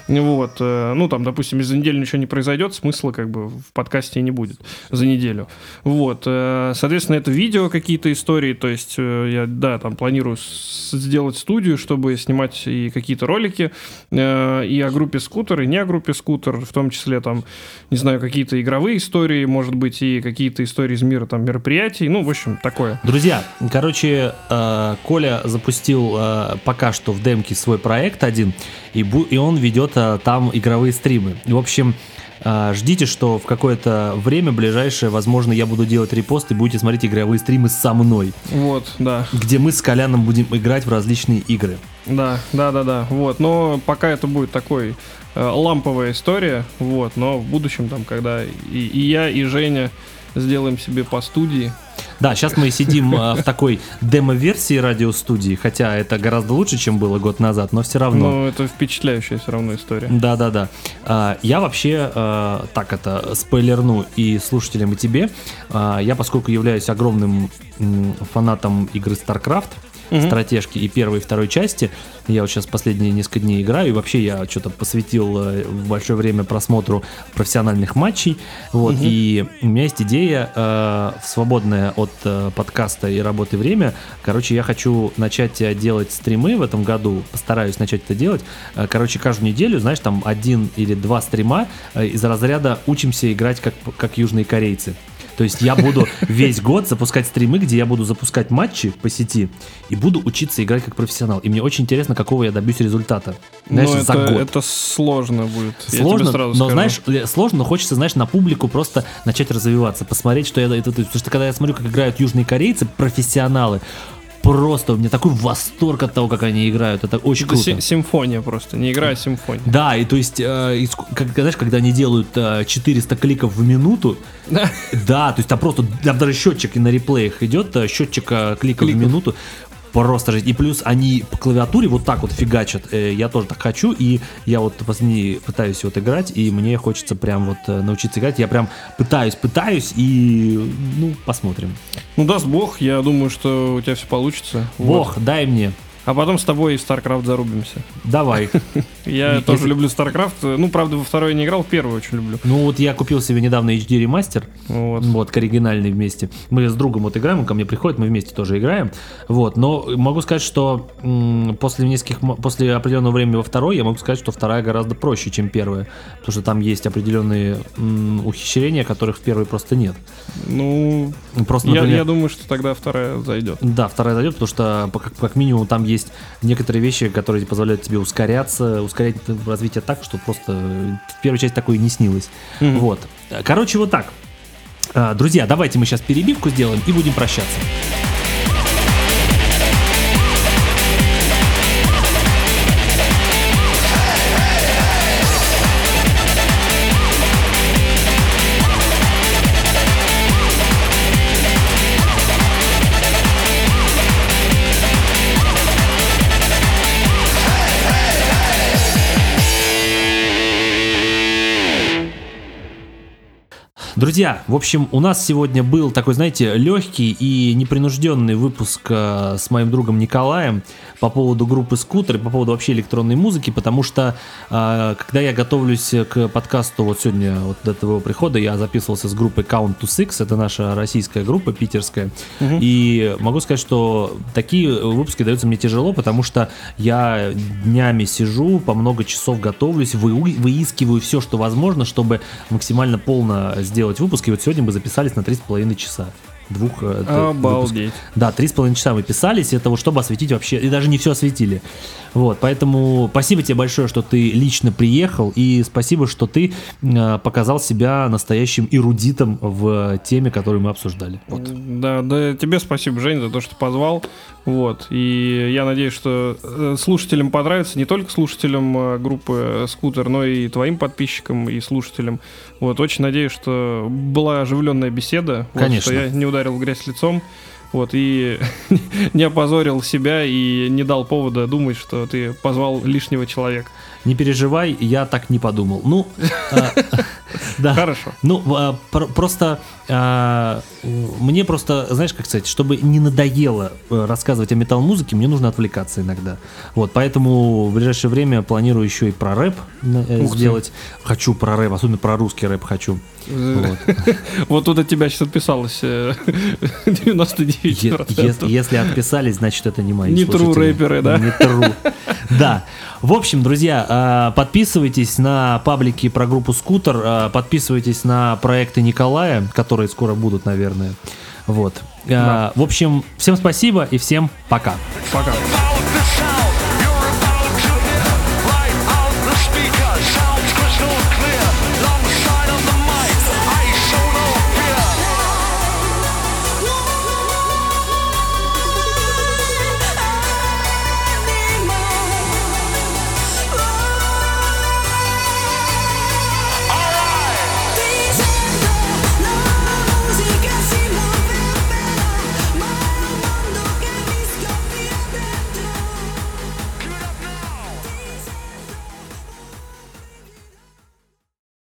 Вот, э, ну, там, допустим, из-за недели ничего не произойдет, смысла как бы в подкасте и не будет за неделю. Вот, соответственно, это видео какие-то истории, то есть, я, да, там планирую сделать студию, чтобы снимать и какие-то ролики, э, и о группе скутер, и не о группе скутер, в том числе там, не знаю, какие-то игровые истории, может быть, и какие-то истории из мира там мероприятий, ну, в общем, такое. Друзья, короче, э, Коля запустил э, пока что в демке свой проект один, и, бу- и он ведет э, там игровые стримы. В общем, ждите, что в какое-то время ближайшее, возможно, я буду делать репост и будете смотреть игровые стримы со мной, Вот, да. где мы с Коляном будем играть в различные игры. Да, да, да, да. Вот. Но пока это будет такой э, ламповая история. Вот. Но в будущем, там, когда и, и я, и Женя сделаем себе по студии. Да, сейчас мы сидим э, в такой демо-версии радиостудии, хотя это гораздо лучше, чем было год назад, но все равно. Ну, это впечатляющая все равно история. Да, да, да. Я вообще, э, так это, спойлерну и слушателям, и тебе. А, Я, поскольку являюсь огромным фанатом игры StarCraft, Мгм. стратежки и первой, и второй части. Я вот сейчас последние несколько дней играю, и вообще я что-то посвятил э, большое время просмотру профессиональных матчей. Вот, Мгм. и у меня есть идея, э, свободная от э, подкаста и работы время. Короче, я хочу начать э, делать стримы в этом году, постараюсь начать это делать. Э, Короче, каждую неделю, знаешь, там один или два стрима из разряда учимся играть как, как южные корейцы. То есть я буду весь год запускать стримы, где я буду запускать матчи по сети и буду учиться играть как профессионал. И мне очень интересно, какого я добьюсь результата. Знаешь, ну, за это, год. это сложно будет. Сложно, сразу но скажу. знаешь, э, сложно, но хочется, знаешь, на публику просто начать развиваться, посмотреть, что я это- потому что когда я смотрю, как играют южные корейцы, профессионалы, просто у меня такой восторг от того, как они играют, это очень Это круто. си- симфония просто, не игра, а симфония. Да, и то есть, э, и ск- как, знаешь, когда они делают э, 400 кликов в минуту, Да. то есть там просто, там даже счетчик и на реплеях идет, э, счетчик э, кликов в минуту, просто жесть. И плюс они по клавиатуре вот так вот фигачат, Э, я тоже так хочу, и я вот последние пытаюсь вот играть, и мне хочется прям вот э, научиться играть, я прям пытаюсь, пытаюсь, и, ну, посмотрим. Ну, даст бог, я думаю, что у тебя все получится. Вот. Бог, дай мне, А потом с тобой в StarCraft зарубимся. давай. [LAUGHS] Я тоже люблю StarCraft. Ну, правда, во второй не играл, в первый очень люблю. Ну вот я купил себе недавно HD ремастер, Вот. Вот, к оригинальной вместе. Мы с другом вот играем, он ко мне приходит, мы вместе тоже играем. Вот, но могу сказать, что после нескольких, после определенного времени во второй, я могу сказать, что вторая гораздо проще, чем первая. Потому что там есть определенные ухищрения, которых в первой просто нет. Ну, Просто, я, например, я думаю, что тогда вторая зайдет. да, вторая зайдет, потому что как, как минимум там есть некоторые вещи, которые позволяют тебе ускоряться, ускорять развитие так, что просто в первой части такое не снилось. Мгм. Вот. Короче, вот так. А, Друзья, давайте мы сейчас перебивку сделаем и будем прощаться. Друзья, в общем, у нас сегодня был такой, знаете, легкий и непринужденный выпуск э, с моим другом Николаем по поводу группы Скутер и по поводу вообще электронной музыки, потому что э, когда я готовлюсь к подкасту, вот сегодня, вот до твоего прихода, я записывался с группой Count to Six, это наша российская группа, питерская, и могу сказать, что такие выпуски даются мне тяжело, потому что я днями сижу, по много часов готовлюсь, вы- выискиваю все, что возможно, чтобы максимально полно сделать выпуск. И вот сегодня мы записались на 3,5 часа. Двух э. Обалдеть. Да, три с половиной часа мы писались, это вот чтобы осветить вообще, и даже не все осветили. Вот, поэтому спасибо тебе большое, что ты лично приехал, и спасибо, что ты э, показал себя настоящим эрудитом в теме, которую мы обсуждали. Вот. Да, да, тебе спасибо, Жень, за то, что позвал. Вот. И я надеюсь, что э, слушателям понравится, не только слушателям э, группы Скутер, но и твоим подписчикам и слушателям. Вот, очень надеюсь, что была оживленная беседа. вот, Конечно. что я не ударил в грязь лицом. Вот, и [LAUGHS] не опозорил себя и не дал повода думать, что ты позвал лишнего человека. Не переживай, я так не подумал. Ну, а, [LAUGHS] [LAUGHS] да. Хорошо. Ну, а, пр- просто а, мне просто, знаешь, как сказать, чтобы не надоело э, рассказывать о метал-музыке, мне нужно отвлекаться иногда. Вот, поэтому в ближайшее время планирую еще и про рэп э, сделать. Хочу про рэп, особенно про русский рэп хочу. Вот. [LAUGHS] Вот тут от тебя сейчас отписалось э, [LAUGHS] 99%. Е- ес- Если отписались, значит это не мои Не слушатели. рэперы, да? Не true. Да. В общем, друзья, а, подписывайтесь на паблики про группу Скутер, подписывайтесь на проекты Николая, которые скоро будут, наверное. Вот. А, В общем, всем спасибо и всем пока. Пока.